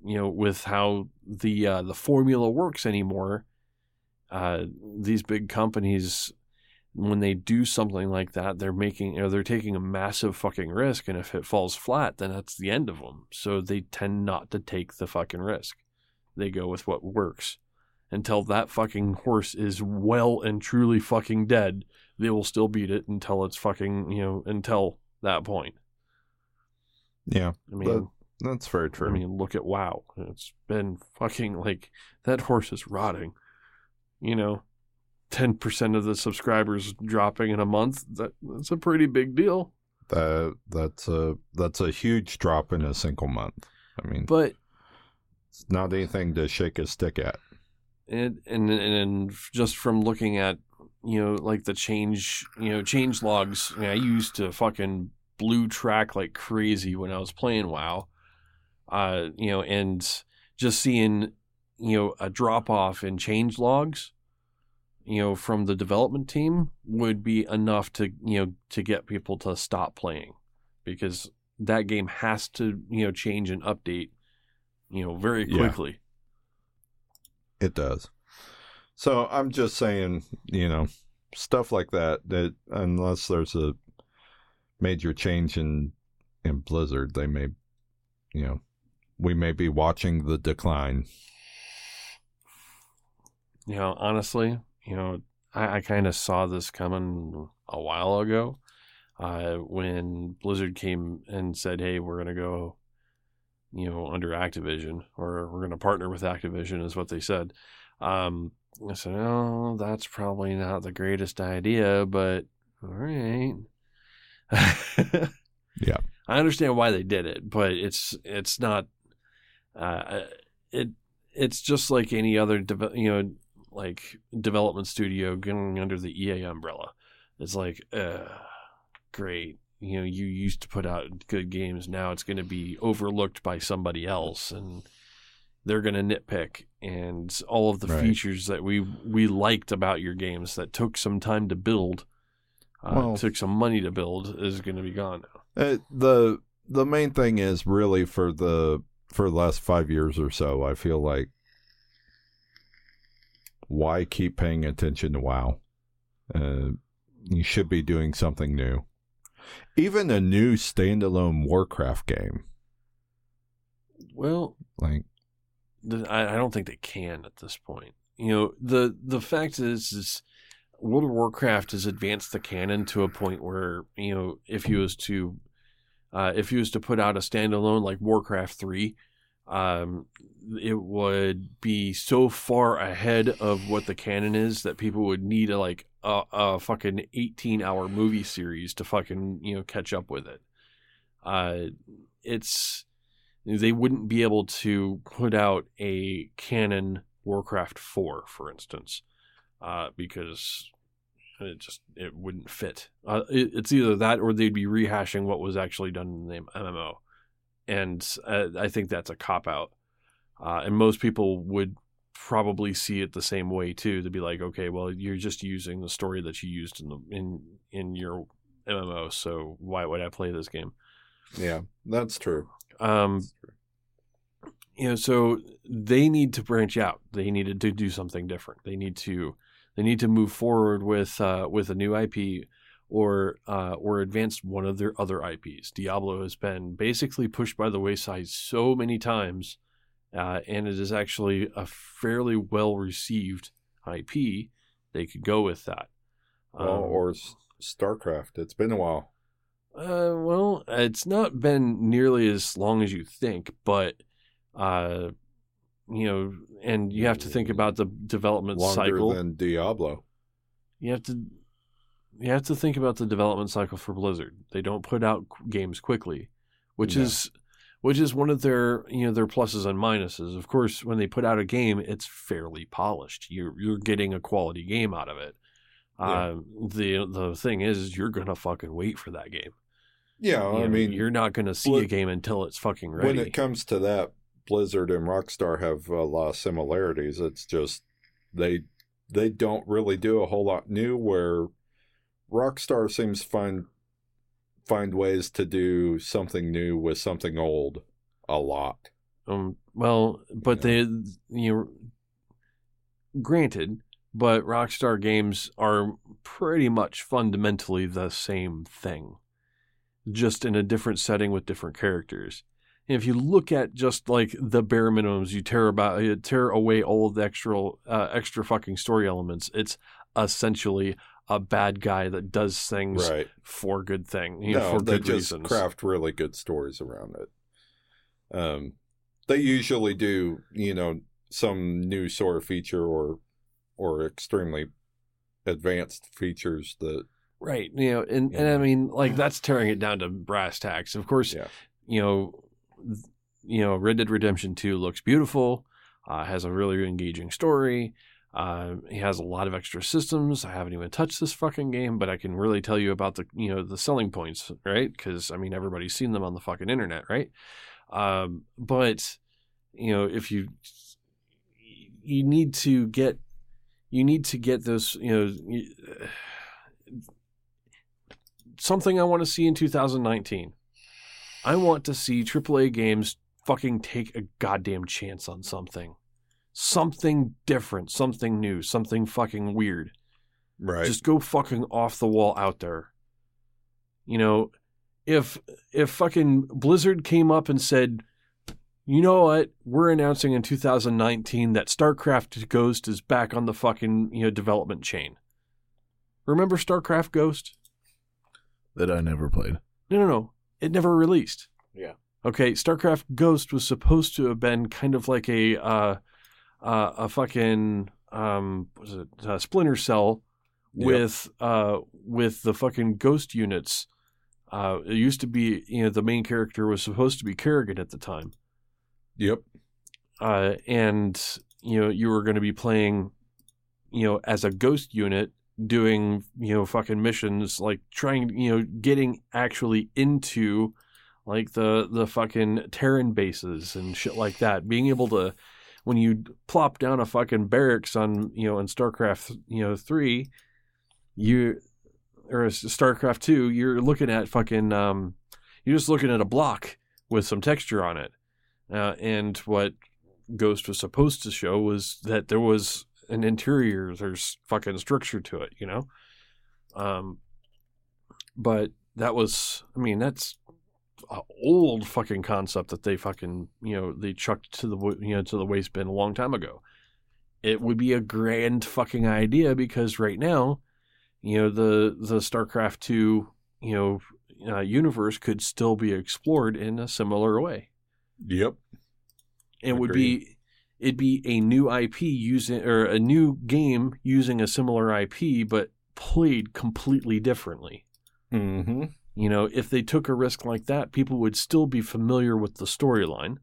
you know, with how the uh, the formula works anymore, uh, these big companies. When they do something like that, they're making, they're taking a massive fucking risk, and if it falls flat, then that's the end of them. So they tend not to take the fucking risk. They go with what works until that fucking horse is well and truly fucking dead, they will still beat it until it's fucking, you know, until that point. Yeah. I mean, That's very true. I mean, look at WoW. It's been fucking like that horse is rotting. You know, 10% of the subscribers dropping in a month, that, that's a pretty big deal. that that's a that's a huge drop in a single month. I mean, But it's not anything to shake a stick at. And and and just from looking at you know like the change you know change logs I, mean, I used to fucking blue track like crazy when I was playing WoW uh you know and just seeing you know a drop off in change logs you know, from the development team would be enough to, you know, to get people to stop playing because that game has to, you know, change and update, you know, very Yeah. It does. So I'm just saying, you know, stuff like that. That unless there's a major change in in Blizzard, they may, you know, we may be watching the decline. You know, honestly, you know, I, I kind of saw this coming a while ago uh, when Blizzard came and said, "Hey, we're gonna go, you know, under Activision, or we're gonna partner with Activision," is what they said. Um, I said, "Oh, that's probably not the greatest idea, but all right." Yeah. I understand why they did it, but it's it's not. Uh, it it's just like any other deve- you know like development studio going under the EA umbrella. It's like, uh, great. You know, you used to put out good games. Now it's going to be overlooked by somebody else, and they're going to nitpick. And all of the Right. features that we we liked about your games that took some time to build, uh, Well- took some money to build, is going to be gone now. Uh, the the main thing is really for the for the last five years or so, I feel like why keep paying attention to WoW? Uh, you should be doing something new. Even a new standalone Warcraft game, Well, like I, I don't think they can at this point. You know, the the fact is, is World of Warcraft has advanced the canon to a point where you know if he was to uh, if he was to put out a standalone like Warcraft three, um, it would be so far ahead of what the canon is that people would need a like a, a fucking eighteen hour movie series to fucking you know catch up with it. Uh, it's they wouldn't be able to put out a canon Warcraft 4, for instance, uh, because it just it wouldn't fit. Uh, it, it's either that or they'd be rehashing what was actually done in the MMO, and uh, I think that's a cop out. Uh, and most people would probably see it the same way too. To be like, okay, well, you're just using the story that you used in the in in your MMO, so why would I play this game? yeah, that's true. Um, you know, so they need to branch out. They needed to do something different. They need to they need to move forward with uh, with a new IP or uh, or advance one of their other IPs. Diablo has been basically pushed by the wayside so many times, uh, and it is actually a fairly well received IP. They could go with that. Well, Um, or StarCraft. It's been a while. uh, well, it's not been nearly as long as you think, but uh, you know, and you have to think about the development Longer cycle. than Diablo. you have to you have to think about the development cycle for Blizzard. They don't put out games quickly, which No. is which is one of their you know their pluses and minuses. Of course, when they put out a game, it's fairly polished. You're you're getting a quality game out of it. Yeah. Um, the the thing is, you're gonna fucking wait for that game. Yeah, You I know, mean, you're not gonna see a game until it's fucking ready. when it comes to that, Blizzard and Rockstar have a lot of similarities. It's just they they don't really do a whole lot new. Where Rockstar seems to find find ways to do something new with something old a lot. Um, well, but they, you know, granted, but Rockstar games are pretty much fundamentally the same thing, just in a different setting with different characters. And if you look at just like the bare minimums, you tear about, you tear away all of the extra, uh, extra fucking story elements. It's essentially a bad guy that does things Right. for good thing, you know, no, for they good just reasons. craft really good stories around it. Um, they usually do, you know, some new sort of feature or or extremely advanced features that Right. You know, and, and Yeah. I mean, like that's tearing it down to brass tacks. Of course, Yeah. you know, you know, Red Dead Redemption Two looks beautiful, uh, has a really engaging story. Uh, it has a lot of extra systems. I haven't even touched this fucking game, but I can really tell you about the you know the selling points, right? Because I mean, everybody's seen them on the fucking internet, right? Um, but you know, if you you need to get you need to get those. You know, you- something I want to see in 2019. I want to see AAA games fucking take a goddamn chance on something, something different, something new, something fucking weird. Right. Just go fucking off the wall out there. You know, if if fucking Blizzard came up and said, "You know what? We're announcing in 2019 that StarCraft Ghost is back on the fucking, you know, development chain." Remember StarCraft Ghost? that I never played. No, no, no. It never released. Yeah. Okay, StarCraft Ghost was supposed to have been kind of like a uh, uh, a fucking um, was it uh, Splinter Cell Yep. with uh with the fucking ghost units. Uh, it used to be you know the main character was supposed to be Kerrigan at the time, Yep. uh, and you know you were going to be playing you know as a ghost unit doing you know fucking missions like trying you know getting actually into like the the fucking Terran bases and shit like that being able to when you plop down a fucking barracks on you know in StarCraft you know 3 you or StarCraft 2 you're looking at fucking um you're just looking at a block with some texture on it uh, and what Ghost was supposed to show was that there was an interior, there's fucking structure to it, you know. Um, but that was, I mean, that's a old fucking concept that they fucking, you know, they chucked to the you know to the waste bin a long time ago. It would be a grand fucking idea because right now, you know, the the StarCraft two, you know, uh, universe could still be explored in a similar way Yep. it would be it'd be a new IP using or a new game using a similar IP but played completely differently. Mm-hmm. You know, if they took a risk like that, people would still be familiar with the storyline,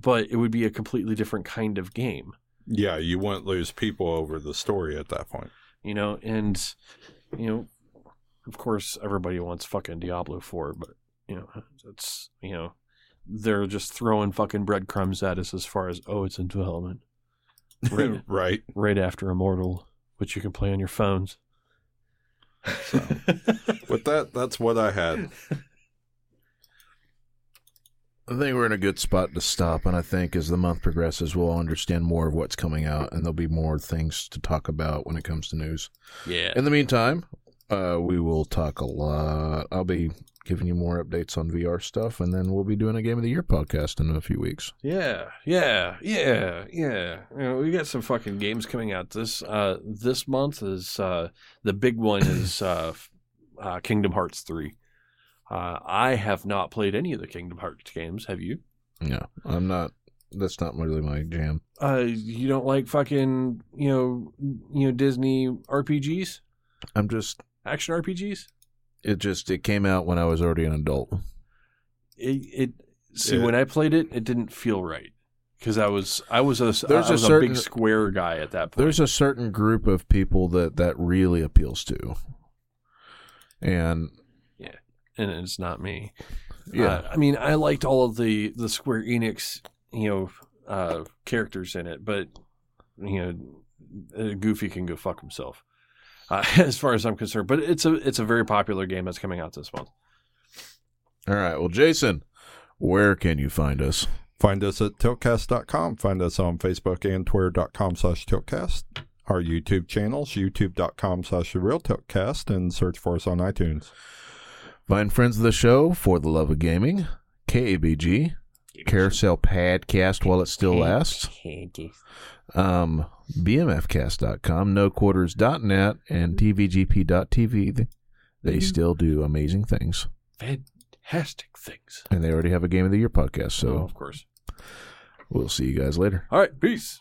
but it would be a completely different kind of game. Yeah, you wouldn't lose people over the story at that point. You know, and you know, of course, everybody wants fucking Diablo 4, but you know, it's you know, they're just throwing fucking breadcrumbs at us as far as oh, it's in development. Right. right. right after Immortal, which you can play on your phones. So, With that, that's what I had. I think we're in a good spot to stop, and I think as the month progresses, we'll understand more of what's coming out, and there'll be more things to talk about when it comes to news. yeah, In the meantime, uh, we will talk a lot. I'll be giving you more updates on VR stuff, and then we'll be doing a Game of the Year podcast in a few weeks. yeah, yeah, yeah, yeah. You know, we got some fucking games coming out this uh this month. Is uh the big one is uh, uh Kingdom Hearts three. Uh, I have not played any of the Kingdom Hearts games. Have you? Yeah, I'm not. That's not really my jam. Uh, you don't like fucking you know you know Disney RPGs, I'm just. Action RPGs? It just. It came out when I was already an adult. it, it see Yeah. when I played it, it didn't feel right because I was I was a There's I a was a, certain- big square guy at that point. There's a certain group of people that that really appeals to, and yeah, and it's not me. yeah, Uh, I mean, I liked all of the the Square Enix you know uh, characters in it, but you know, uh, Goofy can go fuck himself. Uh, as far as I'm concerned, but it's a it's a very popular game that's coming out this month. all right. Well, Jason, where can you find us? Find us at tiltcast.com. Find us on Facebook and twitter.com slash tiltcast. Our YouTube channels, youtube.com slash the real tiltcast, and search for us on iTunes. Find friends of the show for the love of gaming. KABG Carousel Podcast while it still lasts. Um, BMFcast.com, NoQuarters.net, and TVGP.tv. They mm-hmm. still do amazing things, Fantastic things. and they already have a Game of the Year podcast. So, So of course. we'll see you guys later. All right, peace.